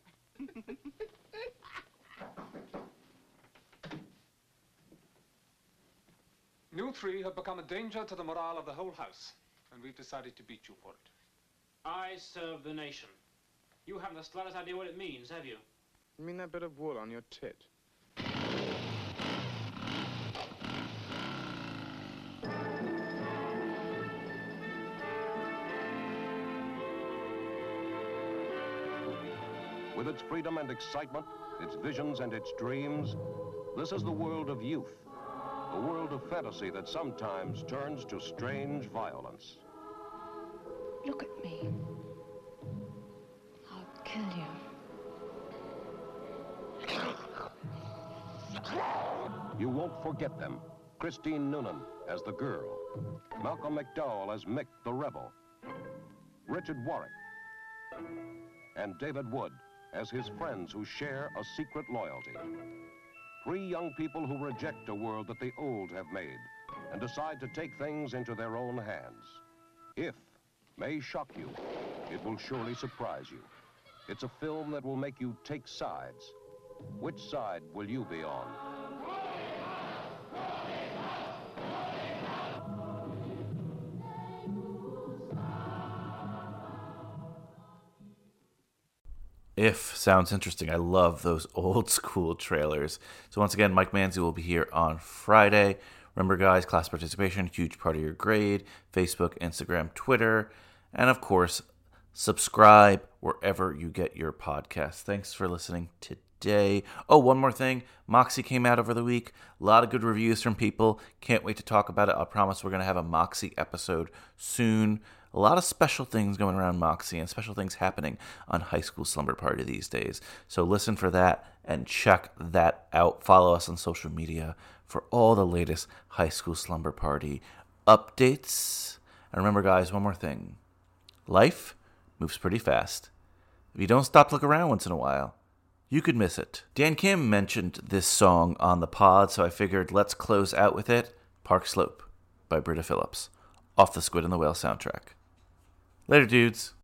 You three have become a danger to the morale of the whole house, and we've decided to beat you for it. I serve the nation. You haven't the slightest idea what it means, have you? You mean that bit of wool on your tit? Its freedom and excitement, its visions and its dreams, this is the world of youth, a world of fantasy that sometimes turns to strange violence. Look at me. I'll kill you. You won't forget them. Christine Noonan as the girl, Malcolm McDowell as Mick the rebel, Richard Warwick, and David Wood as his friends who share a secret loyalty. Three young people who reject a world that the old have made and decide to take things into their own hands. If may shock you, it will surely surprise you. It's a film that will make you take sides. Which side will you be on? If sounds interesting. I love those (laughs) old school trailers. So once again, Mike Manzi will be here on Friday. Remember, guys, class participation, huge part of your grade. Facebook, Instagram, Twitter, and of course, subscribe wherever you get your podcast. Thanks for listening today. Oh, one more thing. Moxie came out over the week. A lot of good reviews from people. Can't wait to talk about it. I promise we're going to have a Moxie episode soon. A lot of special things going around Moxie and special things happening on High School Slumber Party these days. So listen for that and check that out. Follow us on social media for all the latest High School Slumber Party updates. And remember, guys, one more thing life moves pretty fast. If you don't stop to look around once in a while, you could miss it. Dan Kim mentioned this song on the pod, so I figured let's close out with it Park Slope by Britta Phillips, off the Squid and the Whale soundtrack. Later, dudes.